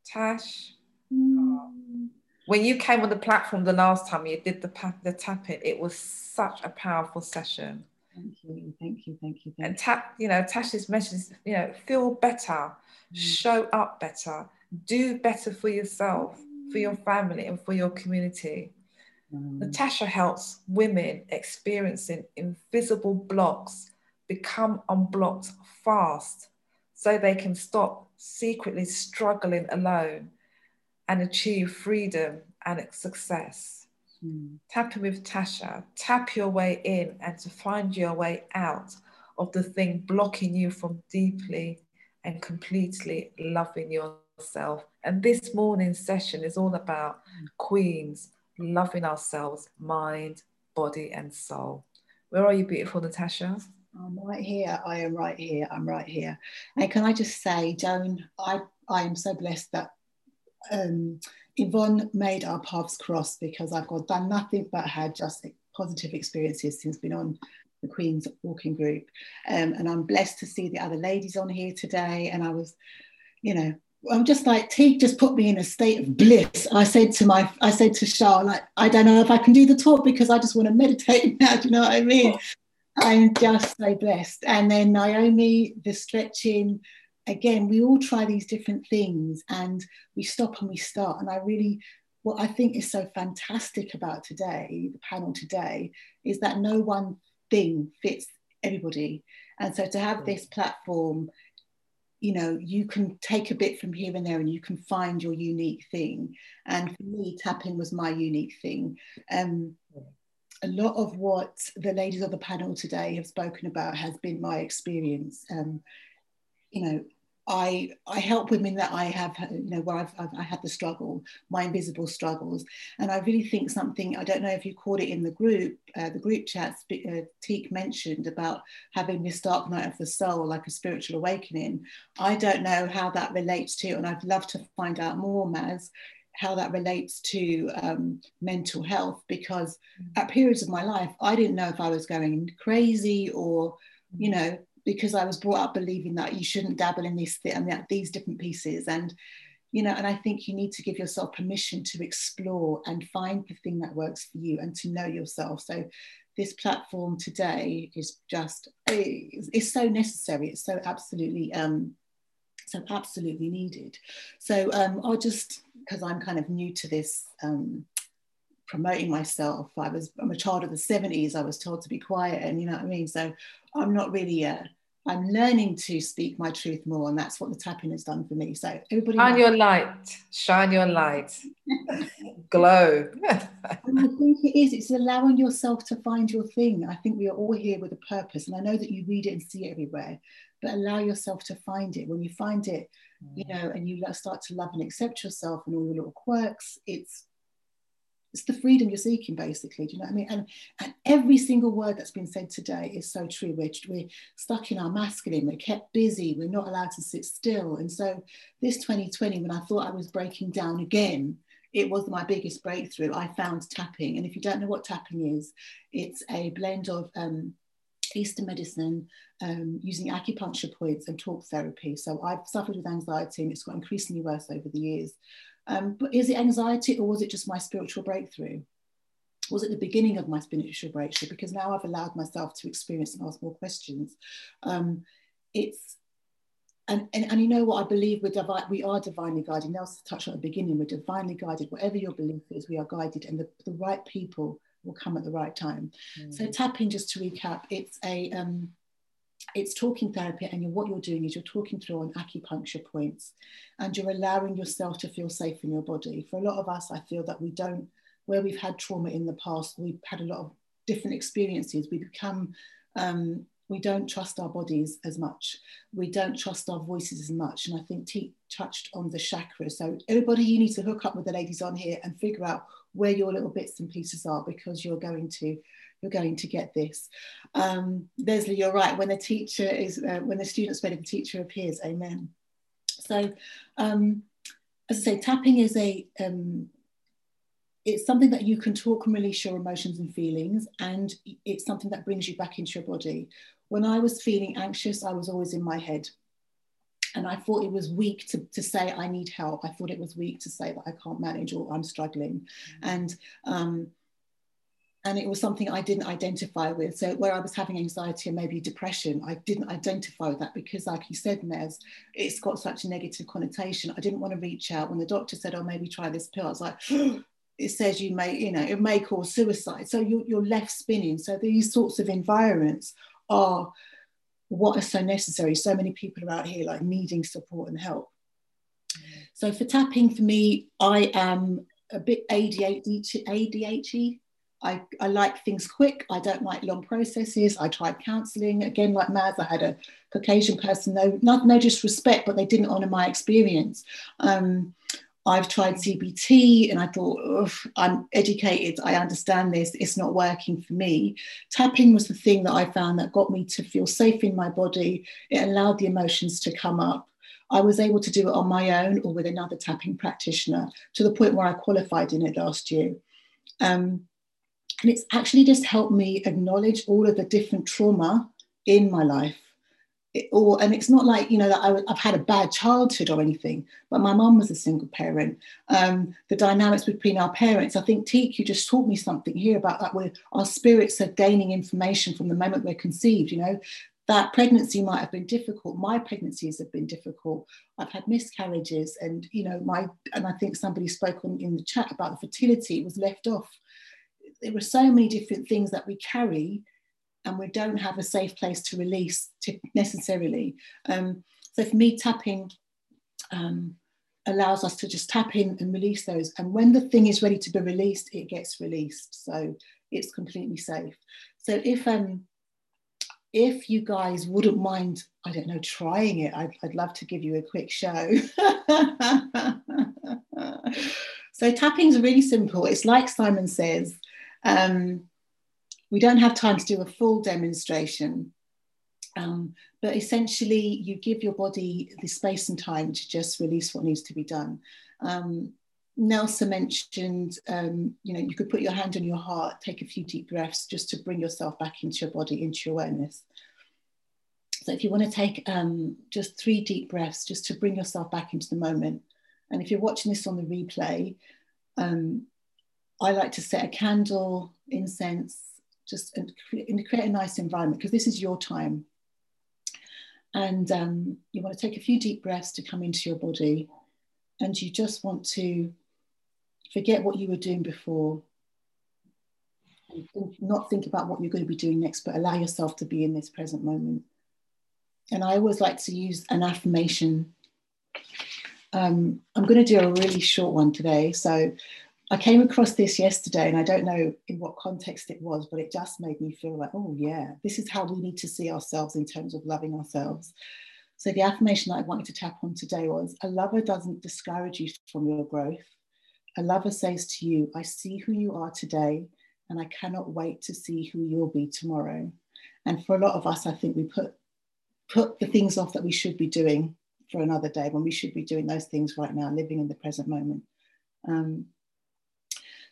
Speaker 1: Tash, mm. When you came on the platform the last time you did the the tapping, it was such a powerful session.
Speaker 7: Thank you, thank you, thank you,
Speaker 1: And tap, you know, Tash's message you know, feel better,
Speaker 7: you.
Speaker 1: show up better, do better for yourself, for your family, and for your community.
Speaker 7: Mm.
Speaker 1: Natasha helps women experiencing invisible blocks become unblocked fast so they can stop secretly struggling alone and achieve freedom and success.
Speaker 7: Mm.
Speaker 1: Tapping with Tasha, tap your way in and to find your way out of the thing blocking you from deeply and completely loving yourself. And this morning's session is all about queens loving ourselves, mind, body, and soul. Where are you, beautiful Natasha?
Speaker 7: I'm right here. I am right here. I'm right here. And can I just say, Joan, I, I am so blessed that um, Yvonne made our paths cross because I've got done nothing but had just positive experiences since being on the Queen's Walking Group. Um, and I'm blessed to see the other ladies on here today. And I was, you know, I'm just like Teague just put me in a state of bliss. I said to my, I said to Charlotte, like, I don't know if I can do the talk because I just want to meditate now. Do you know what I mean? I'm just so blessed. And then Naomi, the stretching, again, we all try these different things and we stop and we start. And I really, what I think is so fantastic about today, the panel today, is that no one thing fits everybody. And so to have this platform, you know, you can take a bit from here and there and you can find your unique thing. And for me, tapping was my unique thing. Um, a lot of what the ladies of the panel today have spoken about has been my experience. Um, you know, I I help women that I have, you know, where I've, I've I had the struggle, my invisible struggles, and I really think something. I don't know if you caught it in the group, uh, the group chats. Uh, Teak mentioned about having this dark night of the soul, like a spiritual awakening. I don't know how that relates to, and I'd love to find out more, Maz, how that relates to um, mental health because at periods of my life, I didn't know if I was going crazy or, you know, because I was brought up believing that you shouldn't dabble in this and that these different pieces. And, you know, and I think you need to give yourself permission to explore and find the thing that works for you and to know yourself. So this platform today is just, it's, so necessary. It's so absolutely, um, so absolutely needed. So um, I'll just, because I'm kind of new to this, um, promoting myself. I was I'm a child of the 70s. I was told to be quiet, and you know what I mean. So I'm not really a I'm learning to speak my truth more, and that's what the tapping has done for me. So everybody,
Speaker 1: shine your light, shine your light, glow.
Speaker 7: I think it is. It's allowing yourself to find your thing. I think we are all here with a purpose, and I know that you read it and see it everywhere, but allow yourself to find it. When you find it, you mm. know, and you start to love and accept yourself and all your little quirks, it's it's the freedom you're seeking, basically. Do you know what I mean? And, and every single word that's been said today is so true. We're, we're stuck in our masculine, we're kept busy, we're not allowed to sit still. And so, this 2020, when I thought I was breaking down again, it was my biggest breakthrough. I found tapping. And if you don't know what tapping is, it's a blend of um, Eastern medicine um, using acupuncture points and talk therapy. So I've suffered with anxiety and it's got increasingly worse over the years. Um, but is it anxiety or was it just my spiritual breakthrough? Was it the beginning of my spiritual breakthrough? Because now I've allowed myself to experience and ask more questions. Um, it's and, and, and you know what I believe we're divi- we are divinely guided. Nelson touched on at the beginning, we're divinely guided. Whatever your belief is, we are guided, and the, the right people will come at the right time. Mm. So tapping, just to recap, it's a um, it's talking therapy and you're, what you're doing is you're talking through on acupuncture points and you're allowing yourself to feel safe in your body. For a lot of us i feel that we don't where we've had trauma in the past we've had a lot of different experiences. We become um, we don't trust our bodies as much. We don't trust our voices as much. And i think T touched on the chakras so everybody you need to hook up with the ladies on here and figure out where your little bits and pieces are because you're going to you're going to get this. Um, Leslie, you're right. When the teacher is, uh, when the student's ready, the teacher appears. Amen. So, um, as I say, tapping is a, um, it's something that you can talk and release your emotions and feelings, and it's something that brings you back into your body. When I was feeling anxious, I was always in my head. And I thought it was weak to, to say I need help. I thought it was weak to say that I can't manage or I'm struggling. And um, and it was something I didn't identify with. So where I was having anxiety and maybe depression, I didn't identify with that because, like you said, Nez, it's got such a negative connotation. I didn't want to reach out when the doctor said, "Oh, maybe try this pill." I was like. it says you may, you know, it may cause suicide. So you're, you're left spinning. So these sorts of environments are what are so necessary. So many people are out here like needing support and help. So for tapping, for me, I am a bit ADHD, ADHD I, I like things quick. I don't like long processes. I tried counseling. Again, like Maz, I had a Caucasian person, no, not, no disrespect, but they didn't honor my experience. Um, I've tried CBT and I thought, I'm educated, I understand this, it's not working for me. Tapping was the thing that I found that got me to feel safe in my body. It allowed the emotions to come up. I was able to do it on my own or with another tapping practitioner to the point where I qualified in it last year. Um, and it's actually just helped me acknowledge all of the different trauma in my life. It, or, and it's not like, you know, that I, have had a bad childhood or anything, but my mum was a single parent. Um, the dynamics between our parents, I think, Teak, you just taught me something here about that, where our spirits are gaining information from the moment we're conceived, you know, that pregnancy might have been difficult. My pregnancies have been difficult. I've had miscarriages, and you know, my and I think somebody spoke on in the chat about the fertility was left off there are so many different things that we carry and we don't have a safe place to release to necessarily. Um, so for me, tapping um, allows us to just tap in and release those. And when the thing is ready to be released, it gets released. So it's completely safe. So if um, if you guys wouldn't mind, I don't know, trying it, I'd, I'd love to give you a quick show. so tapping is really simple. It's like Simon says, um, we don't have time to do a full demonstration, um, but essentially you give your body the space and time to just release what needs to be done. Um, Nelson mentioned, um, you know, you could put your hand on your heart, take a few deep breaths just to bring yourself back into your body, into your awareness. So if you want to take um, just three deep breaths, just to bring yourself back into the moment. And if you're watching this on the replay, um, I like to set a candle, incense, just and create a nice environment because this is your time. And um, you want to take a few deep breaths to come into your body, and you just want to forget what you were doing before. Not think about what you're going to be doing next, but allow yourself to be in this present moment. and I always like to use an affirmation. Um, I'm going to do a really short one today. So I came across this yesterday, and I don't know in what context it was, but it just made me feel like, oh, yeah, this is how we need to see ourselves in terms of loving ourselves. So the affirmation that I wanted to tap on today was a lover doesn't discourage you from your growth. A lover says to you, I see who you are today, and I cannot wait to see who you'll be tomorrow. And for a lot of us, I think we put put the things off that we should be doing for another day when we should be doing those things right now, living in the present moment. Um,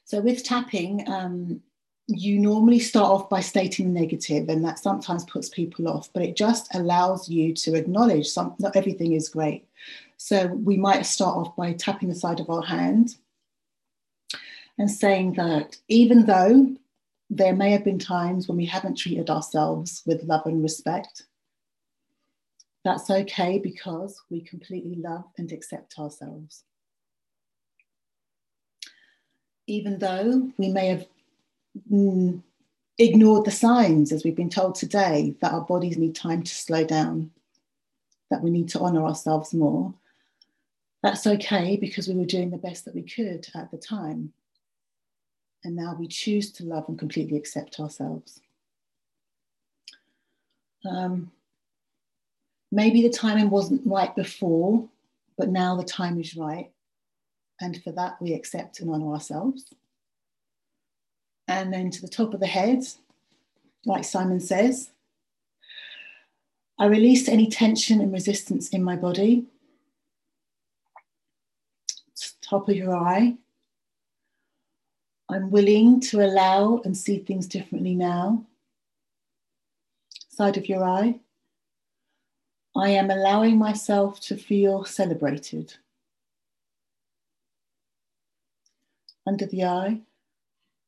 Speaker 7: so with tapping, um, you normally start off by stating negative, and that sometimes puts people off, but it just allows you to acknowledge some, not everything is great. So we might start off by tapping the side of our hand and saying that even though there may have been times when we haven't treated ourselves with love and respect, that's okay because we completely love and accept ourselves. Even though we may have mm, ignored the signs, as we've been told today, that our bodies need time to slow down, that we need to honour ourselves more, that's okay because we were doing the best that we could at the time. And now we choose to love and completely accept ourselves. Um, maybe the timing wasn't right before, but now the time is right. And for that, we accept and honor ourselves. And then to the top of the head, like Simon says, I release any tension and resistance in my body. Top of your eye. I'm willing to allow and see things differently now. Side of your eye. I am allowing myself to feel celebrated. Under the eye,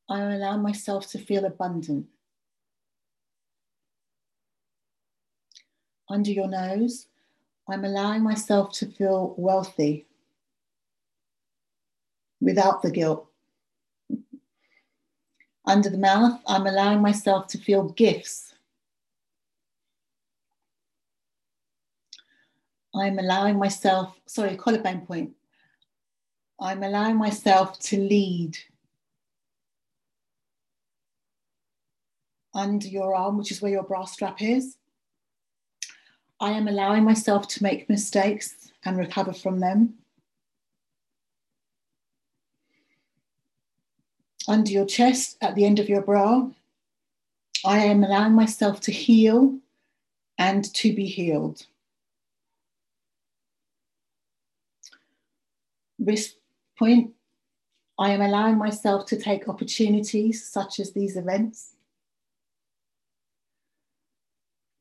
Speaker 7: I allow myself to feel abundant. Under your nose, I'm allowing myself to feel wealthy without the guilt. Under the mouth, I'm allowing myself to feel gifts I'm allowing myself, sorry, collarbone point. I'm allowing myself to lead under your arm, which is where your bra strap is. I am allowing myself to make mistakes and recover from them. Under your chest, at the end of your bra, I am allowing myself to heal and to be healed. risk point, I am allowing myself to take opportunities such as these events.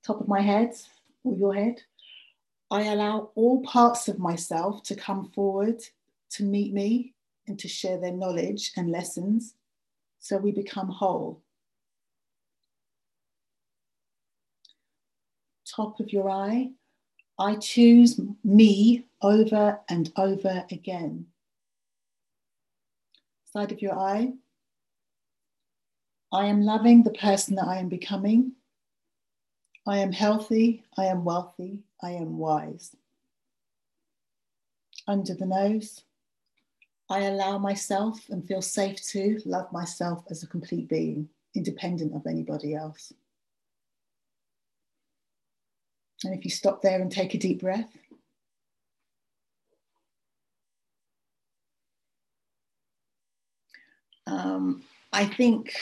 Speaker 7: Top of my head or your head. I allow all parts of myself to come forward to meet me and to share their knowledge and lessons so we become whole. Top of your eye, I choose me over and over again. Side of your eye. I am loving the person that I am becoming. I am healthy. I am wealthy. I am wise. Under the nose. I allow myself and feel safe to love myself as a complete being, independent of anybody else. And if you stop there and take a deep breath, um, I think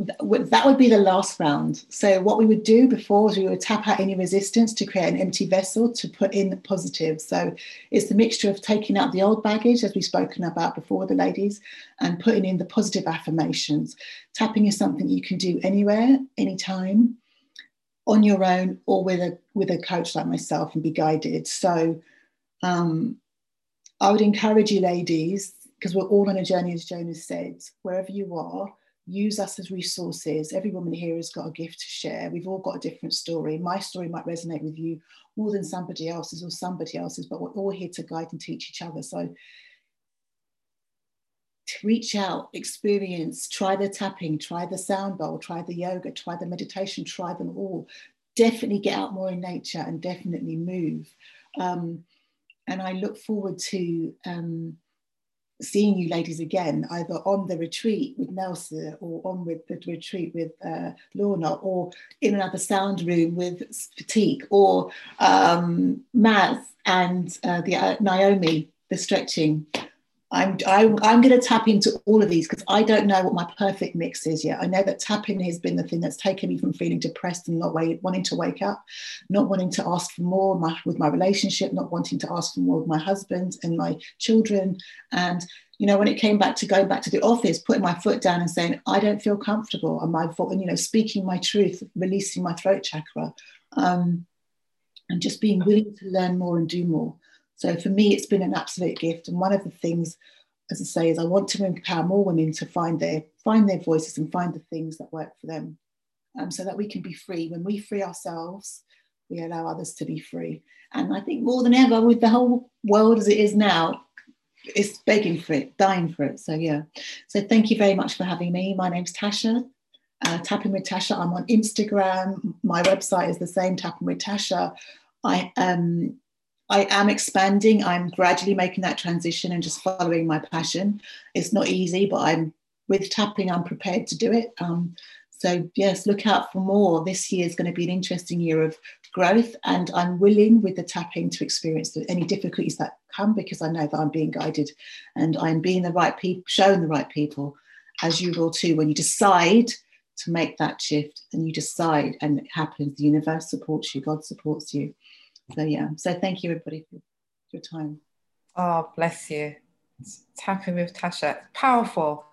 Speaker 7: that would be the last round. So what we would do before is we would tap out any resistance to create an empty vessel to put in the positive. So it's the mixture of taking out the old baggage, as we've spoken about before, the ladies, and putting in the positive affirmations. Tapping is something you can do anywhere, anytime on your own or with a with a coach like myself and be guided. So um, I would encourage you, ladies, because we're all on a journey, as Jonas said, wherever you are, use us as resources. Every woman here has got a gift to share. We've all got a different story. My story might resonate with you more than somebody else's or somebody else's, but we're all here to guide and teach each other. So reach out, experience, try the tapping, try the sound bowl, try the yoga, try the meditation, try them all. definitely get out more in nature and definitely move. Um, and I look forward to um, seeing you ladies again, either on the retreat with Nelson or on with the retreat with uh, Lorna or in another sound room with Fatigue or um, Maz and uh, the uh, Naomi, the stretching. I'm, I'm, I'm going to tap into all of these because I don't know what my perfect mix is yet. I know that tapping has been the thing that's taken me from feeling depressed and not wait, wanting to wake up, not wanting to ask for more my, with my relationship, not wanting to ask for more with my husband and my children. And, you know, when it came back to going back to the office, putting my foot down and saying, I don't feel comfortable, and my and, you know, speaking my truth, releasing my throat chakra, um, and just being willing to learn more and do more. So for me, it's been an absolute gift. And one of the things, as I say, is I want to empower more women to find their find their voices and find the things that work for them, um, so that we can be free. When we free ourselves, we allow others to be free. And I think more than ever, with the whole world as it is now, it's begging for it, dying for it. So yeah. So thank you very much for having me. My name's Tasha. Uh, Tapping with Tasha. I'm on Instagram. My website is the same, Tapping with Tasha. I um I am expanding. I'm gradually making that transition and just following my passion. It's not easy, but I'm with tapping. I'm prepared to do it. Um, so yes, look out for more. This year is going to be an interesting year of growth, and I'm willing with the tapping to experience any difficulties that come because I know that I'm being guided, and I'm being the right people, showing the right people, as you will too. When you decide to make that shift, and you decide, and it happens, the universe supports you, God supports you so yeah. So thank you everybody for your time.
Speaker 1: Oh bless you. Tapping with tasha. Powerful.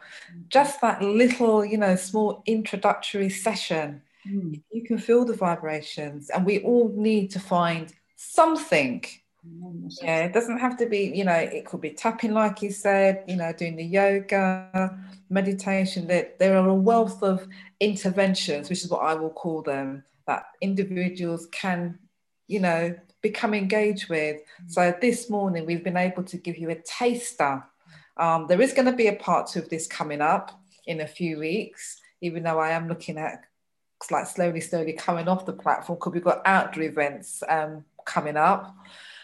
Speaker 1: Just that little you know small introductory session. Mm. you can feel the vibrations and we all need to find something. Mm, yeah it doesn't have to be you know it could be tapping like you said you know doing the yoga meditation. That there are a wealth of interventions which is what i will call them that individuals can you know, become engaged with. Mm. So this morning we've been able to give you a taster. Um, there is going to be a part two of this coming up in a few weeks, even though I am looking at like slowly, slowly coming off the platform because we've got outdoor events um, coming up.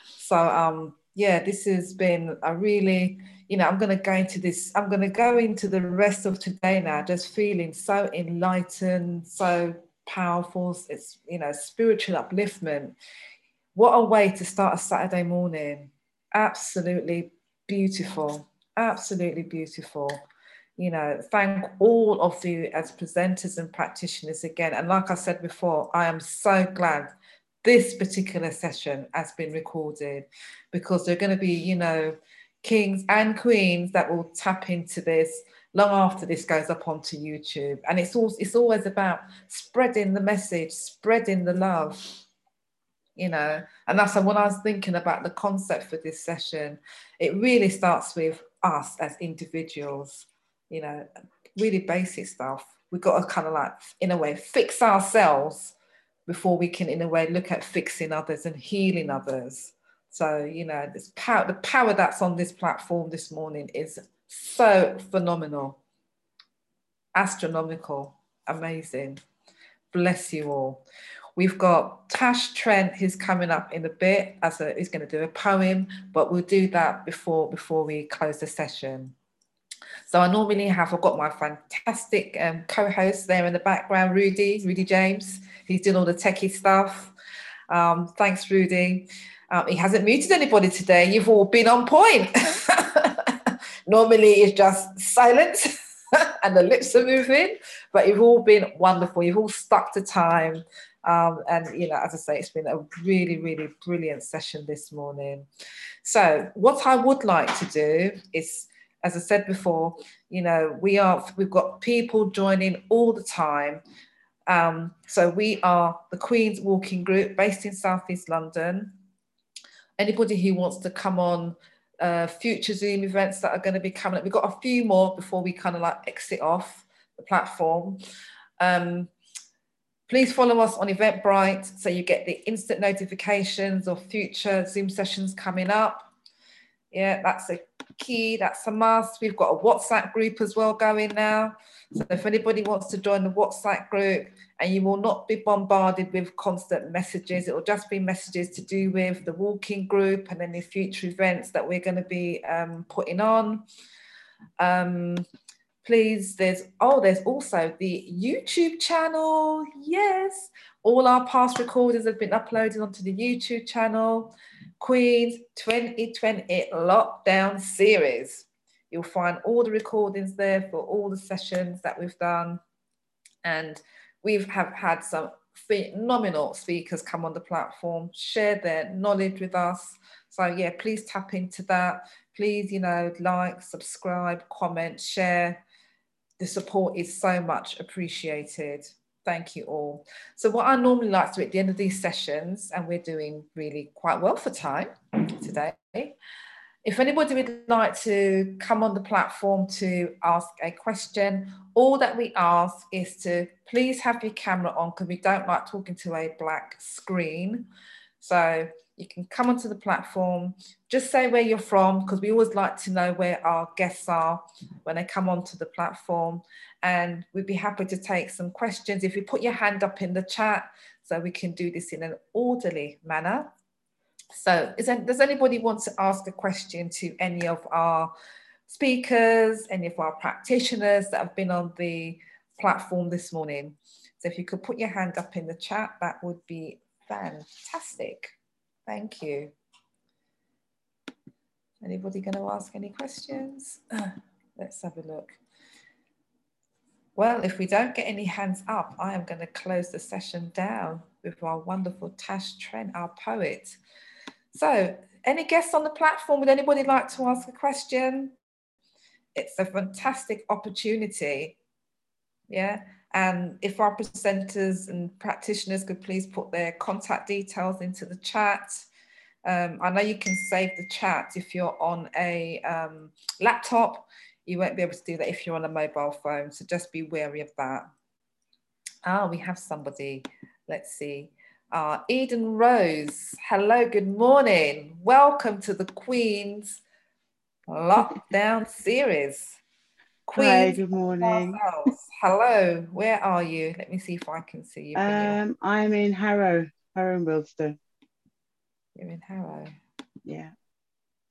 Speaker 1: So um, yeah, this has been a really, you know, I'm going to go into this, I'm going to go into the rest of today now, just feeling so enlightened, so powerful. It's, you know, spiritual upliftment. What a way to start a Saturday morning. Absolutely beautiful. Absolutely beautiful. You know, thank all of you as presenters and practitioners again. And like I said before, I am so glad this particular session has been recorded because there are going to be, you know, kings and queens that will tap into this long after this goes up onto YouTube. And it's all it's always about spreading the message, spreading the love, you know. And that's when I was thinking about the concept for this session, it really starts with us as individuals, you know, really basic stuff. We've got to kind of like, in a way, fix ourselves before we can, in a way, look at fixing others and healing others. So, you know, this power, the power that's on this platform this morning is so phenomenal, astronomical, amazing. Bless you all. We've got Tash Trent who's coming up in a bit as a he's going to do a poem, but we'll do that before before we close the session. So I normally have I've got my fantastic um, co-host there in the background, Rudy, Rudy James. He's doing all the techie stuff. Um, thanks, Rudy. Um, he hasn't muted anybody today. You've all been on point. Normally it's just silence and the lips are moving, but you've all been wonderful. You've all stuck to time. Um, and, you know, as I say, it's been a really, really brilliant session this morning. So what I would like to do is, as I said before, you know, we are, we've got people joining all the time. Um, so we are the Queen's Walking Group based in Southeast London. Anybody who wants to come on uh, future Zoom events that are going to be coming up. We've got a few more before we kind of like exit off the platform. Um, please follow us on Eventbrite so you get the instant notifications of future Zoom sessions coming up. Yeah, that's a key. That's a must. We've got a WhatsApp group as well going now. So if anybody wants to join the WhatsApp group and you will not be bombarded with constant messages, it will just be messages to do with the walking group and any future events that we're going to be um, putting on. Um, please, there's, oh, there's also the YouTube channel. Yes, all our past recordings have been uploaded onto the YouTube channel. Queen's 2020 Lockdown Series. You'll find all the recordings there for all the sessions that we've done. And we've have had some phenomenal speakers come on the platform, share their knowledge with us. So yeah, please tap into that. Please, you know, like, subscribe, comment, share. The support is so much appreciated. Thank you all. So what I normally like to do at the end of these sessions, and we're doing really quite well for time today, if anybody would like to come on the platform to ask a question, all that we ask is to please have your camera on because we don't like talking to a black screen. So you can come onto the platform, just say where you're from because we always like to know where our guests are when they come onto the platform. And we'd be happy to take some questions. If you put your hand up in the chat so we can do this in an orderly manner. So there, does anybody want to ask a question to any of our speakers, any of our practitioners that have been on the platform this morning? So if you could put your hand up in the chat, that would be fantastic. Thank you. Anybody going to ask any questions? Let's have a look. Well, if we don't get any hands up, I am going to close the session down with our wonderful Tash Trent, our poet. So, any guests on the platform? Would anybody like to ask a question? It's a fantastic opportunity. Yeah. And if our presenters and practitioners could please put their contact details into the chat. Um, I know you can save the chat if you're on a um, laptop. You won't be able to do that if you're on a mobile phone. So just be wary of that. Ah, we have somebody. Let's see. Uh, Eden Rose, hello, good morning. Welcome to the Queen's Lockdown Series.
Speaker 9: Queen's Hi, good morning.
Speaker 1: Hello, where are you? Let me see if I can see you.
Speaker 9: Um, I'm in Harrow, Harrow and Wealdstone.
Speaker 1: You're in Harrow?
Speaker 9: Yeah.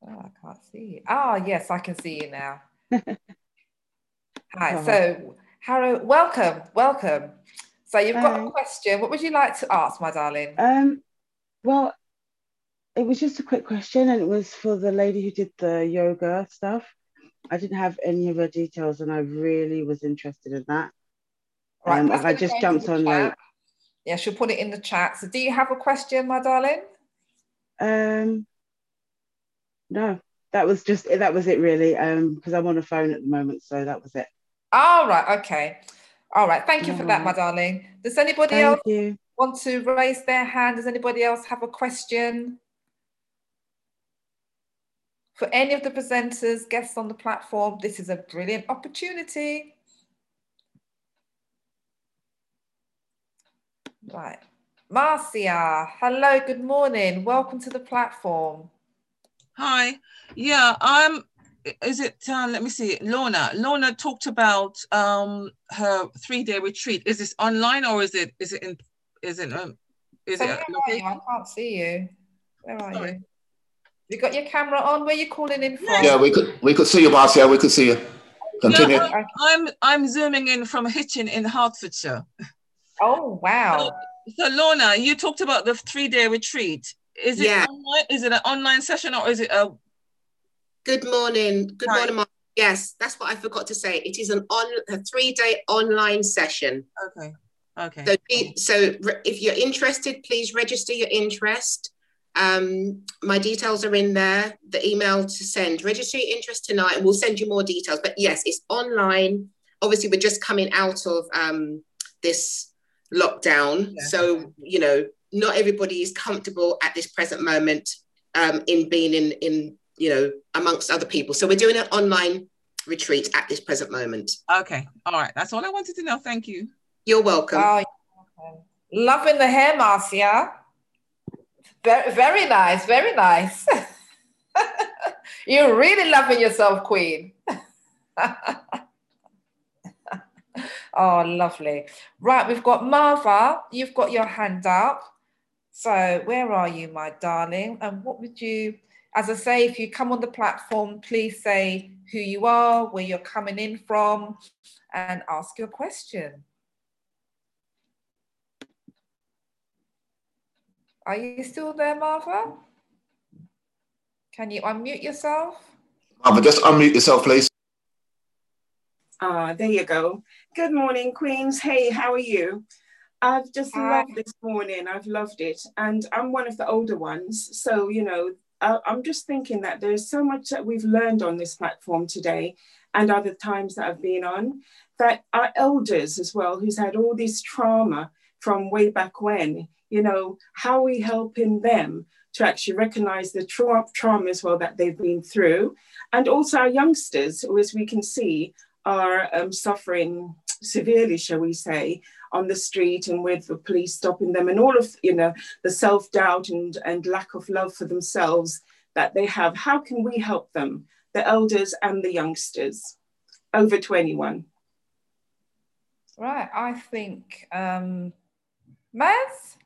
Speaker 1: Oh, I can't see you. Ah, oh, yes, I can see you now. Hi, so Harrow, welcome, welcome. So you've got um, a question. What would you like to ask, my darling?
Speaker 9: Um, well, it was just a quick question, and it was for the lady who did the yoga stuff. I didn't have any of her details, and I really was interested in that. Right, um, I just jumped on late.
Speaker 1: Yeah, she'll put it in the chat. So, do you have a question, my darling?
Speaker 9: Um, no, that was just that was it really. Um, because I'm on a phone at the moment, so that was it.
Speaker 1: All right. Okay. All right. Thank you for that, my darling. Does anybody Thank else you. want to raise their hand? Does anybody else have a question? For any of the presenters, guests on the platform, this is a brilliant opportunity. Right. Marcia, hello, good morning. Welcome to the platform.
Speaker 10: Hi. Yeah, I'm is it uh, let me see lorna. Lorna talked about um her three-day retreat. Is this online or is it is it in is it um is
Speaker 1: so it i can't see you. Where are Sorry. you? You got your camera on? Where you calling in from?
Speaker 11: Yeah we could we could see you marcia. We could see you. Continue.
Speaker 10: No, I'm, I'm zooming in from hitchin in hertfordshire.
Speaker 1: Oh wow.
Speaker 10: So, so lorna you talked about the three-day retreat is it yeah. online, is it an online session or is it a
Speaker 6: Good morning. Good morning, Mark. Yes, that's what I forgot to say. It is an on a three-day online session.
Speaker 10: Okay. Okay.
Speaker 6: So, so if you're interested, please register your interest. Um, my details are in there. The email to send. Register your interest tonight, and we'll send you more details. But yes, it's online. Obviously, we're just coming out of um, this lockdown, yeah. so you know, not everybody is comfortable at this present moment um, in being in in you know, amongst other people. So we're doing an online retreat at this present moment.
Speaker 10: Okay. All right. That's all I wanted to know. Thank you.
Speaker 6: You're welcome. Oh,
Speaker 1: loving the hair, Marcia. Very, very nice. Very nice. You're really loving yourself, Queen. oh, lovely. Right, we've got Marva. You've got your hand up. So, where are you, my darling? And what would you, as I say, if you come on the platform, please say who you are, where you're coming in from, and ask your question. Are you still there, Martha? Can you unmute yourself?
Speaker 11: Martha, just unmute yourself, please.
Speaker 12: Ah, there you go. Good morning, Queens. Hey, how are you? I've just Hi. loved this morning. I've loved it. And I'm one of the older ones. So, you know, I, I'm just thinking that there's so much that we've learned on this platform today and other times that I've been on that our elders as well, who's had all this trauma from way back when, you know, how are we helping them to actually recognize the tra- trauma as well that they've been through? And also our youngsters, who, as we can see, are um, suffering severely, shall we say, on the street and with the police stopping them and all of, you know, the self-doubt and, and lack of love for themselves that they have. How can we help them, the elders and the youngsters over 21?
Speaker 1: Right, I think, um, Maz,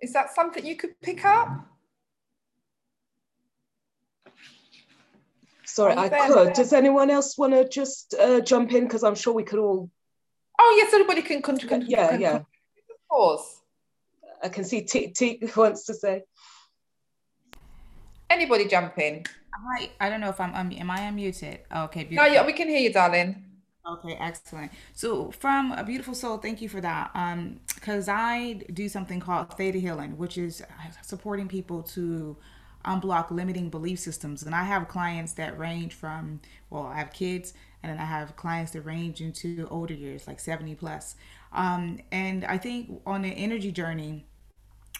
Speaker 1: is that something you could pick up?
Speaker 4: Sorry, I could. Does anyone else want to just uh, jump in? Because I'm sure we could all.
Speaker 1: Oh, yes, everybody can contribute.
Speaker 4: Yeah,
Speaker 1: can,
Speaker 4: yeah.
Speaker 1: Of course.
Speaker 4: I can see T, T wants to say.
Speaker 1: Anybody jump in?
Speaker 3: Hi, I don't know if I'm, um, am I unmuted? Okay,
Speaker 1: beautiful. No, yeah, we can hear you, darling.
Speaker 3: Okay, excellent. So from a beautiful soul, thank you for that. Um, because I do something called theta healing, which is supporting people to unblock limiting belief systems. And I have clients that range from, well, I have kids, and then I have clients that range into older years, like 70 plus. Um, and I think on the energy journey,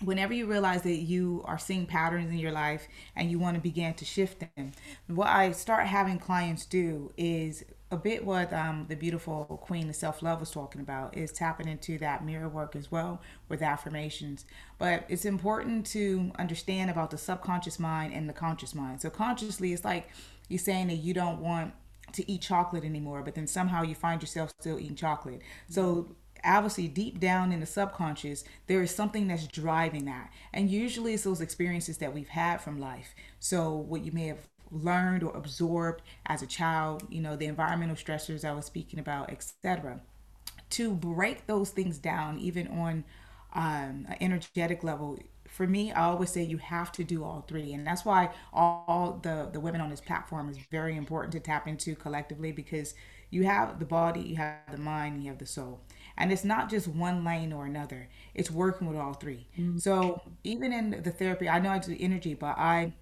Speaker 3: whenever you realize that you are seeing patterns in your life and you want to begin to shift them, what I start having clients do is a bit what um, the beautiful queen of self-love was talking about is tapping into that mirror work as well with affirmations but it's important to understand about the subconscious mind and the conscious mind so consciously it's like you're saying that you don't want to eat chocolate anymore but then somehow you find yourself still eating chocolate. So obviously deep down in the subconscious there is something that's driving that. And usually it's those experiences that we've had from life. So what you may have learned or absorbed as a child, you know, the environmental stressors I was speaking about, etc. To break those things down, even on um, an energetic level, for me, I always say you have to do all three, and that's why all the the women on this platform is very important to tap into collectively because you have the body, you have the mind, you have the soul. And it's not just one lane or another. It's working with all 3 mm-hmm. So even in the therapy, I know I do energy, but I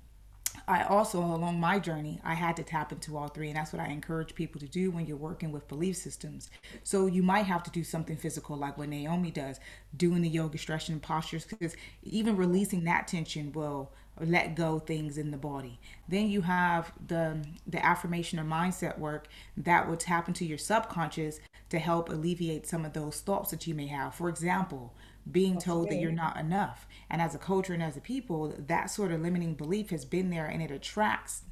Speaker 3: I also, along my journey, I had to tap into all three. And that's what I encourage people to do when you're working with belief systems. So you might have to do something physical, like what Naomi does, doing the yoga stretching postures, because even releasing that tension will let go things in the body. Then you have the the affirmation or mindset work that will tap into your subconscious to help alleviate some of those thoughts that you may have. For example, being told that you're not enough. And as a culture and as a people, that sort of limiting belief has been there and it attracts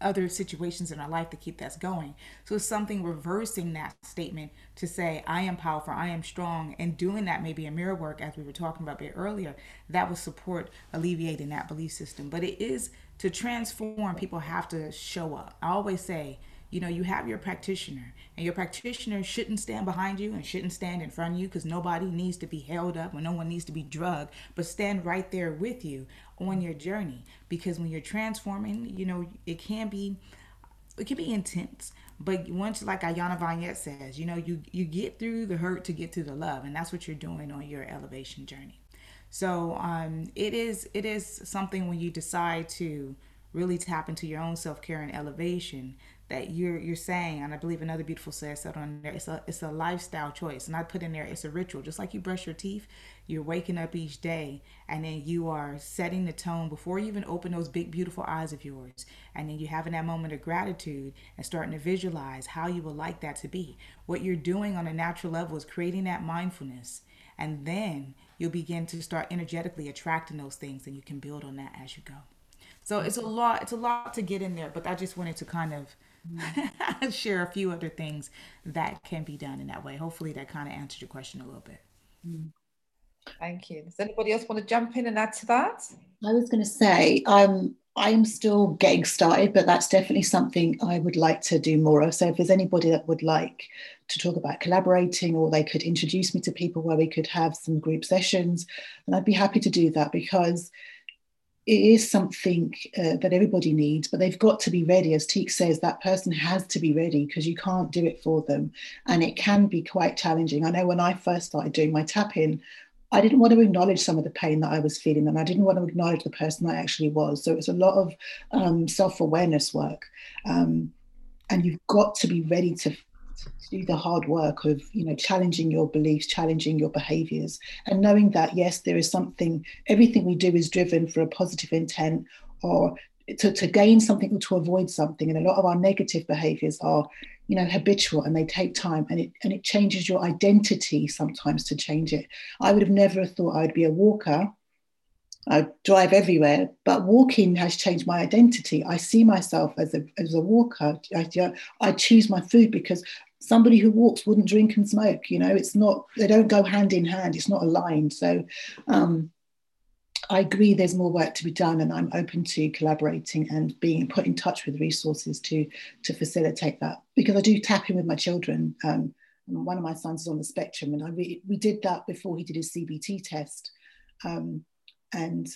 Speaker 3: other situations in our life to keep us going. So something reversing that statement to say, I am powerful, I am strong, and doing that maybe a mirror work, as we were talking about a bit earlier, that will support alleviating that belief system. But it is to transform, people have to show up. I always say, you know, you have your practitioner, and your practitioner shouldn't stand behind you and shouldn't stand in front of you because nobody needs to be held up or no one needs to be drugged, but stand right there with you on your journey. Because when you're transforming, you know, it can be it can be intense, but once like Iyanla Vanzant says, you know, you you get through the hurt to get to the love, and that's what you're doing on your elevation journey. So um, it is it is something when you decide to really tap into your own self care and elevation that you're you're saying, and I believe another beautiful says that on there. It's a it's a lifestyle choice, and I put in there it's a ritual. Just like you brush your teeth, you're waking up each day, and then you are setting the tone before you even open those big beautiful eyes of yours, and then you having that moment of gratitude and starting to visualize how you would like that to be. What you're doing on a natural level is creating that mindfulness, and then you'll begin to start energetically attracting those things, and you can build on that as you go. So it's a lot. It's a lot to get in there. But I just wanted to kind of. share a few other things that can be done in that way. Hopefully, that kind of answered your question a little bit.
Speaker 1: Mm. Thank you. Does anybody else want to jump in and add to that?
Speaker 7: I was going to say, um, I'm still getting started, but that's definitely something I would like to do more of. So if there's anybody that would like to talk about collaborating or they could introduce me to people where we could have some group sessions, then I'd be happy to do that because it is something uh, that everybody needs, but they've got to be ready. As Teak says, that person has to be ready because you can't do it for them. And it can be quite challenging. I know when I first started doing my tapping, I didn't want to acknowledge some of the pain that I was feeling, and I didn't want to acknowledge the person I actually was. So it was a lot of um, self awareness work. Um, and you've got to be ready to, to, do the hard work of you know challenging your beliefs challenging your behaviors and knowing that yes there is something everything we do is driven for a positive intent or to, to gain something or to avoid something. And a lot of our negative behaviors are you know habitual and they take time and it and it changes your identity sometimes to change it. I would have never thought i'd be a walker. I drive everywhere but walking has changed my identity. I see myself as a as a walker. I, I choose my food because somebody who walks wouldn't drink and smoke you know it's not they don't go hand in hand it's not aligned so um I agree there's more work to be done and I'm open to collaborating and being put in touch with resources to to facilitate that because I do tap in with my children. Um, one of my sons is on the spectrum and I we did that before he did his CBT test um, and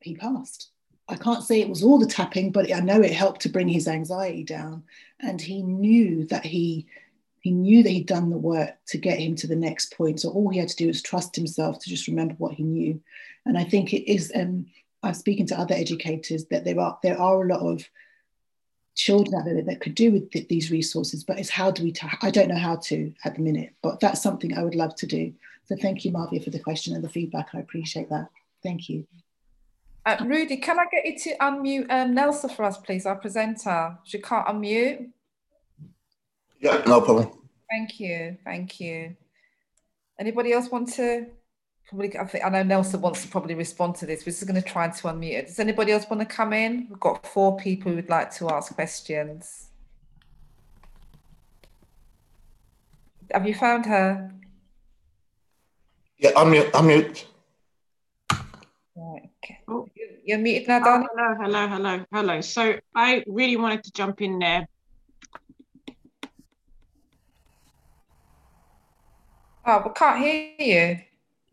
Speaker 7: he passed. I can't say it was all the tapping, but I know it helped to bring his anxiety down. And he knew that he he knew that he'd done the work to get him to the next point. So all he had to do was trust himself to just remember what he knew. And I think it is. Um, I'm speaking to other educators that there are there are a lot of children out there that could do with th- these resources, but it's how do we? I don't know how to at the minute, but that's something I would love to do. So thank you, Marvia, for the question and the feedback. I appreciate that. Thank you.
Speaker 1: Uh, Rudy, can I get you to unmute um, Nelsa for us, please, our presenter? She can't unmute.
Speaker 11: Yeah, no problem.
Speaker 1: Thank you. Thank you. Anybody else want to? Probably, I think I know Nelson wants to probably respond to this. We're just going to try to unmute it. Does anybody else want to come in? We've got four people who would like to ask questions. Have you found her?
Speaker 11: Yeah, unmute. Unmute.
Speaker 1: Right. Okay. Oh. You're muted now, Dani.
Speaker 2: Oh, hello, hello, hello, hello. So I really wanted to jump in there
Speaker 1: Oh, we can't hear you.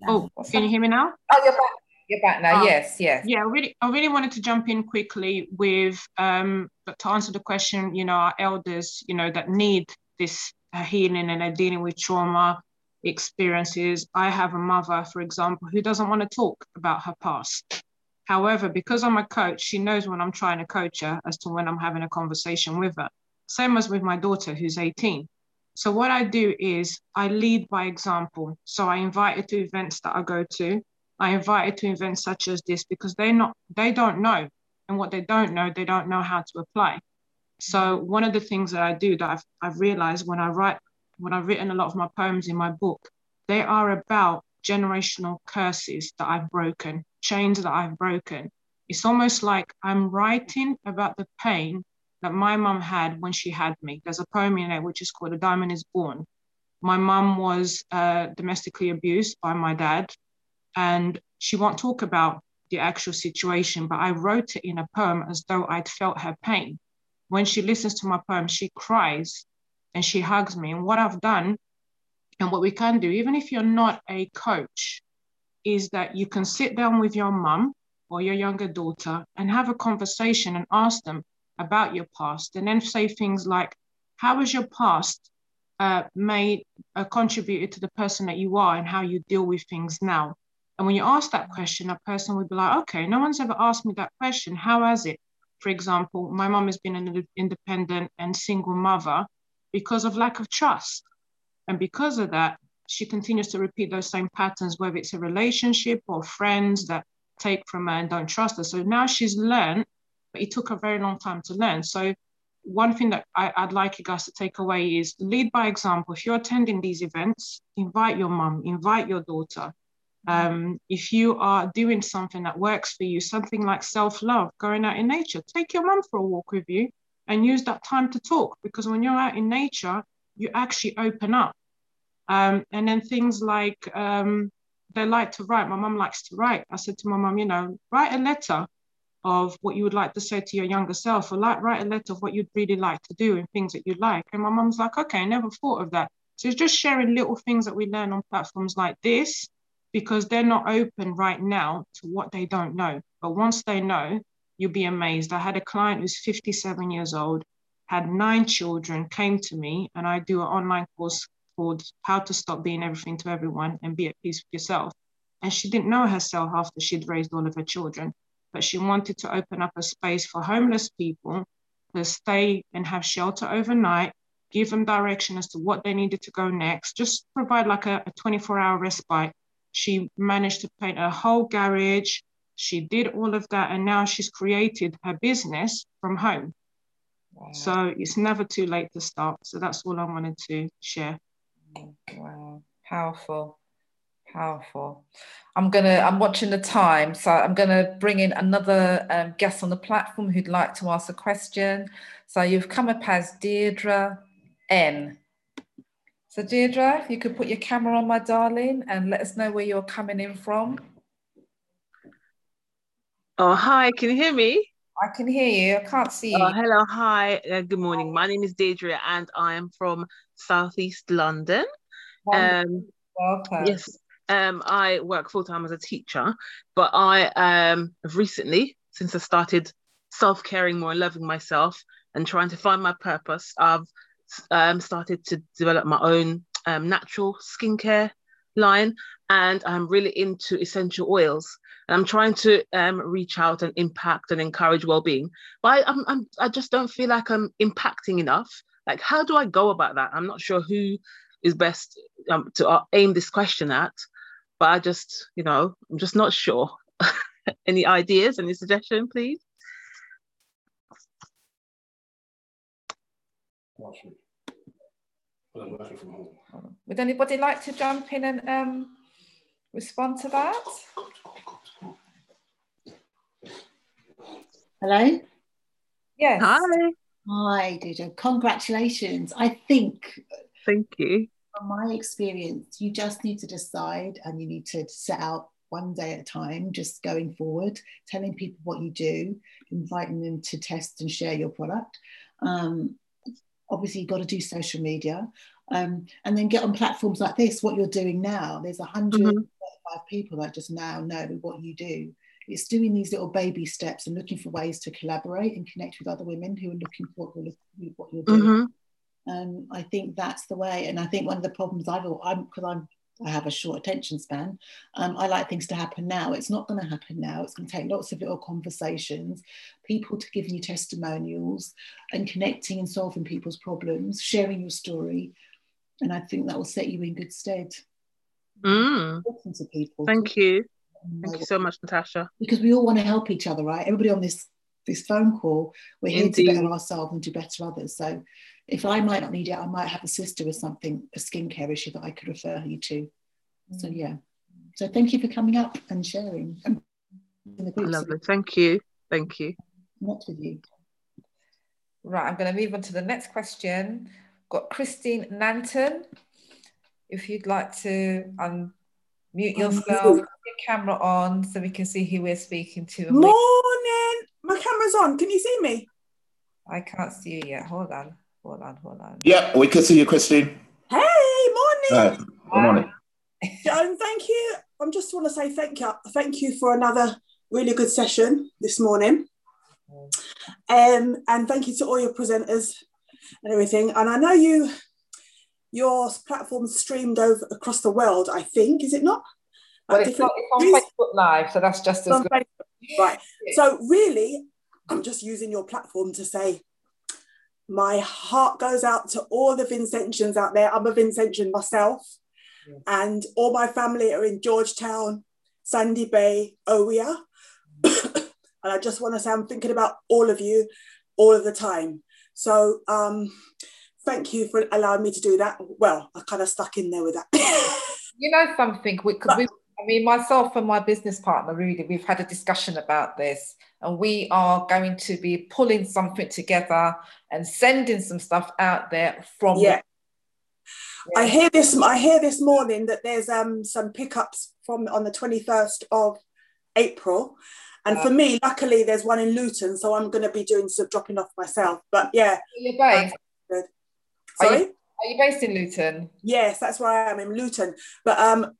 Speaker 2: Oh, What's can that? you hear me now?
Speaker 1: Oh, you're back. You're back now. Oh, yes, yes.
Speaker 2: Yeah, I really, I really wanted to jump in quickly with um, to answer the question. You know, our elders, you know, that need this uh, healing and are dealing with trauma experiences. I have a mother, for example, who doesn't want to talk about her past. However, because I'm a coach, she knows when I'm trying to coach her as to when I'm having a conversation with her. Same as with my daughter, who's 18 so what I do is I lead by example. So I invite her to events that I go to. I invite her to events such as this because they're not they don't know, and what they don't know, they don't know how to apply. So one of the things that I do that I've, I've realized when I write when I've written a lot of my poems in my book, they are about generational curses that I've broken, chains that I've broken. It's almost like I'm writing about the pain that my mum had when she had me. There's a poem in it which is called A Diamond is Born. My mum was uh, domestically abused by my dad, and she won't talk about the actual situation, but I wrote it in a poem as though I'd felt her pain. When she listens to my poem, she cries and she hugs me. And what I've done and what we can do, even if you're not a coach, is that you can sit down with your mum or your younger daughter and have a conversation and ask them, about your past and then say things like how has your past uh, made uh, contributed to the person that you are and how you deal with things now? And when you ask that question a person would be like okay no one's ever asked me that question. How has it? For example my mom has been an independent and single mother because of lack of trust. And because of that she continues to repeat those same patterns whether it's a relationship or friends that take from her and don't trust her. So now she's learned it took a very long time to learn. So one thing that I, would like you guys to take away is lead by example. If you're attending these events, invite your mum, invite your daughter, Um, if you are doing something that works for you, something like self love, going out in nature, take your mum for a walk with you and use that time to talk because when you're out in nature, you actually open up. Um, and then things like um, they like to write. My mum likes to write. I said to my mum, you know, write a letter of what you would like to say to your younger self, or like write a letter of what you'd really like to do and things that you'd like. And my mum's like, okay, I never thought of that. So it's just sharing little things that we learn on platforms like this, because they're not open right now to what they don't know. But once they know, you'll be amazed. I had a client who's 57 years old, had nine children, came to me, and I do an online course called How to Stop Being Everything to Everyone and Be at Peace with Yourself. And she didn't know herself after she'd raised all of her children but she wanted to open up a space for homeless people to stay and have shelter overnight, give them direction as to what they needed to go next, just provide like a, a 24 hour respite. She managed to paint a whole garage. She did all of that, and now she's created her business from home. Wow. So it's never too late to start. So that's all I wanted to share.
Speaker 1: Wow, powerful. Powerful. I'm gonna. I'm watching the time, so I'm gonna bring in another um, guest on the platform who'd like to ask a question. So you've come up as Deirdre N. So Deirdre, if you could put your camera on, my darling, and let us know where you're coming in from.
Speaker 13: Oh, hi. Can you hear me?
Speaker 1: I can hear you. I can't see you.
Speaker 13: Oh, hello. Hi. Uh, good morning. My name is Deirdre, and I am from Southeast London. Um,
Speaker 1: Welcome.
Speaker 13: Yes. Um, I work full time as a teacher, but I um recently, since I started self caring more and loving myself and trying to find my purpose, I've um, started to develop my own um, natural skincare line, and I'm really into essential oils. And I'm trying to um, reach out and impact and encourage well-being, but I, I'm, I'm I just don't feel like I'm impacting enough. Like, how do I go about that? I'm not sure who is best um, to uh, aim this question at but I just, you know, I'm just not sure. any ideas, any suggestion, please?
Speaker 1: Would anybody like to jump in and um, respond to that?
Speaker 7: Hello?
Speaker 1: Yes.
Speaker 13: Hi.
Speaker 7: Hi, Deirdre. Congratulations. I think.
Speaker 13: Thank you
Speaker 7: from my experience, you just need to decide and you need to set out one day at a time, just going forward, telling people what you do, inviting them to test and share your product. Um, obviously, you've got to do social media. Um, and then get on platforms like this, what you're doing now. There's 135 mm-hmm. people that just now know what you do. It's doing these little baby steps and looking for ways to collaborate and connect with other women who are looking for what you're doing. Mm-hmm. And I think that's the way. And I think one of the problems I've, I'm, because I'm, I have a short attention span. Um, I like things to happen now. It's not going to happen now. It's going to take lots of little conversations, people to give you testimonials, and connecting and solving people's problems, sharing your story, and I think that will set you in good stead.
Speaker 13: Mm. to people. Thank you. Thank you so much, Natasha.
Speaker 7: Because we all want to help each other, right? Everybody on this this phone call, we're here Indeed. to better ourselves and do better others. So if I might not need it, I might have a sister with something, a skincare issue that I could refer you to. Mm. So yeah. So thank you for coming up and sharing. And
Speaker 13: Lovely. Thank you. Thank you.
Speaker 7: Not with you.
Speaker 1: Right, I'm going to move on to the next question. Got Christine Nanton. If you'd like to unmute yourself, put your camera on so we can see who we're speaking to.
Speaker 14: Morning. My camera's on. Can you see me?
Speaker 1: I can't see you yet. Hold on. Hold on, hold on.
Speaker 11: Yeah, we can see you, Christine.
Speaker 14: Hey, morning.
Speaker 11: Hi. Good morning.
Speaker 14: Joan, thank you. I am just want to say thank you. Thank you for another really good session this morning. Um, and thank you to all your presenters and everything. And I know you, your platform streamed over across the world. I think is it not?
Speaker 1: Well, it's, not, it's on Facebook Live, so that's just as good.
Speaker 14: Facebook. Right. So really, I'm just using your platform to say my heart goes out to all the Vincentians out there. I'm a Vincentian myself, yeah. and all my family are in Georgetown, Sandy Bay, Owia. and I just want to say I'm thinking about all of you all of the time. So um, thank you for allowing me to do that. Well, I kind of stuck in there with that.
Speaker 1: you know something, because we, I mean, myself and my business partner, Rudy, we've had a discussion about this, and we are going to be pulling something together and sending some stuff out there from.
Speaker 14: Yeah. I hear this. I hear this morning that there's um some pickups from on the 21st of April, and for me, luckily, there's one in Luton, so I'm going to be doing some dropping off myself. But yeah,
Speaker 1: you're based.
Speaker 14: Good.
Speaker 1: Are
Speaker 14: Sorry.
Speaker 1: you, are you based in Luton?
Speaker 14: Yes, that's where I am in Luton. But um,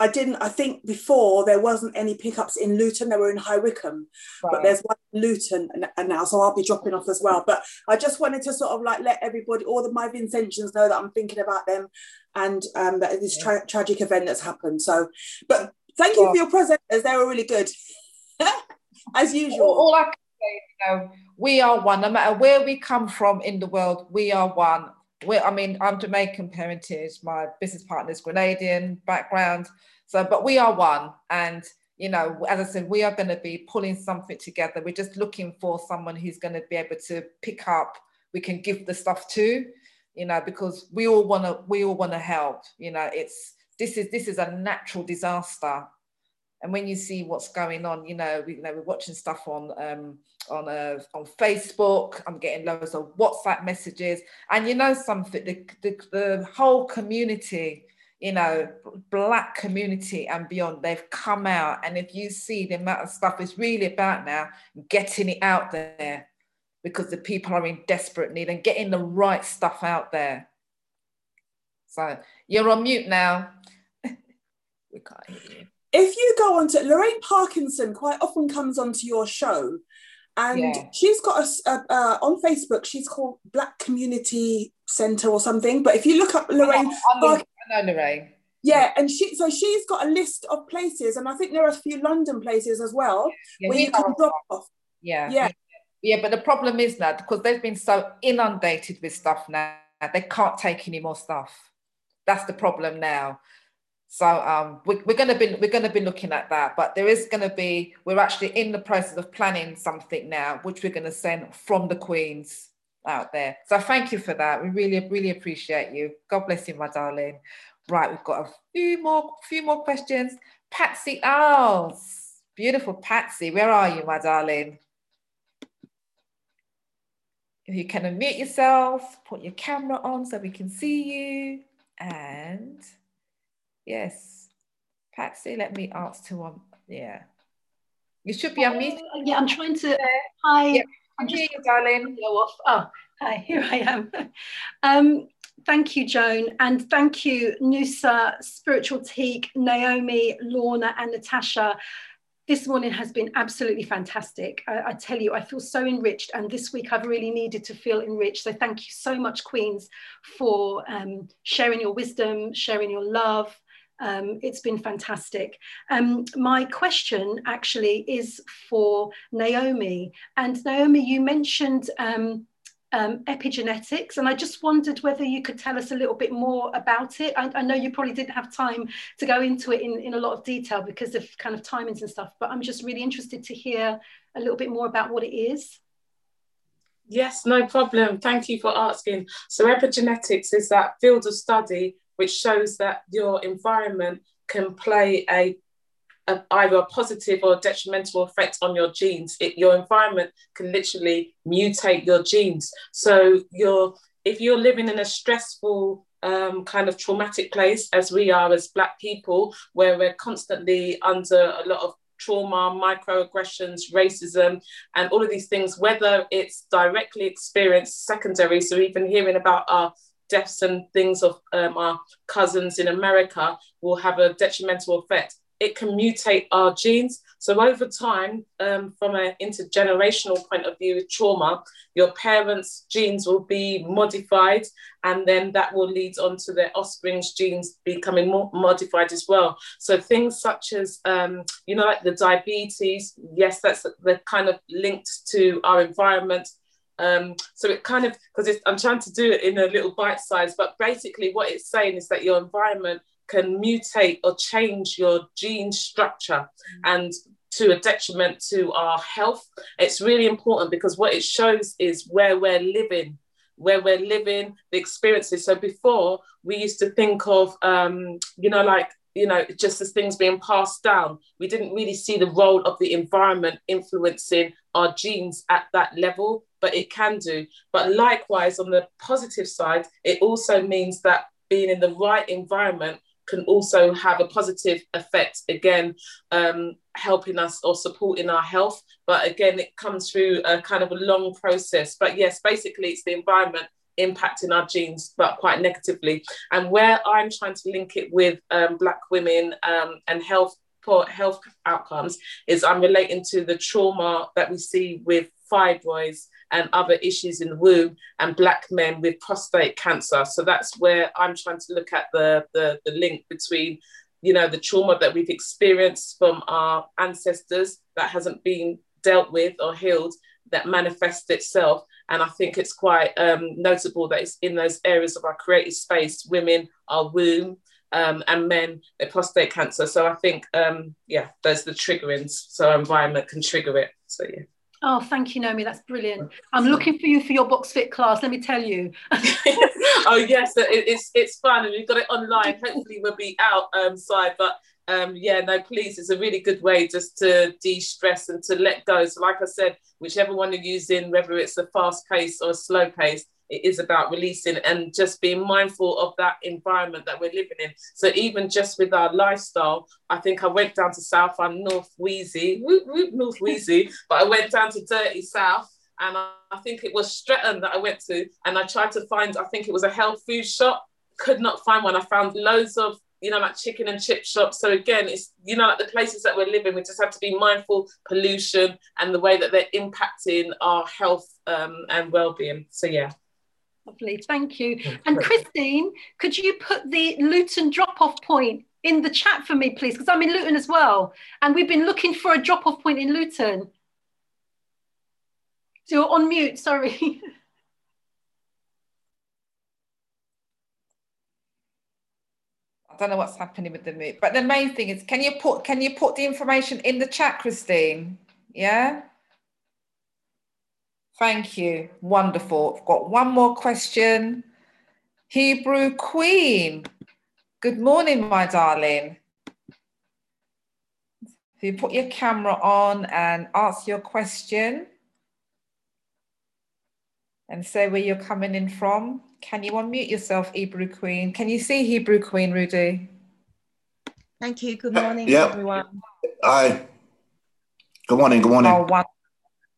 Speaker 14: I didn't. I think before there wasn't any pickups in Luton. They were in High Wycombe, but there's one in Luton and, now, so I'll be dropping off as well. But I just wanted to sort of like let everybody, all of my Vincentians, know that I'm thinking about them, and um, that this tra- tragic event that's happened. So, but thank you for your presenters. They were really good, as usual.
Speaker 1: All, all I can say, you know, we are one. No matter where we come from in the world, we are one. We're, I mean, I'm Jamaican parentage. My business partner is Grenadian background. So, but we are one. And, you know, as I said, we are going to be pulling something together. We're just looking for someone who's going to be able to pick up, we can give the stuff to, you know, because we all want to, we all want to help. You know, it's, this is, this is a natural disaster and when you see what's going on, you know, we, you know, we're watching stuff on um, on uh, on Facebook. I'm getting loads of WhatsApp messages, and you know something, the, the, the whole community, you know, black community and beyond, they've come out, and if you see the amount of stuff, it's really about now getting it out there because the people are in desperate need and getting the right stuff out there. So you're on mute now. we can't hear you.
Speaker 14: If you go on to Lorraine Parkinson, quite often comes onto your show, and
Speaker 1: Yeah.
Speaker 14: she's got a uh, on Facebook. She's called Black Community Centre or something. But if you look up Lorraine,
Speaker 1: I know,
Speaker 14: Park-
Speaker 1: I know Lorraine.
Speaker 14: yeah, and she so she's got a list of places, and I think there are a few London places as well
Speaker 1: Yeah,
Speaker 14: where you can drop off.
Speaker 1: Yeah.
Speaker 14: Yeah.
Speaker 1: Yeah, but the problem is now because they've been so inundated with stuff now, they can't take any more stuff. That's the problem now. So um, we, we're going to be we're going to be looking at that, but there is going to be we're actually in the process of planning something now, which we're going to send from the Queens out there. So thank you for that. We really really appreciate you. God bless you, my darling. Right, we've got a few more few more questions. Patsy Owls, beautiful Patsy, where are you, my darling? If you can unmute yourself, put your camera on so we can see you. And yes, Patsy, let me ask to um, yeah. You should be unmuted.
Speaker 15: Yeah, I'm trying to. Hi,
Speaker 1: Yeah,
Speaker 15: I'm just
Speaker 1: you, darling.
Speaker 15: Off. Oh, hi, here I am. Um, thank you, Joan, and thank you, Nusa, Spiritual Teak, Naomi, Lorna, and Natasha. This morning has been absolutely fantastic. I, I tell you, I feel so enriched, and this week I've really needed to feel enriched. So thank you so much, Queens, for um, sharing your wisdom, sharing your love. Um, it's been fantastic. Um, my question actually is for Naomi. And Naomi, you mentioned um, um, epigenetics, and I just wondered whether you could tell us a little bit more about it. I, I know you probably didn't have time to go into it in, in a lot of detail because of kind of timings and stuff, but I'm just really interested to hear a little bit more about what it is.
Speaker 5: Yes, no problem. Thank you for asking. So, epigenetics is that field of study which shows that your environment can play a, a either a positive or a detrimental effect on your genes. It, your environment can literally mutate your genes. So, you're if you're living in a stressful um, kind of traumatic place, as we are as Black people, where we're constantly under a lot of trauma, microaggressions, racism, and all of these things, whether it's directly experienced, secondary, so even hearing about our deaths and things of um, our cousins in America will have a detrimental effect. It can mutate our genes. So over time, um, from an intergenerational point of view with trauma, your parents' genes will be modified, and then that will lead on to their offspring's genes becoming more modified as well. So things such as, um, you know, like the diabetes, yes, that's they're kind of linked to our environment. Um, so it kind of because I'm trying to do it in a little bite size, but basically what it's saying is that your environment can mutate or change your gene structure and to a detriment to our health. It's really important because what it shows is where we're living, where we're living, the experiences. So before we used to think of, um, you know, like you know, just as things being passed down. We didn't really see the role of the environment influencing our genes at that level, but it can do. But likewise, on the positive side, it also means that being in the right environment can also have a positive effect again um, helping us or supporting our health but again it comes through a kind of a long process but yes basically it's the environment impacting our genes, but quite negatively. And where I'm trying to link it with um, Black women um, and health poor health outcomes is I'm relating to the trauma that we see with fibroids and other issues in the womb and black men with prostate cancer. So that's where I'm trying to look at the, the, the link between you know the trauma that we've experienced from our ancestors that hasn't been dealt with or healed that manifests itself and I think it's quite um, notable that it's in those areas of our creative space, women, our womb, um, and men, their prostate cancer. So I think, um, yeah, there's the triggerings. So environment can trigger it. So yeah.
Speaker 15: Oh, thank you, Naomi. That's brilliant. I'm looking for you for your box fit class. Let me tell you.
Speaker 5: oh yes, it's it's fun, and we've got it online. Hopefully, we'll be out um, side, but um, yeah, no, please, it's a really good way just to de-stress and to let go. So, like I said, whichever one you're using, whether it's a fast pace or a slow pace, it is about releasing and just being mindful of that environment that we're living in. So even just with our lifestyle, I think I went down to South. I'm North Wheezy, whoop, whoop, North Wheezy, but I went down to Dirty South. And I, I think it was Streatham that I went to, and I tried to find. I think it was a health food shop. Could not find one. I found loads of you know, like chicken and chip shops. So again, it's you know, like the places that we're living, we just have to be mindful pollution and the way that they're impacting our health um, and well-being. So yeah.
Speaker 15: Lovely, thank you. And Christine, could you put the Luton drop-off point in the chat for me, please? Because I'm in Luton as well, and we've been looking for a drop-off point in Luton. So you're on mute. Sorry.
Speaker 1: I don't know what's happening with the mute. But the main thing is, can you put can you put the information in the chat, Christine? Yeah. Thank you. Wonderful. I've got one more question. Hebrew Queen. Good morning, my darling. So you put your camera on and ask your question and say where you're coming in from. Can you unmute yourself, Hebrew Queen? Can you see Hebrew Queen, Rudy?
Speaker 16: Thank you. Good morning,
Speaker 11: yeah.
Speaker 16: everyone.
Speaker 11: Hi. Good morning. Good morning.
Speaker 1: Oh, one.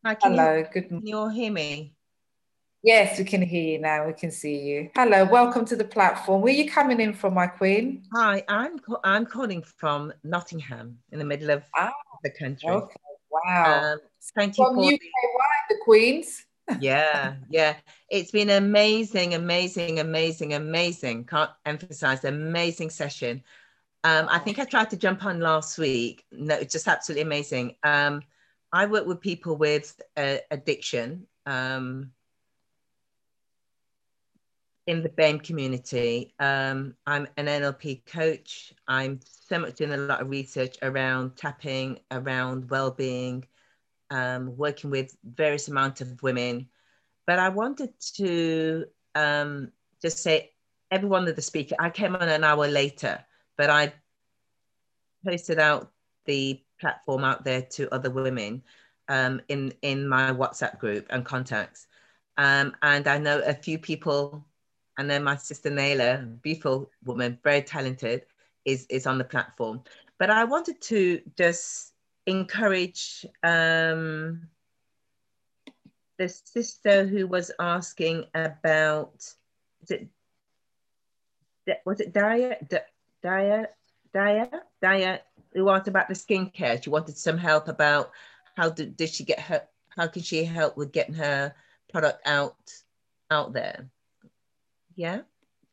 Speaker 16: Hi, can
Speaker 1: Hello.
Speaker 16: You,
Speaker 1: good.
Speaker 16: Can you all hear me?
Speaker 1: Yes, we can hear you now. We can see you. Hello. Welcome to the platform. Where are you coming in from, my queen?
Speaker 16: Hi, I'm I'm calling from Nottingham, in the middle of
Speaker 1: ah,
Speaker 16: the country.
Speaker 1: Okay. Wow.
Speaker 16: Um, thank you
Speaker 1: from UK, the Queens
Speaker 16: yeah, yeah. It's been amazing, amazing, amazing, amazing. Can't emphasize amazing session. Um, I think I tried to jump on last week. No, it's just absolutely amazing. Um, I work with people with uh, addiction um, in the BAME community. Um, I'm an NLP coach. I'm so much doing a lot of research around tapping, around well-being, um, working with various amount of women. But I wanted to um, just say, every one of the speakers, I came on an hour later, but I posted out the platform out there to other women um, in, in my WhatsApp group and contacts. Um, and I know a few people, and then my sister Naila, beautiful woman, very talented, is, is on the platform. But I wanted to just encourage um, the sister who was asking about is it was it Daya Daya Daya Daya who asked about the skincare. She wanted some help about how did, did she get her how can she help with getting her product out out there. Yeah,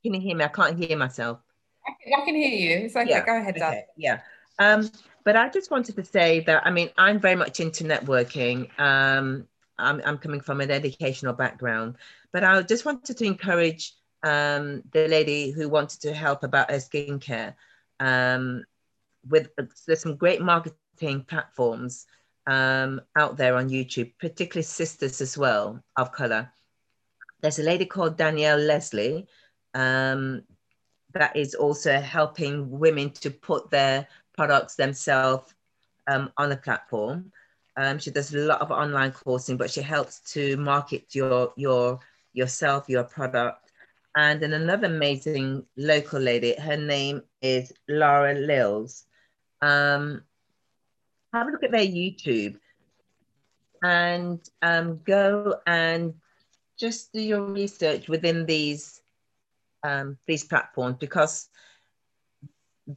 Speaker 16: can you hear me? I can't hear myself.
Speaker 1: I can, I can hear you. It's okay. Yeah. Go ahead,
Speaker 16: okay. Yeah. Um, but I just wanted to say that I mean I'm very much into networking. Um, I'm, I'm coming from an educational background, but I just wanted to encourage um, the lady who wanted to help about her skincare. Um, with there's some great marketing platforms um, out there on YouTube, particularly sisters as well of color. There's a lady called Danielle Leslie. Um, that is also helping women to put their products themselves um, on the platform. Um, she does a lot of online coursing, but she helps to market your your yourself, your product. And then another amazing local lady, her name is Laura Lills. Um, have a look at their YouTube and um, go and just do your research within these um, these platforms because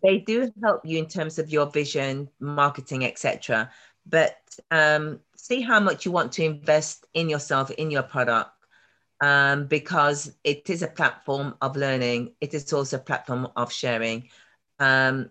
Speaker 16: they do help you in terms of your vision, marketing, etc. But um, see how much you want to invest in yourself, in your product, um, because it is a platform of learning. It is also a platform of sharing. Um,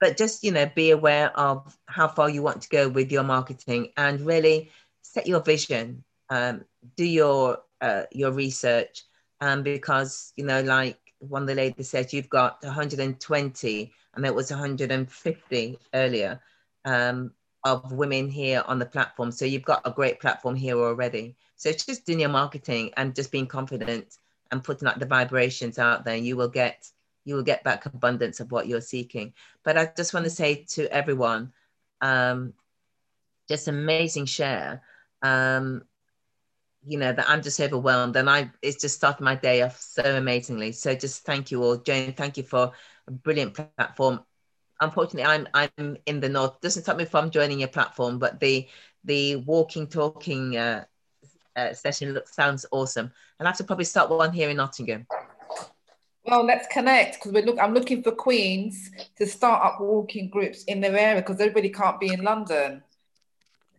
Speaker 16: but just you know, be aware of how far you want to go with your marketing, and really set your vision. Um, do your uh, your research, um, because you know, like one of the ladies said, you've got 120, and it was 150 earlier um, of women here on the platform. So you've got a great platform here already. So it's just doing your marketing and just being confident and putting out the vibrations out there. You will get you will get back abundance of what you're seeking. But I just want to say to everyone, um, just amazing share. Um, you know that I'm just overwhelmed, and I it's just started my day off so amazingly. So just thank you all, Jane. Thank you for a brilliant platform. Unfortunately, I'm I'm in the north. Doesn't stop me from joining your platform, but the the walking talking uh, uh, session looks sounds awesome. And I have to probably start one here in Nottingham.
Speaker 1: Well, let's connect because we look. I'm looking for queens to start up walking groups in their area because everybody can't be in London.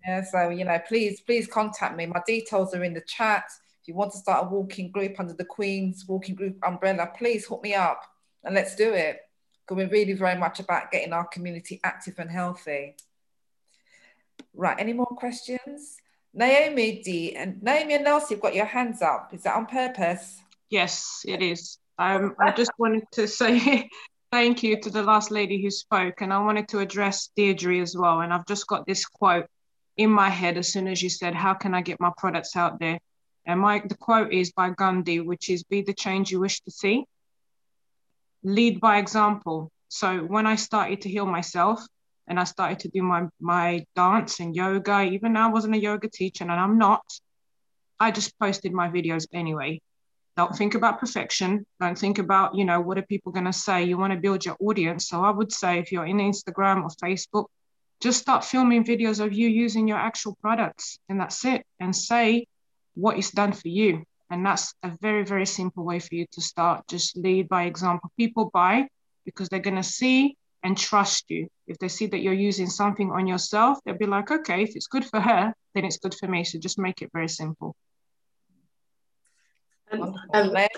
Speaker 1: Yeah, so you know, please, please contact me. My details are in the chat. If you want to start a walking group under the Queens Walking Group umbrella, please hook me up and let's do it. Because we're really very much about getting our community active and healthy. Right, any more questions? Naomi D and Naomi and Nelsie, you've got your hands up. Is that on purpose?
Speaker 2: Yes, it is. Um, I just wanted to say thank you to the last lady who spoke, and I wanted to address Deirdre as well. And I've just got this quote in my head as soon as you said, "How can I get my products out there?" And my the quote is by Gandhi, which is, "Be the change you wish to see." Lead by example. So when I started to heal myself, and I started to do my my dance and yoga. Even though I wasn't a yoga teacher, and I'm not, I just posted my videos anyway. Don't think about perfection. Don't think about, you know, what are people going to say? You want to build your audience. So I would say if you're in Instagram or Facebook, just start filming videos of you using your actual products, and that's it. And say what is done for you. And that's a very, very simple way for you to start. Just lead by example. People buy because they're going to see and trust you. If they see that you're using something on yourself, they'll be like, okay, if it's good for her, then it's good for me. So just make it very simple.
Speaker 5: And, and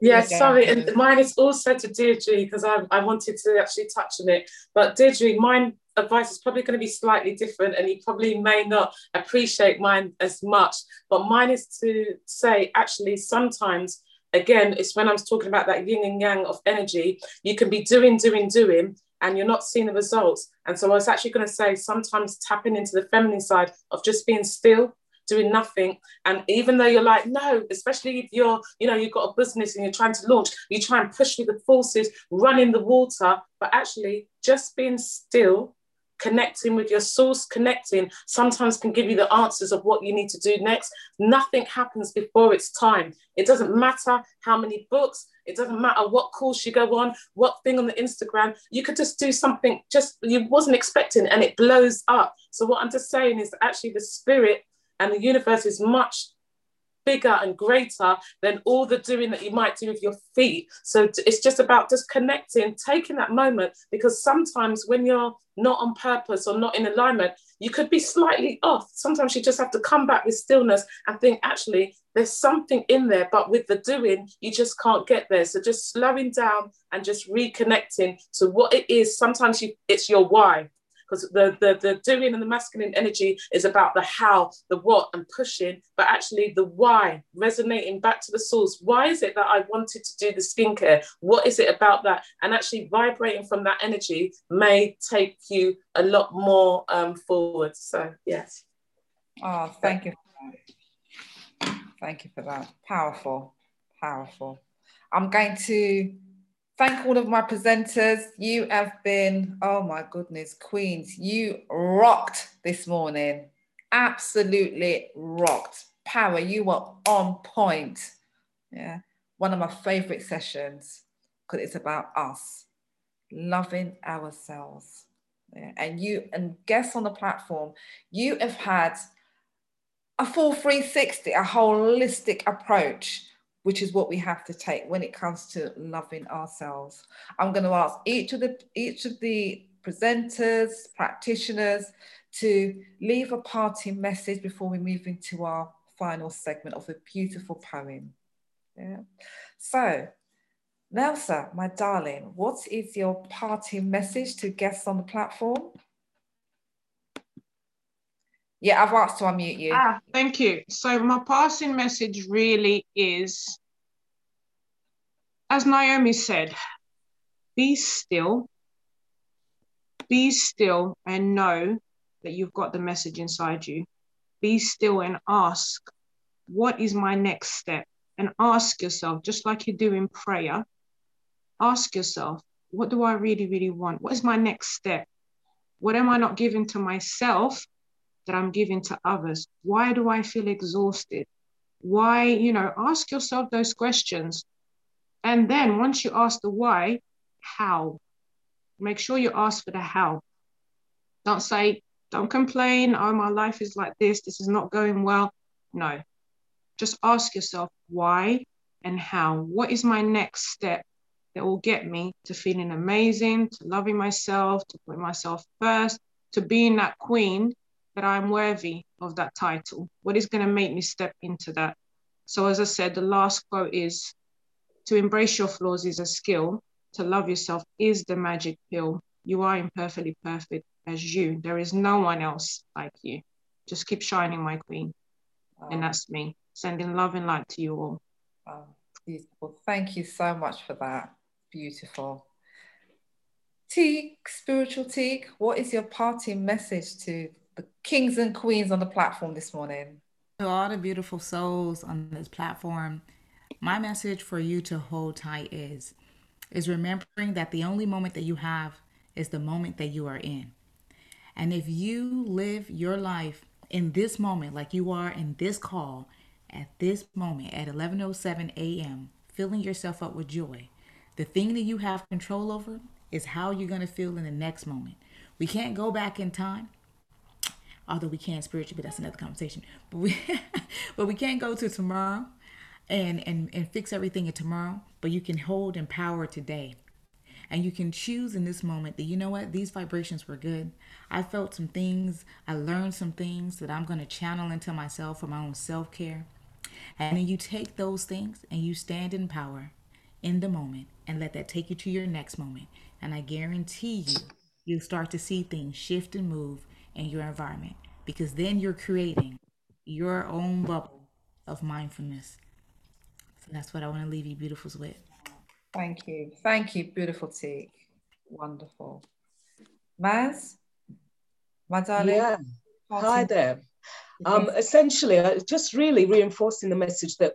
Speaker 5: yeah, sorry, and mine is also to Deirdre because I, I wanted to actually touch on it. But Deirdre, mine advice is probably going to be slightly different, and you probably may not appreciate mine as much. But mine is to say, actually, sometimes again, it's when I was talking about that yin and yang of energy, you can be doing, doing, doing, and you're not seeing the results. And so I was actually going to say sometimes tapping into the feminine side of just being still, doing nothing. And even though you're like, no, especially if you're, you know, you've got a business and you're trying to launch, you try and push through the forces, run in the water, but actually just being still connecting with your source, connecting sometimes can give you the answers of what you need to do next. Nothing happens before it's time. It doesn't matter how many books, it doesn't matter what course you go on, what thing on the Instagram, you could just do something just you wasn't expecting and it blows up. So what I'm just saying is actually the spirit and the universe is much bigger and greater than all the doing that you might do with your feet. So it's just about just connecting, taking that moment, because sometimes when you're not on purpose or not in alignment, you could be slightly off. Sometimes you just have to come back with stillness and think, actually, there's something in there, but with the doing, you just can't get there. So just slowing down and just reconnecting to what it is. Sometimes you, it's your why because the, the, the doing and the masculine energy is about the how, the what, and pushing, but actually the why, resonating back to the source. Why is it that I wanted to do the skincare? What is it about that? And actually vibrating from that energy may take you a lot more um, forward. So, yes.
Speaker 1: Oh, thank you. Thank you for that. Powerful, powerful. I'm going to thank all of my presenters. You have been, oh my goodness, queens, you rocked this morning. Absolutely rocked. Power, you were on point. Yeah, one of my favorite sessions because it's about us loving ourselves. Yeah. And you and guests on the platform, you have had a full 360, a holistic approach which is what we have to take when it comes to loving ourselves. I'm going to ask each of the each of the presenters, practitioners to leave a parting message before we move into our final segment of a beautiful poem. Yeah. So, Nelsa, my darling, what is your parting message to guests on the platform? Yeah, I've asked to unmute you.
Speaker 2: Ah, thank you. So my passing message really is, as Naomi said, be still, be still and know that you've got the message inside you. Be still and ask, what is my next step? And ask yourself, just like you do in prayer, ask yourself, what do I really, really want? What is my next step? What am I not giving to myself that I'm giving to others? Why do I feel exhausted? Why, you know, ask yourself those questions. And then once you ask the why, how? Make sure you ask for the how. Don't say, don't complain, oh, my life is like this, this is not going well. No. Just ask yourself why and how. What is my next step that will get me to feeling amazing, to loving myself, to putting myself first, to being that queen that I'm worthy of that title? What is going to make me step into that? So, as I said, the last quote is to embrace your flaws is a skill, to love yourself is the magic pill. You are imperfectly perfect as you. There is no one else like you. Just keep shining, my queen. Wow. And that's me, sending love and light to you all.
Speaker 1: Wow. Beautiful. Thank you so much for that. Beautiful. Teak, spiritual Teak, what is your parting message to the kings and queens on the platform this morning.
Speaker 3: To all the beautiful souls on this platform, my message for you to hold tight is is remembering that the only moment that you have is the moment that you are in. And if you live your life in this moment like you are in this call at this moment at 11:07 a.m., filling yourself up with joy, the thing that you have control over is how you're going to feel in the next moment. We can't go back in time although we can spiritually, but that's another conversation. But we but we can't go to tomorrow and, and and fix everything in tomorrow, but you can hold and power today. And you can choose in this moment that you know what, these vibrations were good. I felt some things, I learned some things that I'm gonna channel into myself for my own self-care. And then you take those things and you stand in power in the moment and let that take you to your next moment. And I guarantee you, you'll start to see things shift and move in your environment because then you're creating your own bubble of mindfulness. So that's what I want to leave you beautifuls with.
Speaker 1: Thank you. Thank you, beautiful Teak. Wonderful. Maz, my darling.
Speaker 4: Yeah. Hi there. Um, essentially, uh, just really reinforcing the message that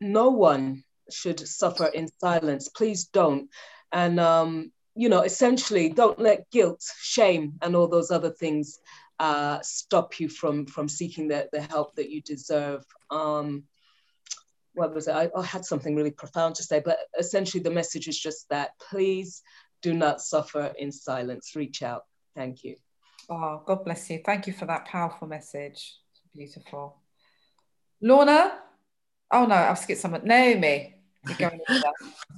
Speaker 4: no one should suffer in silence. Please don't. And um, you know, essentially, don't let guilt, shame, and all those other things uh, stop you from from seeking the, the help that you deserve. Um, what was it? I, I had something really profound to say, but essentially, the message is just that: please do not suffer in silence. Reach out. Thank you.
Speaker 1: Oh, God bless you. Thank you for that powerful message. Beautiful. Lorna? Oh no, I've skipped someone. Naomi. You're going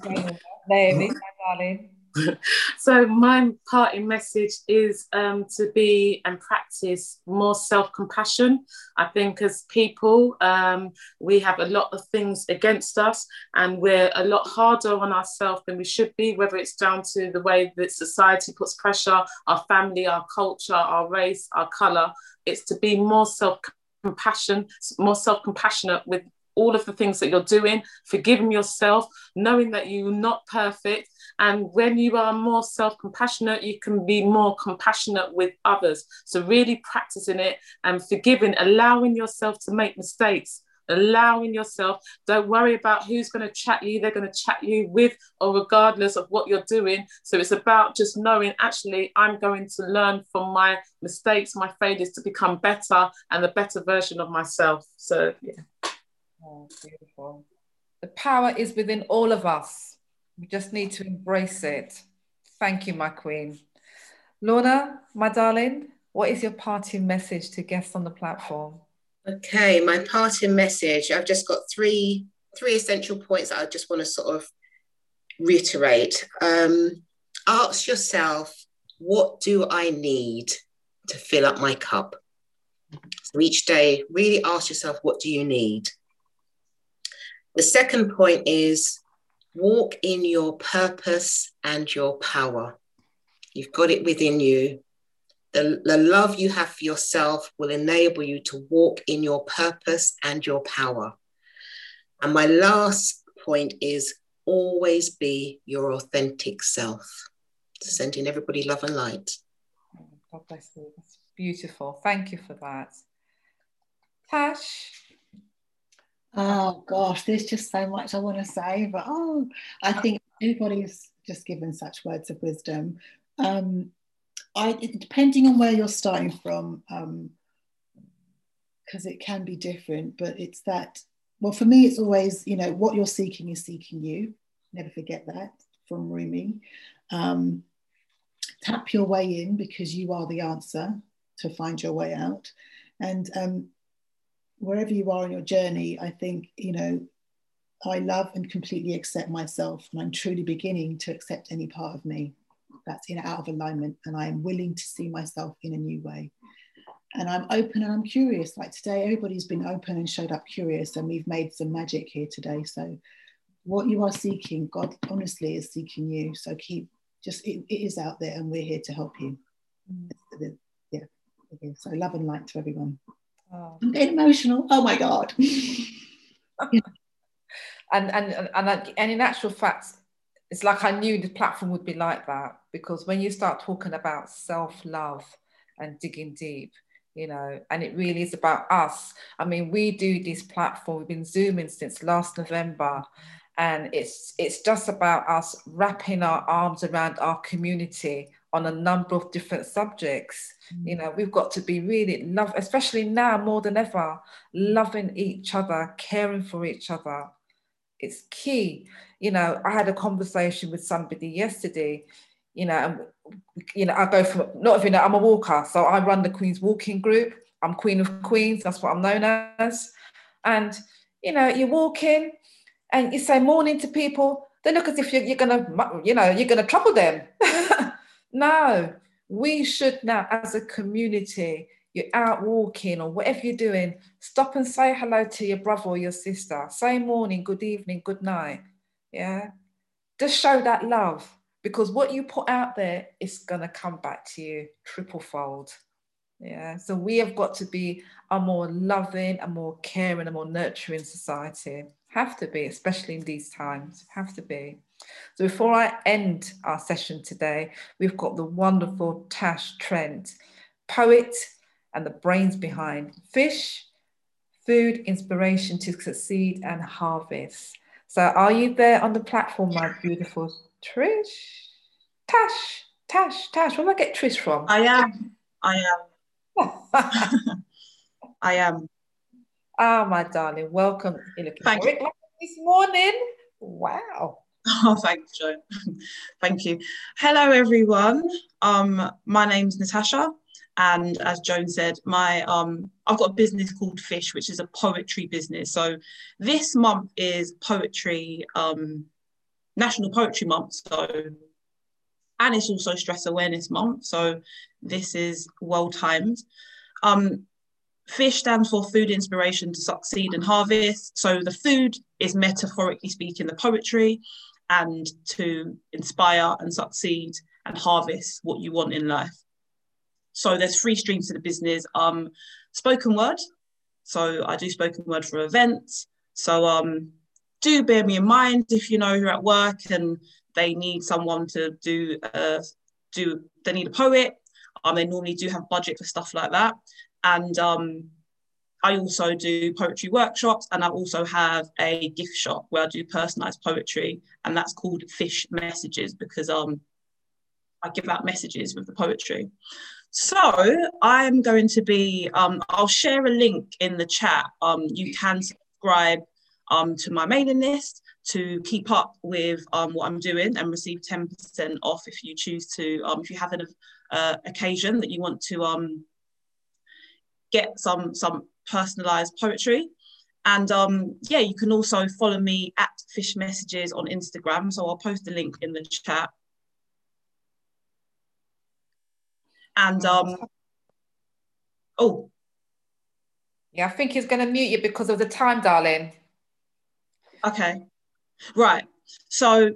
Speaker 1: Naomi, my darling.
Speaker 5: so my parting message is um, to be and practice more self-compassion i think as people um, we have a lot of things against us and we're a lot harder on ourselves than we should be whether it's down to the way that society puts pressure our family our culture our race our color it's to be more self compassion more self-compassionate with all of the things that you're doing, forgiving yourself, knowing that you're not perfect. And when you are more self compassionate, you can be more compassionate with others. So, really practicing it and forgiving, allowing yourself to make mistakes, allowing yourself. Don't worry about who's going to chat you. They're going to chat you with or regardless of what you're doing. So it's about just knowing actually, I'm going to learn from my mistakes, my failures to become better and the better version of myself. So, yeah.
Speaker 1: Oh, beautiful. The power is within all of us. We just need to embrace it. Thank you, my queen. Lorna, my darling, what is your parting message to guests on the platform?
Speaker 6: Okay, my parting message. I've just got three three essential points that I just want to sort of reiterate. Um, ask yourself, what do I need to fill up my cup? So each day, really ask yourself, what do you need? The second point is walk in your purpose and your power. You've got it within you. The, the love you have for yourself will enable you to walk in your purpose and your power. And my last point is always be your authentic self. Sending everybody love and light.
Speaker 1: God bless you. That's beautiful. Thank you for that. Tash.
Speaker 7: Oh gosh, there's just so much I want to say, but oh, I think everybody's just given such words of wisdom. Um, I depending on where you're starting from, um, because um, it can be different, but it's that. Well, for me, it's always you know what you're seeking is seeking you. Never forget that from Rumi. Um, tap your way in because you are the answer to find your way out, and um, wherever you are on your journey, I think you know I love and completely accept myself, and I'm truly beginning to accept any part of me that's in out of alignment and I am willing to see myself in a new way. And I'm open and I'm curious. Like today, everybody's been open and showed up curious, and we've made some magic here today. So, what you are seeking, God honestly is seeking you. So, keep just, it, it is out there, and we're here to help you. Mm. Yeah. So, love and light to everyone. Oh. I'm getting emotional. Oh my God.
Speaker 1: and, and, and, and in actual fact, it's like I knew the platform would be like that because when you start talking about self love and digging deep, you know, and it really is about us. I mean, we do this platform, we've been Zooming since last November, and it's it's just about us wrapping our arms around our community on a number of different subjects. Mm. You know, we've got to be really love, especially now more than ever, loving each other, caring for each other. It's key you know, I had a conversation with somebody yesterday, you know, and, you know, I go from, not even, I'm a walker, so I run the Queen's Walking Group. I'm Queen of Queens, that's what I'm known as. And, you know, you're walking and you say morning to people, they look as if you're, you're gonna, you know, you're gonna trouble them. no, we should now, as a community, you're out walking or whatever you're doing, stop and say hello to your brother or your sister. Say morning, good evening, good night. Yeah. Just show that love because what you put out there is going to come back to you triple fold. Yeah. So we have got to be a more loving, a more caring, a more nurturing society. Have to be, especially in these times. Have to be. So before I end our session today, we've got the wonderful Tash Trent, poet and the brains behind Fish, Food, Inspiration to Succeed and Harvest. So are you there on the platform, my beautiful Trish? Tash, Tash, Tash. Where do I get Trish from?
Speaker 8: I am. I am. I am.
Speaker 1: Ah, oh, my darling. Welcome. Looking Thank you. this morning. Wow.
Speaker 8: Oh, thanks, Joe. Thank you. Hello, everyone. Um, my name's Natasha. And as Joan said, my um, I've got a business called Fish, which is a poetry business. So this month is poetry, um, National Poetry Month. So and it's also Stress Awareness Month. So this is well timed. Um, FISH stands for Food Inspiration to Succeed and Harvest. So the food is metaphorically speaking the poetry and to inspire and succeed and harvest what you want in life. So there's three streams to the business. Um, spoken word. So I do spoken word for events. So um, do bear me in mind if you know you're at work and they need someone to do uh, do they need a poet. Um, they normally do have budget for stuff like that. And um, I also do poetry workshops and I also have a gift shop where I do personalized poetry and that's called Fish Messages because um I give out messages with the poetry. So I'm going to be um I'll share a link in the chat. Um you can subscribe um to my mailing list to keep up with um, what I'm doing and receive 10% off if you choose to, um, if you have an uh, occasion that you want to um, get some, some personalized poetry. And um, yeah, you can also follow me at Fish Messages on Instagram. So I'll post the link in the chat. And um, oh.
Speaker 1: Yeah, I think he's going to mute you because of the time, darling.
Speaker 8: Okay. Right. So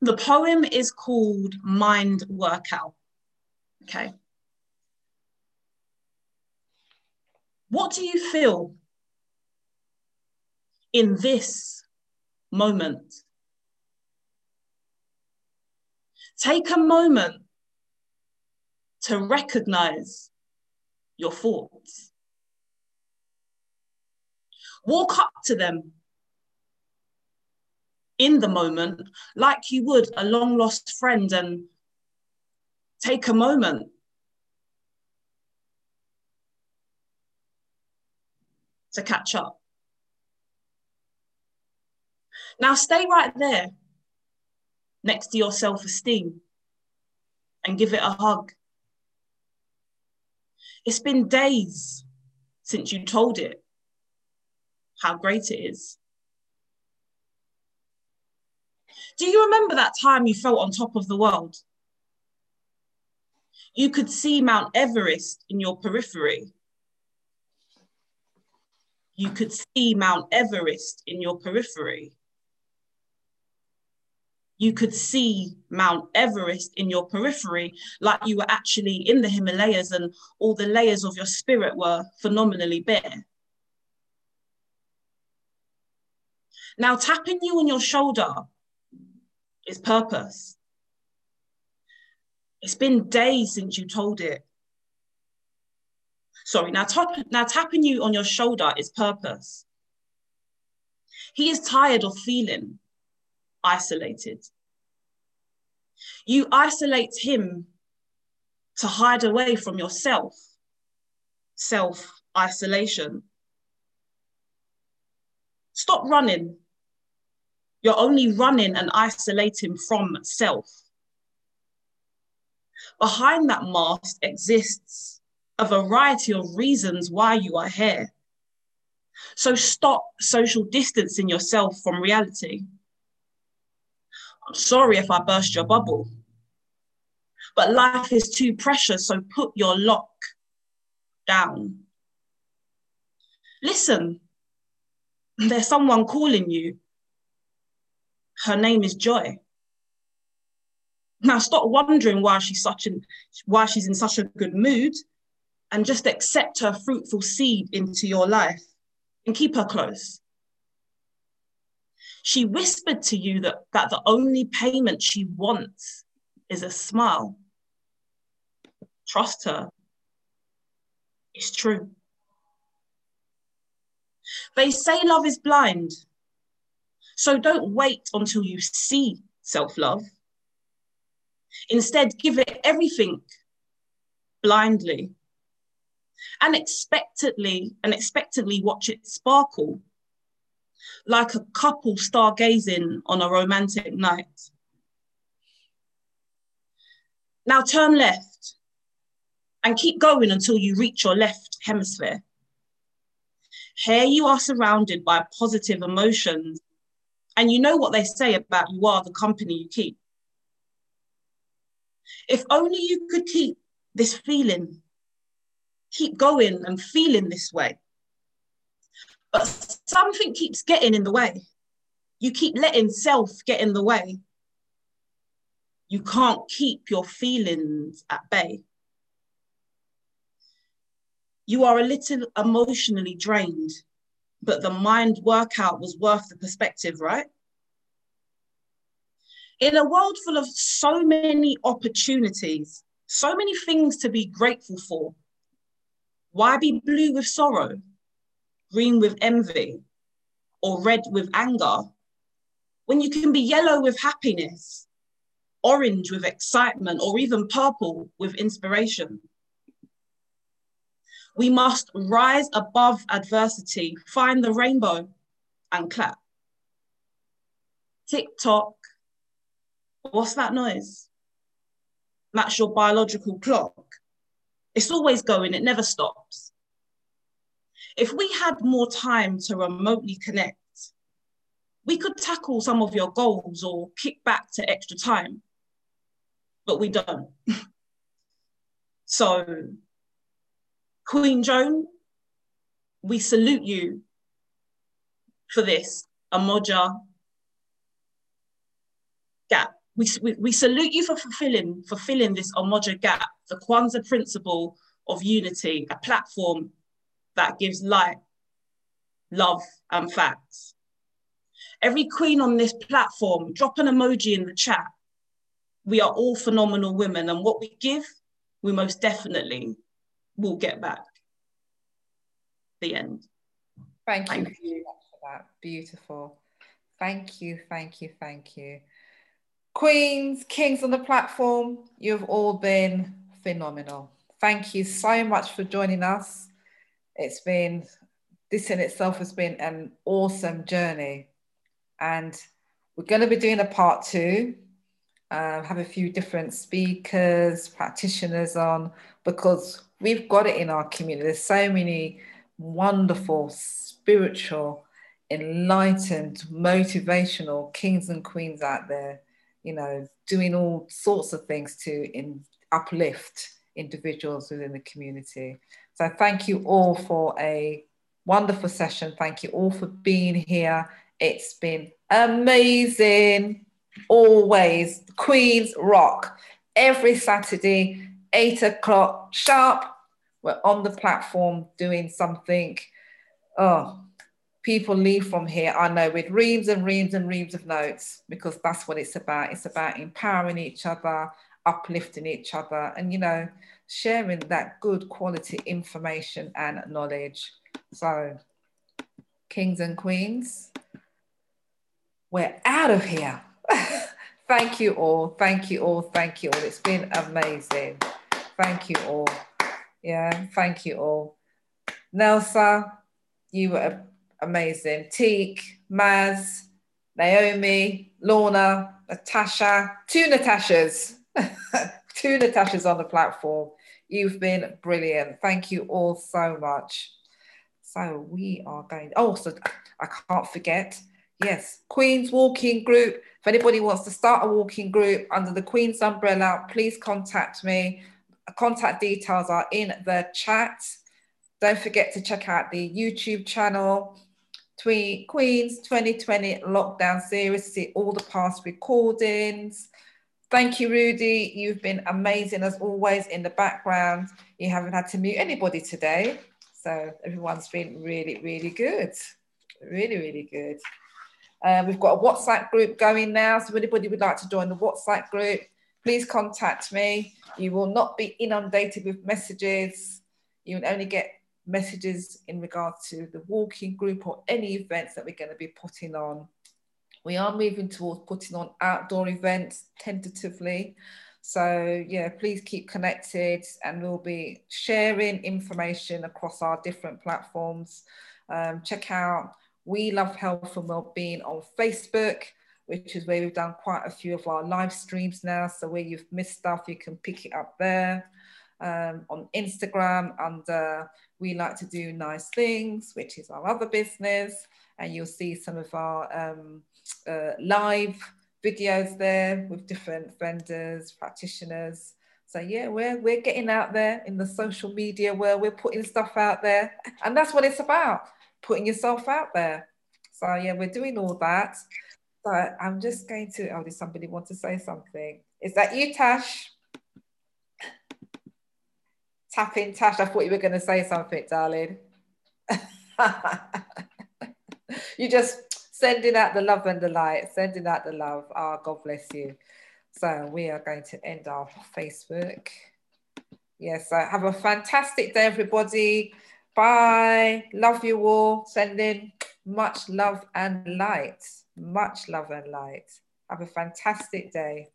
Speaker 8: the poem is called Mind Workout. Okay. What do you feel in this moment? Take a moment to recognize your thoughts. Walk up to them in the moment like you would a long lost friend and take a moment to catch up. Now stay right there next to your self esteem and give it a hug. It's been days since you told it how great it is. Do you remember that time you felt on top of the world? You could see Mount Everest in your periphery. You could see Mount Everest in your periphery. You could see Mount Everest in your periphery, like you were actually in the Himalayas and all the layers of your spirit were phenomenally bare. Now, tapping you on your shoulder its purpose. It's been days since you told it. Sorry, now, top, now tapping you on your shoulder is purpose. He is tired of feeling isolated. You isolate him to hide away from yourself, self isolation. Stop running you're only running and isolating from self. Behind that mask exists a variety of reasons why you are here. So stop social distancing yourself from reality. I'm sorry if I burst your bubble, but life is too precious, so put your lock down. Listen, there's someone calling you her name is Joy. Now stop wondering why she's such an why she's in such a good mood and just accept her fruitful seed into your life and keep her close. She whispered to you that, that the only payment she wants is a smile. Trust her. It's true. They say love is blind, so don't wait until you see self love. Instead, give it everything blindly and expectantly watch it sparkle like a couple stargazing on a romantic night. Now turn left and keep going until you reach your left hemisphere. Here you are surrounded by positive emotions and you know what they say about you are the company you keep. If only you could keep this feeling, keep going and feeling this way. But something keeps getting in the way. You keep letting self get in the way. You can't keep your feelings at bay. You are a little emotionally drained but the mind workout was worth the perspective, right? In a world full of so many opportunities, so many things to be grateful for, why be blue with sorrow? green with envy, or red with anger, when you can be yellow with happiness, orange with excitement, or even purple with inspiration. We must rise above adversity, find the rainbow, and clap. Tick tock. What's that noise? That's your biological clock. It's always going, it never stops. If we had more time to remotely connect, we could tackle some of your goals or kick back to extra time, but we don't. so, Queen Joan, we salute you for this Umoja gap. We, we, we salute you for fulfilling, fulfilling this Umoja gap, the Kwanzaa principle of unity, a platform that gives light, love, and facts. Every queen on this platform, drop an emoji in the chat. We are all phenomenal women, and what we give, we most definitely will get back. The end.
Speaker 1: Thank you, thank you. for that. Beautiful. Thank you, thank you, thank you. Queens, kings on the platform, you've all been phenomenal. Thank you so much for joining us. It's been, this in itself has been an awesome journey. And we're going to be doing a part two, uh, have a few different speakers, practitioners on, because we've got it in our community. There's so many wonderful, spiritual, enlightened, motivational kings and queens out there, you know, doing all sorts of things to in, uplift individuals within the community. So thank you all for a wonderful session. Thank you all for being here. It's been amazing. Always Queens Rock. Every Saturday, eight o'clock sharp. We're on the platform doing something. Oh, people leave from here, I know, with reams and reams and reams of notes because that's what it's about. It's about empowering each other, uplifting each other, and you know, sharing that good quality information and knowledge. So, kings and queens, we're out of here. thank you all. Thank you all. Thank you all. It's been amazing. Thank you all. Yeah, thank you all. Nelsa, you were amazing. Teak, Maz, Naomi, Lorna, Natasha, two Natashas, two Natashas on the platform. You've been brilliant. Thank you all so much. So we are going, oh, so I can't forget, yes, Queen's Walking Group. If anybody wants to start a walking group under the Queen's umbrella, please contact me. Contact details are in the chat. Don't forget to check out the YouTube channel, Queens 2020 Lockdown Series, see all the past recordings. Thank you, Rudy. You've been amazing as always in the background. You haven't had to mute anybody today. So everyone's been really, really good. Really, really good. Uh, we've got a WhatsApp group going now. So anybody would like to join the WhatsApp group, please contact me. You will not be inundated with messages. You will only get messages in regards to the walking group or any events that we're going to be putting on. We are moving towards putting on outdoor events tentatively. So yeah, please keep connected and we'll be sharing information across our different platforms. Um, check out We Love Health and Wellbeing on Facebook, which is where we've done quite a few of our live streams now. So where you've missed stuff, you can pick it up there. Um, on Instagram under We Like to Do Nice Things, which is our other business. And you'll see some of our um, uh, live videos there with different vendors, practitioners. So yeah, we're we're getting out there in the social media where we're putting stuff out there, and that's what it's about: putting yourself out there. So yeah, we're doing all that. But I'm just going to. Oh, did somebody want to say something? Is that you, Tash? Tapping Tash. I thought you were going to say something, darling. you just sending out the love and the light, sending out the love. Ah, oh, God bless you. So we are going to end our Facebook. Yes, so have a fantastic day, everybody. Bye. Love you all. Sending much love and light. Much love and light. Have a fantastic day.